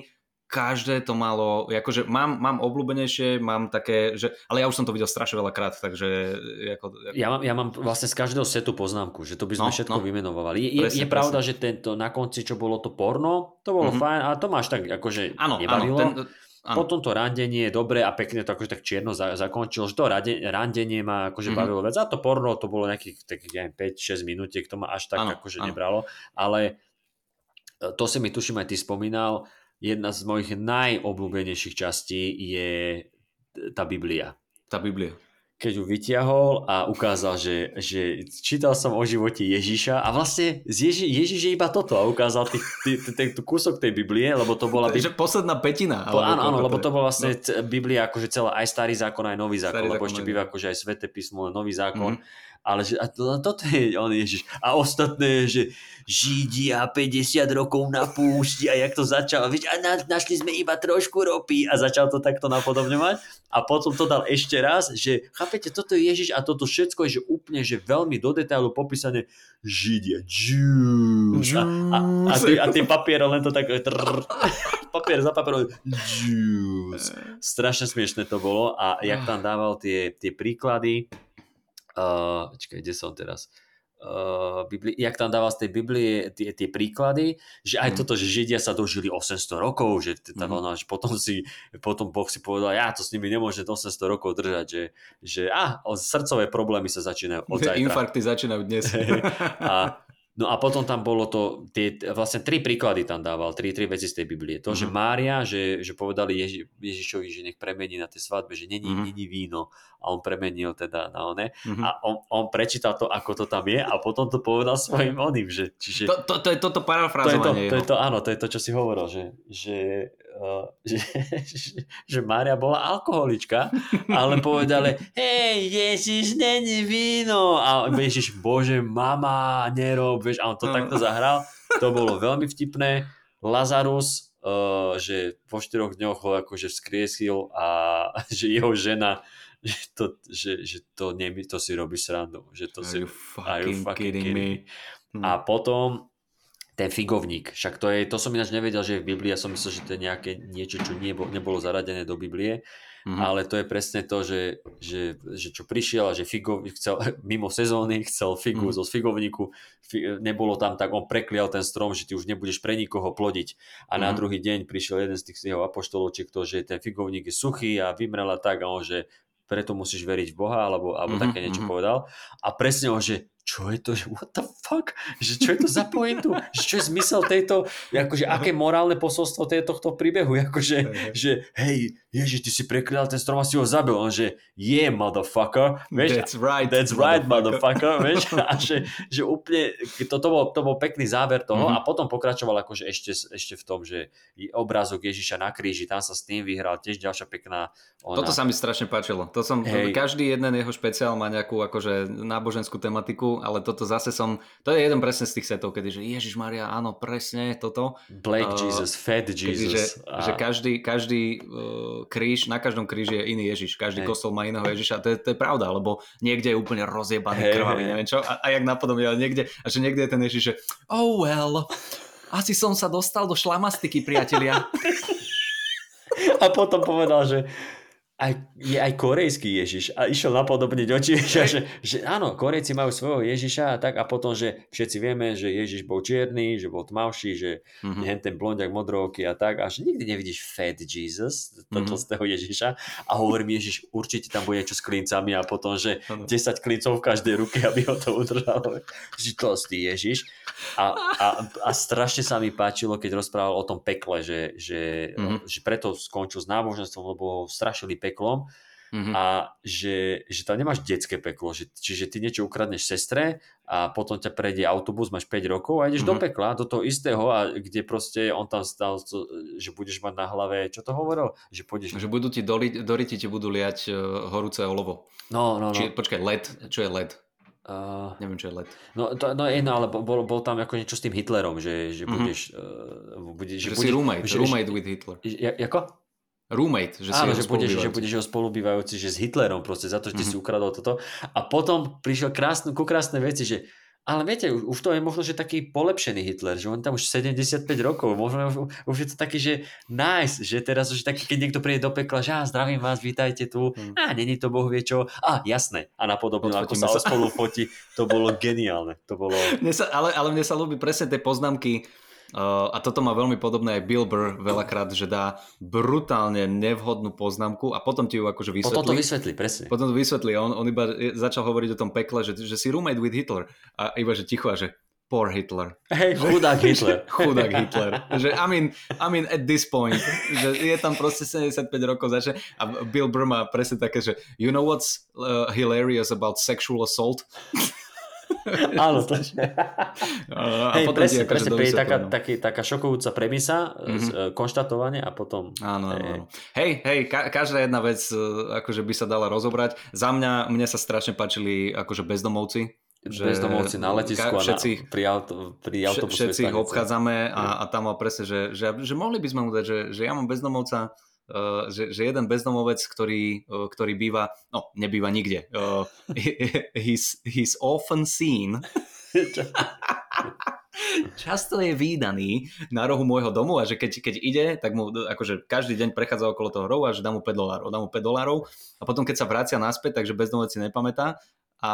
každé to malo, akože mám, mám obľúbenejšie, mám také, že, ale ja už som to videl strašne veľa krát, takže ako, ako, Ja mám, ja mám vlastne z každého setu poznámku, že to by sme No, všetko no. vymenovali. Je, je, Presne, je pravda, že tento na konci, čo bolo to porno, to bolo Mhm. fajn, ale to máš tak akože áno, áno, nebavilo. ten, áno. Potom to randenie je dobre a pekne to akože tak čierno za, zakončilo, že to rade, randenie ma akože Mhm. bavilo vec. A to porno to bolo nejakých takých, ja neviem, 5-6 minútiek, to ma až tak Áno, akože áno. nebralo. Ale e, to si mi tuším aj ty spomínal, jedna z mojich najobľúbenejších častí je tá Biblia tá Biblia. keď ju vyťahol a ukázal, že, že čítal som o živote Ježiša a vlastne Ježi, Ježiš je iba toto a ukázal tých, tý, tý, tý, tý kúsok tej Biblie, lebo to bola Takže posledná petina. po, áno, áno, lebo to bol vlastne No. Biblia akože celá, aj starý zákon, aj nový zákon, Starý lebo zákon, ešte býva akože aj sveté písmo, nový zákon. Mhm. Ale že, a to, toto je on Ježiš. A ostatné, že Židia 50 rokov na púšti a jak to začal. Vieš, a na, našli sme iba trošku ropy a začal to takto napodobňovať. A potom to dal ešte raz, že chápete, toto je Ježiš a toto všetko je že úplne, že veľmi do detailu popísané Židia, Jews. A, a, a, tie, a tie papiere len to tak trrr, papier za papierom Jews. Strašne smiešne to bolo a jak tam dával tie, tie príklady uh, čakaj, kde som teraz uh, Bibli- jak tam dával z tej Biblie tie, tie príklady, že aj Mhm. toto, že Židia sa dožili 800 rokov, že, t- tam, Mhm. ono, že potom si potom Boh si povedal, ja to s nimi nemôžem 800 rokov držať, že, že a, o, srdcové problémy sa začínajú od zajtra. Infarkty začínajú dnes. A, no a potom tam bolo to, tie, vlastne tri príklady tam dával, tri, tri veci z tej Biblie. To, že Mhm. Mária, že, že povedali Ježi, Ježišovi, že nech premení na tej svadbe, že není, Mhm. není víno a on premenil teda na one. Mhm. A on, on prečítal to, ako to tam je a potom to povedal svojim oným, že, čiže To, to, to je toto to je to, parafrázovanie. to je to, áno, to je to, čo si hovoril, že, že, že, že, že Mária bola alkoholička, ale povedali, hej, Ježiš, není víno. A Ježiš, bože, mama, nerob, vieš, a on to No. takto zahral. To bolo veľmi vtipné. Lazarus, uh, že po štyroch dňoch ho akože vzkriesil a že jeho žena že to, že, že to, nie, to si robí srandu. Že to Are si, you fucking, kidding me? Hm. a potom ten figovník, však to je, to som ináč nevedel, že je v Biblii, ja som myslel, že to je nejaké niečo, čo nie, nebolo zaradené do Biblie, Mhm. ale to je presne to, že, že, že čo prišiel a že figo, chcel, mimo sezóny chcel figu Mhm. zo figovníku, fi, nebolo tam tak, on preklial ten strom, že ty už nebudeš pre nikoho plodiť a na Mhm. druhý deň prišiel jeden z tých jeho apoštolov, či kto, že ten figovník je suchý a vymrel a tak a on, že preto musíš veriť v Boha, alebo, alebo Mhm, také niečo mhm. povedal. A presne on, že čo je to, že what the fuck, že čo je to za pointu, že čo je zmysel tejto, akože aké morálne posolstvo tej- tohto príbehu, akože, že hej, ježiš, ty si preklial ten strom a si ho zabil, on že yeah, motherfucker, vieš, That's right. That's right, motherfucker, vieš, a že, že úplne, to, to, bol, to bol pekný záver toho. Mhm. a potom pokračoval akože ešte, ešte v tom, že je obrázok Ježiša na kríži, tam sa s tým vyhral, tiež ďalšia pekná ona. Toto sa mi strašne páčilo. To som, Hej. každý jeden jeho špeciál má nejakú akože náboženskú tematiku, ale toto zase som, to je jeden presne z tých setov, kedy že Ježiš Maria, áno, presne toto. Black Uh, Jesus, Fat Kedy, že, Jesus. a- že každý, každý uh, kríž, na každom kríži je iný Ježiš. Každý Hej. kostol má iného Ježiša. To je, to je pravda, lebo niekde je úplne rozjebaný, Hej, krvavý, hej. neviem čo. A, a jak napodobne, ale niekde, a že niekde je ten Ježiš, že oh well, asi som sa dostal do šlamastiky, priatelia. A potom povedal, že aj, je aj korejský Ježiš a išiel napodobniť oči Ježiša, že, že áno, Korejci majú svojho Ježiša a tak a potom, že všetci vieme, že Ježiš bol čierny, že bol tmavší, že Mhm. hen ten blondiak modrooký a tak a že nikdy nevidíš Fat Jesus, to Mhm. tlstého Ježiša a hovorím Ježiš, určite tam bude niečo s klincami a potom, že Áno. 10 klincov v každej ruke, aby ho to udržalo. Že tlstý Ježiš. A, a, a strašne sa mi páčilo, keď rozprával o tom pekle, že, že, Mhm. že preto skončil s náboženstvom, lebo strašili peklom. Mhm. a že, že tam nemáš detské peklo, že, čiže ty niečo ukradneš sestre a potom ťa prejde autobus, máš 5 rokov a ideš do Mhm. pekla, do toho istého a kde proste on tam stal, že budeš mať na hlave, čo to hovoril? Že pôjdeš... Že budú ti do ryti ti budú liať uh, horúce olovo. No, no, no. Či, počkaj, led. Čo je led? Uh, Neviem, čo je led. no, to, no jedno, ale bol, bol tam ako niečo s tým Hitlerom, že, že Mhm. budeš... Uh, bude, Že, že, si budeš, roommate, že, roommate with Hitler. Ja- ako? Roommate, že si Áno, jeho že budeš, že budeš jeho spolubývajúci, že s Hitlerom proste za to, že Mhm. si ukradol toto. A potom prišiel krásne, ku krásne veci, že ale viete, už už to je možno, že taký polepšený Hitler, že on tam už 75 rokov, možno už, už je to taký, že nice, že teraz už taký, keď niekto príde do pekla, že á, zdravím vás, vítajte tu, Mhm. a není to boh vie čo, a jasné, a napodobne, ako sa, sa. spolu fotí, to bolo geniálne, to bolo... Mne sa, ale, ale mne sa ľúbi presne tie poznámky uh, a toto má veľmi podobné aj Bill Burr veľakrát, že dá brutálne nevhodnú poznámku a potom ti ju akože vysvetlí. Potom to vysvetlí, presne. Potom to vysvetlí on, on iba začal hovoriť o tom pekle, že, že si roommate with Hitler a iba že ticho a že poor Hitler. Hej, chudák Hitler. Chudák Hitler. že I mean, I mean at this point, že je tam proste 75 rokov začne a Bill Burr má presne také, že you know what's uh, hilarious about sexual assault? Áno, to A, Hej, potom presne, akože presne, príde taká, taký, taká šokujúca premisa, Mhm. mm-hmm. konštatovanie a potom... Áno, áno, Hej. áno. Hej, hej, ka- každá jedna vec e, akože by sa dala rozobrať. Za mňa, mne sa strašne páčili akože bezdomovci. že bezdomovci na letisku ka- a všetci, na, pri, auto, pri autobusovej všetci ich obchádzame a, a tam mal presne, že, že, že mohli by sme mu dať, že, že ja mám bezdomovca, že, že jeden bezdomovec, ktorý, uh, ktorý býva, no nebýva nikde, uh, he's, he's often seen. Často je výdaný na rohu môjho domu a že keď, keď ide, tak mu akože každý deň prechádza okolo toho rohu a že dá mu 5 dolárov, dá mu 5 dolárov. A potom keď sa vracia naspäť, takže bezdomovec si nepamätá a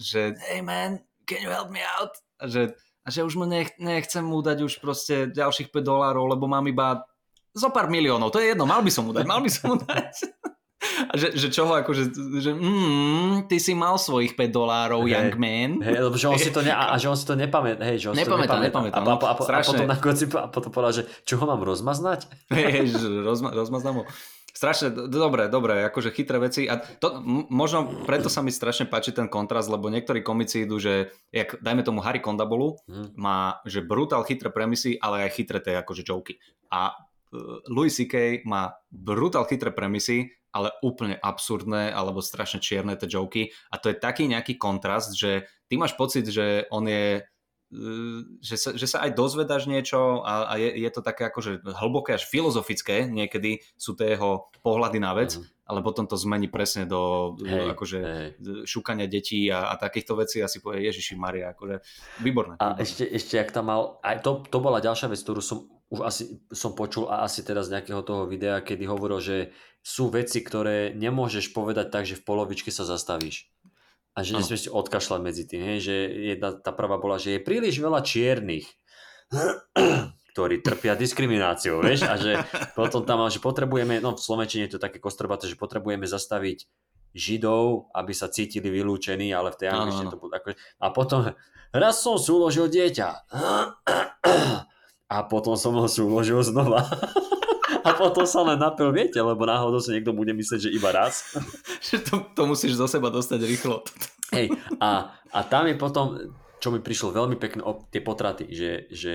že hey man, can you help me out? A že, a že už mu nech, nechcem mu dať už proste ďalších 5 dolárov, lebo mám iba zo pár miliónov, to je jedno, mal by som mu dať, mal by som mu dať. A že, že čo ho akože, že mm, ty si mal svojich 5 dolárov, Hej. young man. Hej, lebo že on si to, ne, a, a že on si to nepamätá. Hej, že on si to Nepamätá, nepamätá. A, no, a, a, a, potom na konci a potom povedal, že čo ho mám rozmaznať? Hej, že rozma, rozmaznám ho. Strašne, dobre, dobre, akože chytré veci a to, možno preto sa mi strašne páči ten kontrast, lebo niektorí komici idú, že jak, dajme tomu Harry Kondabolu, Hm. má, že brutál chytré premisy, ale aj chytré tie akože joky. A Louis C.K. má brutál chytré premisy, ale úplne absurdné alebo strašne čierne tie joky a to je taký nejaký kontrast, že ty máš pocit, že on je uh, že sa, že sa aj dozvedáš niečo a, a je, je to také akože hlboké až filozofické, niekedy sú to jeho pohľady na vec, Mhm. ale potom to zmení presne do Hej, akože hej. šúkania detí a, a takýchto vecí a si povie Ježiši Maria, akože výborné. A výborné. ešte, ešte ak tam mal, aj to, to bola ďalšia vec, ktorú som už asi som počul a asi teraz z nejakého toho videa, kedy hovoril, že sú veci, ktoré nemôžeš povedať tak, že v polovičke sa zastavíš. A že nesmieš si odkašľať medzi tým. Hej? Že jedna, tá prvá bola, že je príliš veľa čiernych, ktorí trpia diskrimináciou. Vieš? A že potom tam že potrebujeme, no v Slovenčine je to také kostrbaté, že potrebujeme zastaviť Židov, aby sa cítili vylúčení, ale v tej angličtine to bolo ako... A potom, raz som súložil dieťa. A potom som ho súložil znova. A potom sa len napil, viete, lebo náhodou si niekto bude myslieť, že iba raz. Že to, to musíš zo seba dostať rýchlo. Hej, a, a tam je potom, čo mi prišlo veľmi pekné, o, tie potraty, že, že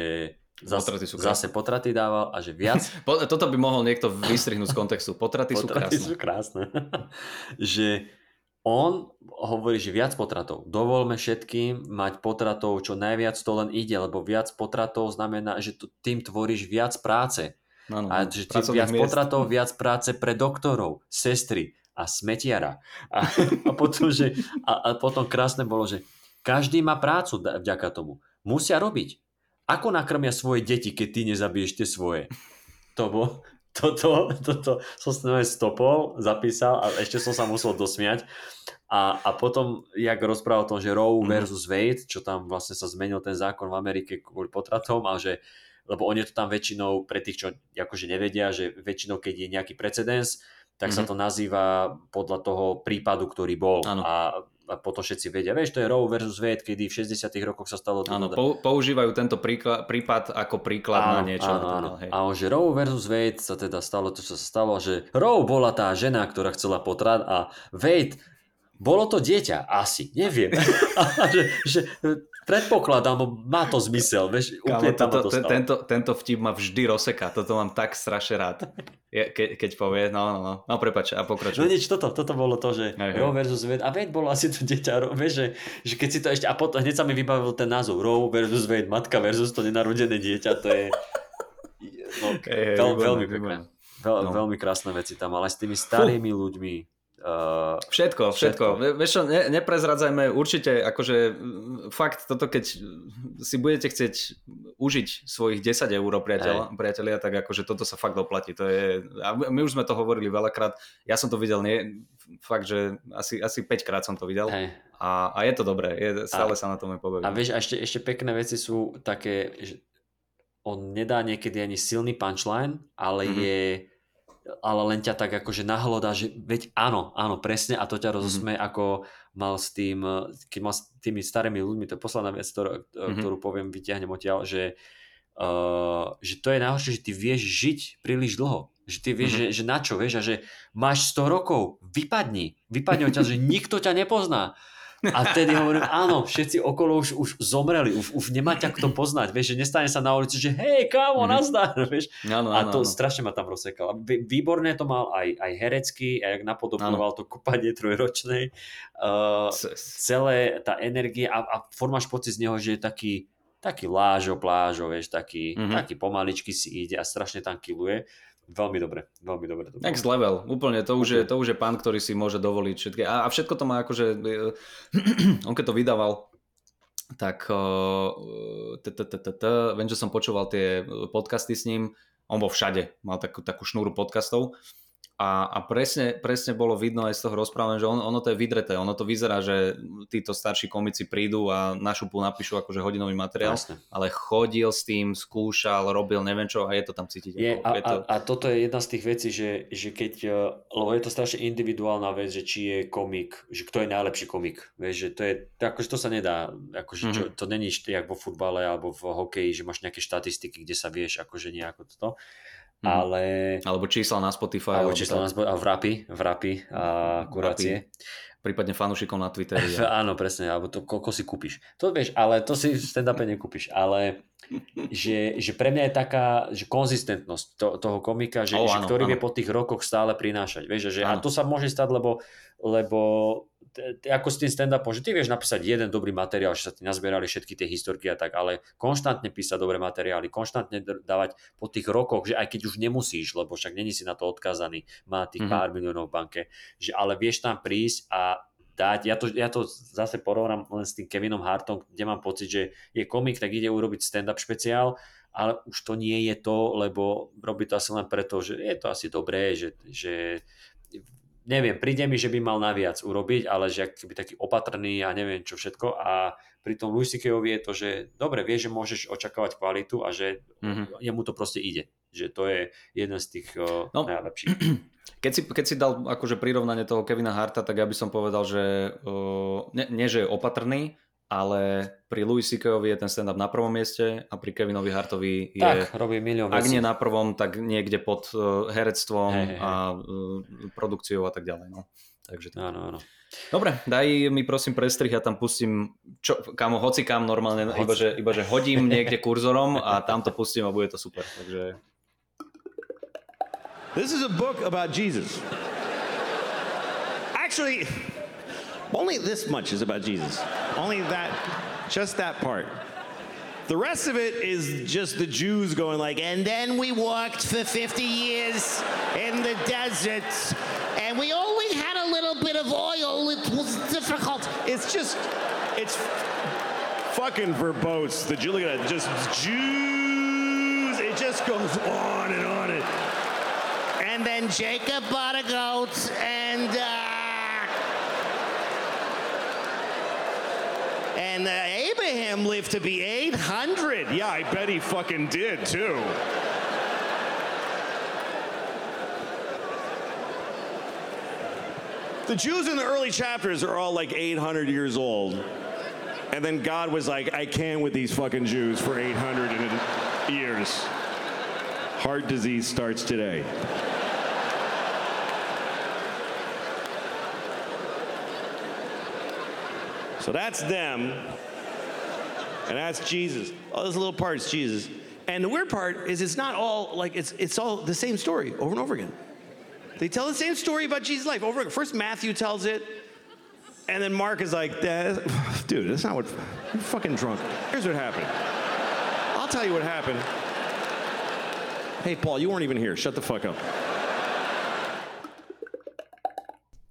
zase, Potraty sú zase potraty dával a že viac toto by mohol niekto vystrihnúť z kontextu. Potraty, sú Potraty krásne. sú krásne. že on hovorí, že viac potratov. Dovolme všetkým mať potratov, čo najviac to len ide, lebo viac potratov znamená, že tu, tým tvoríš viac práce. Áno, A že tým viac miest. potratov, viac práce pre doktorov, sestry a smetiara. A, a, potom, že, a, a potom krásne bolo, že každý má prácu vďaka tomu. Musia robiť. Ako nakrmia svoje deti, keď ty nezabiješ tie svoje? To bol, toto, toto som normálne stopol, zapísal a ešte som sa musel dosmiať. A, a potom, jak rozprával o tom, že Roe Mhm. versus Wade, čo tam vlastne sa zmenil ten zákon v Amerike kvôli potratom a že lebo oni to tam väčšinou, pre tých, čo akože nevedia, že väčšinou, keď je nejaký precedens, tak sa Mhm. to nazýva podľa toho prípadu, ktorý bol. Áno. A a potom všetci vedia, vieš, to je Roe versus Wade, kedy v 60 rokoch sa stalo... Áno, pou, používajú tento príklad, prípad ako príklad áno, na niečo. Áno, áno. Hej. A že Roe versus Wade sa teda stalo to, čo sa stalo, že Roe bola tá žena, ktorá chcela potrat a Wade bolo to dieťa? Asi, neviem. že, že predpokladám, má to zmysel, vieš, úplne Kámo, toto, to tento, tento vtip ma vždy rozseká, toto mám tak strašne rád, ke, keď povie, no, no, no, no, prepač, a pokračuj. No nič, toto, toto bolo to, že Roe versus Wade, a Wade bolo asi to dieťa, vieš, že, že keď si to ešte, a potom hneď sa mi vybavil ten názov, Roe versus Wade, matka versus to nenarodené dieťa, to je no, hey, veľ, veľmi pekné. Veľ, no. Veľmi krásne veci tam, ale s tými starými Fuh. ľuďmi, Uh, všetko, všetko. všetko. Vieš čo, ne, neprezradzajme určite, akože fakt toto, keď si budete chcieť užiť svojich 10 eur, priateľ, priatelia, tak akože toto sa fakt oplatí. To je, a my už sme to hovorili veľakrát, ja som to videl, nie, fakt, že asi, asi 5 krát som to videl a, a je to dobré, je, stále a, sa na tom pobavím. A vieš, a ešte, ešte pekné veci sú také, že on nedá niekedy ani silný punchline, ale mm-hmm. je ale len ťa tak akože nahlodá, že veď áno, áno, presne a to ťa rozosme, mm-hmm. ako mal s tým, keď mal s tými starými ľuďmi, to je posledná vec, ktorú, mm-hmm. ktorú poviem, vyťahnem odtiaľ, že, uh, že to je najhoršie, že ty vieš žiť príliš dlho. Že ty vieš, mm-hmm. že, že na čo, vieš, a že máš 100 rokov, vypadni, vypadni od ťa, že nikto ťa nepozná. A vtedy hovorím, áno, všetci okolo už, už zomreli, už, už nemá ťa kto poznať, vieš, že nestane sa na ulici, že hej, kámo, mm-hmm. nazdar, vieš. Ano, a to ano. strašne ma tam rozsekal. Výborné to mal aj, aj herecky, aj jak napodoboval to kopanie trojročnej. Uh, celé tá energie a, a formáš pocit z neho, že je taký, taký lážo, plážo, vieš, taký, mm-hmm. taký pomaličky si ide a strašne tam kiluje. Veľmi dobre, veľmi dobre. To Next level, úplne, to už, je, to už je pán, ktorý si môže dovoliť všetky. A, a všetko to má akože, on keď to vydával, tak viem, že som počúval tie podcasty s ním, on bol všade, mal takú, takú šnúru podcastov a, a presne, presne bolo vidno aj z toho rozprávania, že on, ono to je vydreté, ono to vyzerá, že títo starší komici prídu a na šupu napíšu akože hodinový materiál, Jasne. ale chodil s tým, skúšal, robil neviem čo a je to tam cítiť. Je, a, je to... a, a toto je jedna z tých vecí, že, že keď, e, lebo je to strašne individuálna vec, že či je komik, že kto je najlepší komik, vieš, že to je, to, akože to sa nedá, akože čo, mm-hmm. to není jak vo futbale alebo v hokeji, že máš nejaké štatistiky, kde sa vieš akože nejako toto. Ale... Alebo čísla na Spotify. Alebo čísla na Spotify, a v rapy, v rapy a kurácie. Prípadne fanúšikom na Twitteri. Áno, presne, alebo to, koľko si kúpiš. To vieš, ale to si v stand-upe nekúpiš. Ale že, že pre mňa je taká že konzistentnosť to, toho komika, že, oh, že áno, ktorý áno. vie po tých rokoch stále prinášať. Vieš, že, a to sa môže stať, lebo, lebo ako s tým stand-upom, že ty vieš napísať jeden dobrý materiál, že sa ti nazbierali všetky tie historky a tak, ale konštantne písať dobré materiály, konštantne dávať po tých rokoch, že aj keď už nemusíš, lebo však není si na to odkázaný, má tých mm-hmm. pár miliónov v banke, že ale vieš tam prísť a dať, ja to, ja to zase porovnám len s tým Kevinom Hartom, kde mám pocit, že je komik, tak ide urobiť stand-up špeciál, ale už to nie je to, lebo robí to asi len preto, že je to asi dobré, že, že neviem, príde mi, že by mal naviac urobiť, ale že by taký opatrný a neviem čo všetko a pri tom Louis je to, že dobre, vieš, že môžeš očakávať kvalitu a že mm-hmm. jemu to proste ide. Že to je jeden z tých uh, no, najlepších. Keď si, keď si dal akože prirovnanie toho Kevina Harta, tak ja by som povedal, že uh, nie, nie, že je opatrný, ale pri Louis C.K.ovi je ten stand-up na prvom mieste a pri Kevinovi Hartovi je... Tak, robí milión Ak nie na prvom, tak niekde pod uh, herectvom hey, hey, hey. a uh, produkciou a tak ďalej. No. Takže tak. Áno, áno. Dobre, daj mi prosím prestrih, ja tam pustím, čo, kamo, hoci kam normálne, hoci. iba že, iba že hodím niekde kurzorom a tam to pustím a bude to super. Takže... This is a book about Jesus. Actually, Only this much is about Jesus. Only that, just that part. The rest of it is just the Jews going like, and then we walked for 50 years in the desert, and we only had a little bit of oil. It was difficult. It's just, it's fucking verbose. The look at it, just Jews. It just goes on and on. And, and then Jacob bought a goat, and. Uh, And uh, Abraham lived to be 800. Yeah, I bet he fucking did too. The Jews in the early chapters are all like 800 years old. And then God was like, I can with these fucking Jews for 800 years. Heart disease starts today. So that's them. And that's Jesus. All those little parts, Jesus. And the weird part is it's not all like it's it's all the same story over and over again. They tell the same story about Jesus' life over again. First Matthew tells it, and then Mark is like, dude, that's not what you're fucking drunk. Here's what happened. I'll tell you what happened. Hey Paul, you weren't even here. Shut the fuck up.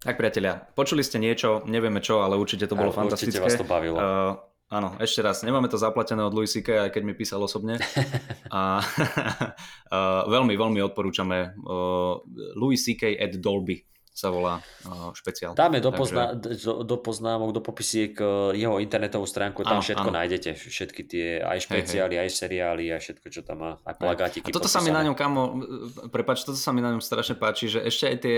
Tak priatelia, počuli ste niečo, nevieme čo, ale určite to bolo Ale určite fantastické. vás to bavilo. Uh, áno, ešte raz, nemáme to zaplatené od Louis C.K., aj keď mi písal osobne. A uh, veľmi, veľmi odporúčame uh, Louis C.K. at Dolby sa volá uh, špeciál. Dáme do, Takže- pozná, do, do poznámok, do popisiek eh, jeho internetovú stránku, tam Áno, všetko áno. nájdete, všetky tie aj špeciály, aj seriály, aj všetko, čo tam má, aj plagátiky. A toto sa mi na ňom, kamo, prepač, toto sa mi na ňom strašne páči, že ešte aj tie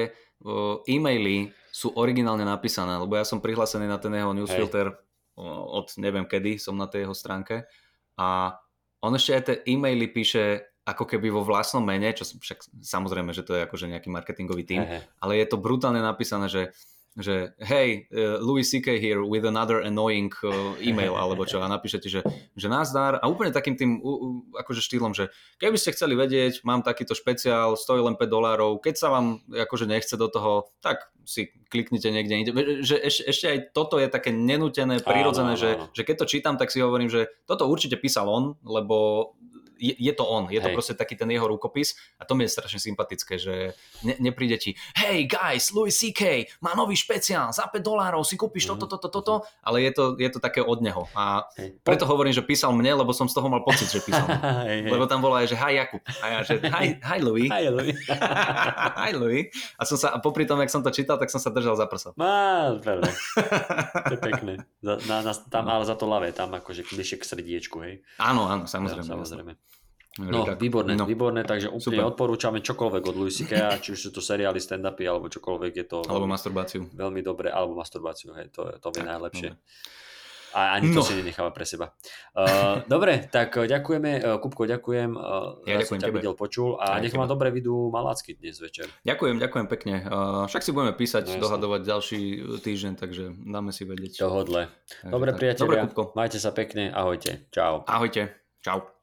e-maily sú originálne napísané, lebo ja som prihlásený na ten jeho newsfilter o, od neviem kedy, som na tej jeho stránke a on ešte aj tie e-maily píše ako keby vo vlastnom mene, čo však samozrejme, že to je akože nejaký marketingový tým, Hej, hej. ale je to brutálne napísané, že že hey, uh, Louis C.K. here with another annoying uh, email, alebo čo, a napíšete, že, že nazdar, a úplne takým tým uh, akože štýlom, že keby ste chceli vedieť, mám takýto špeciál, stojí len 5 dolárov, keď sa vám akože nechce do toho, tak si kliknite niekde inde. Že ešte, ešte aj toto je také nenútené, prirodzené, áno, že, áno. že keď to čítam, tak si hovorím, že toto určite písal on, lebo je, je to on, je to Hej. proste taký ten jeho rukopis a to mi je strašne sympatické, že ne, nepríde ti, hey guys, Louis C.K. má nový špeciál, za 5 dolárov si kúpiš toto, toto, toto, ale je to, je to také od neho a Hej. preto hovorím, že písal mne, lebo som z toho mal pocit, že písal. Hej, hej. Lebo tam aj, že hi Jakub. A ja, že hi, hi Louis. Aj, Louis. hi Louis. A, som sa, a popri tom, jak som to čítal, tak som sa držal za prsa. Má, pevne. To je pekné. Za, na, na, tam, ale za to ľavé, tam akože bližšie k srdiečku, hej. Áno, áno, Ja, samozrejme. No, Tak, výborné, no. výborné, takže úplne Super. odporúčame čokoľvek od Louis C.K., či už sú to seriály, stand-upy, alebo čokoľvek je to Alebo veľmi, masturbáciu. veľmi dobre, alebo masturbáciu, hej, to, to Tak, najlepšie. dobre. A ani to No. si nenecháva pre seba. Uh, dobre, tak uh, ďakujeme, uh, Kupko, ďakujem. Uh, Ja ďakujem tebe. videl, počul a Aj nech vám dobre vidú Malácky dnes večer. Ďakujem, ďakujem pekne. Uh, však si budeme písať, No, jasne. dohadovať ďalší týždeň, takže dáme si vedieť. Dohodle. Takže Dobre, tak. priatelia, Dobre, Kupko. majte sa pekne, ahojte. Čau. Ahojte. Čau.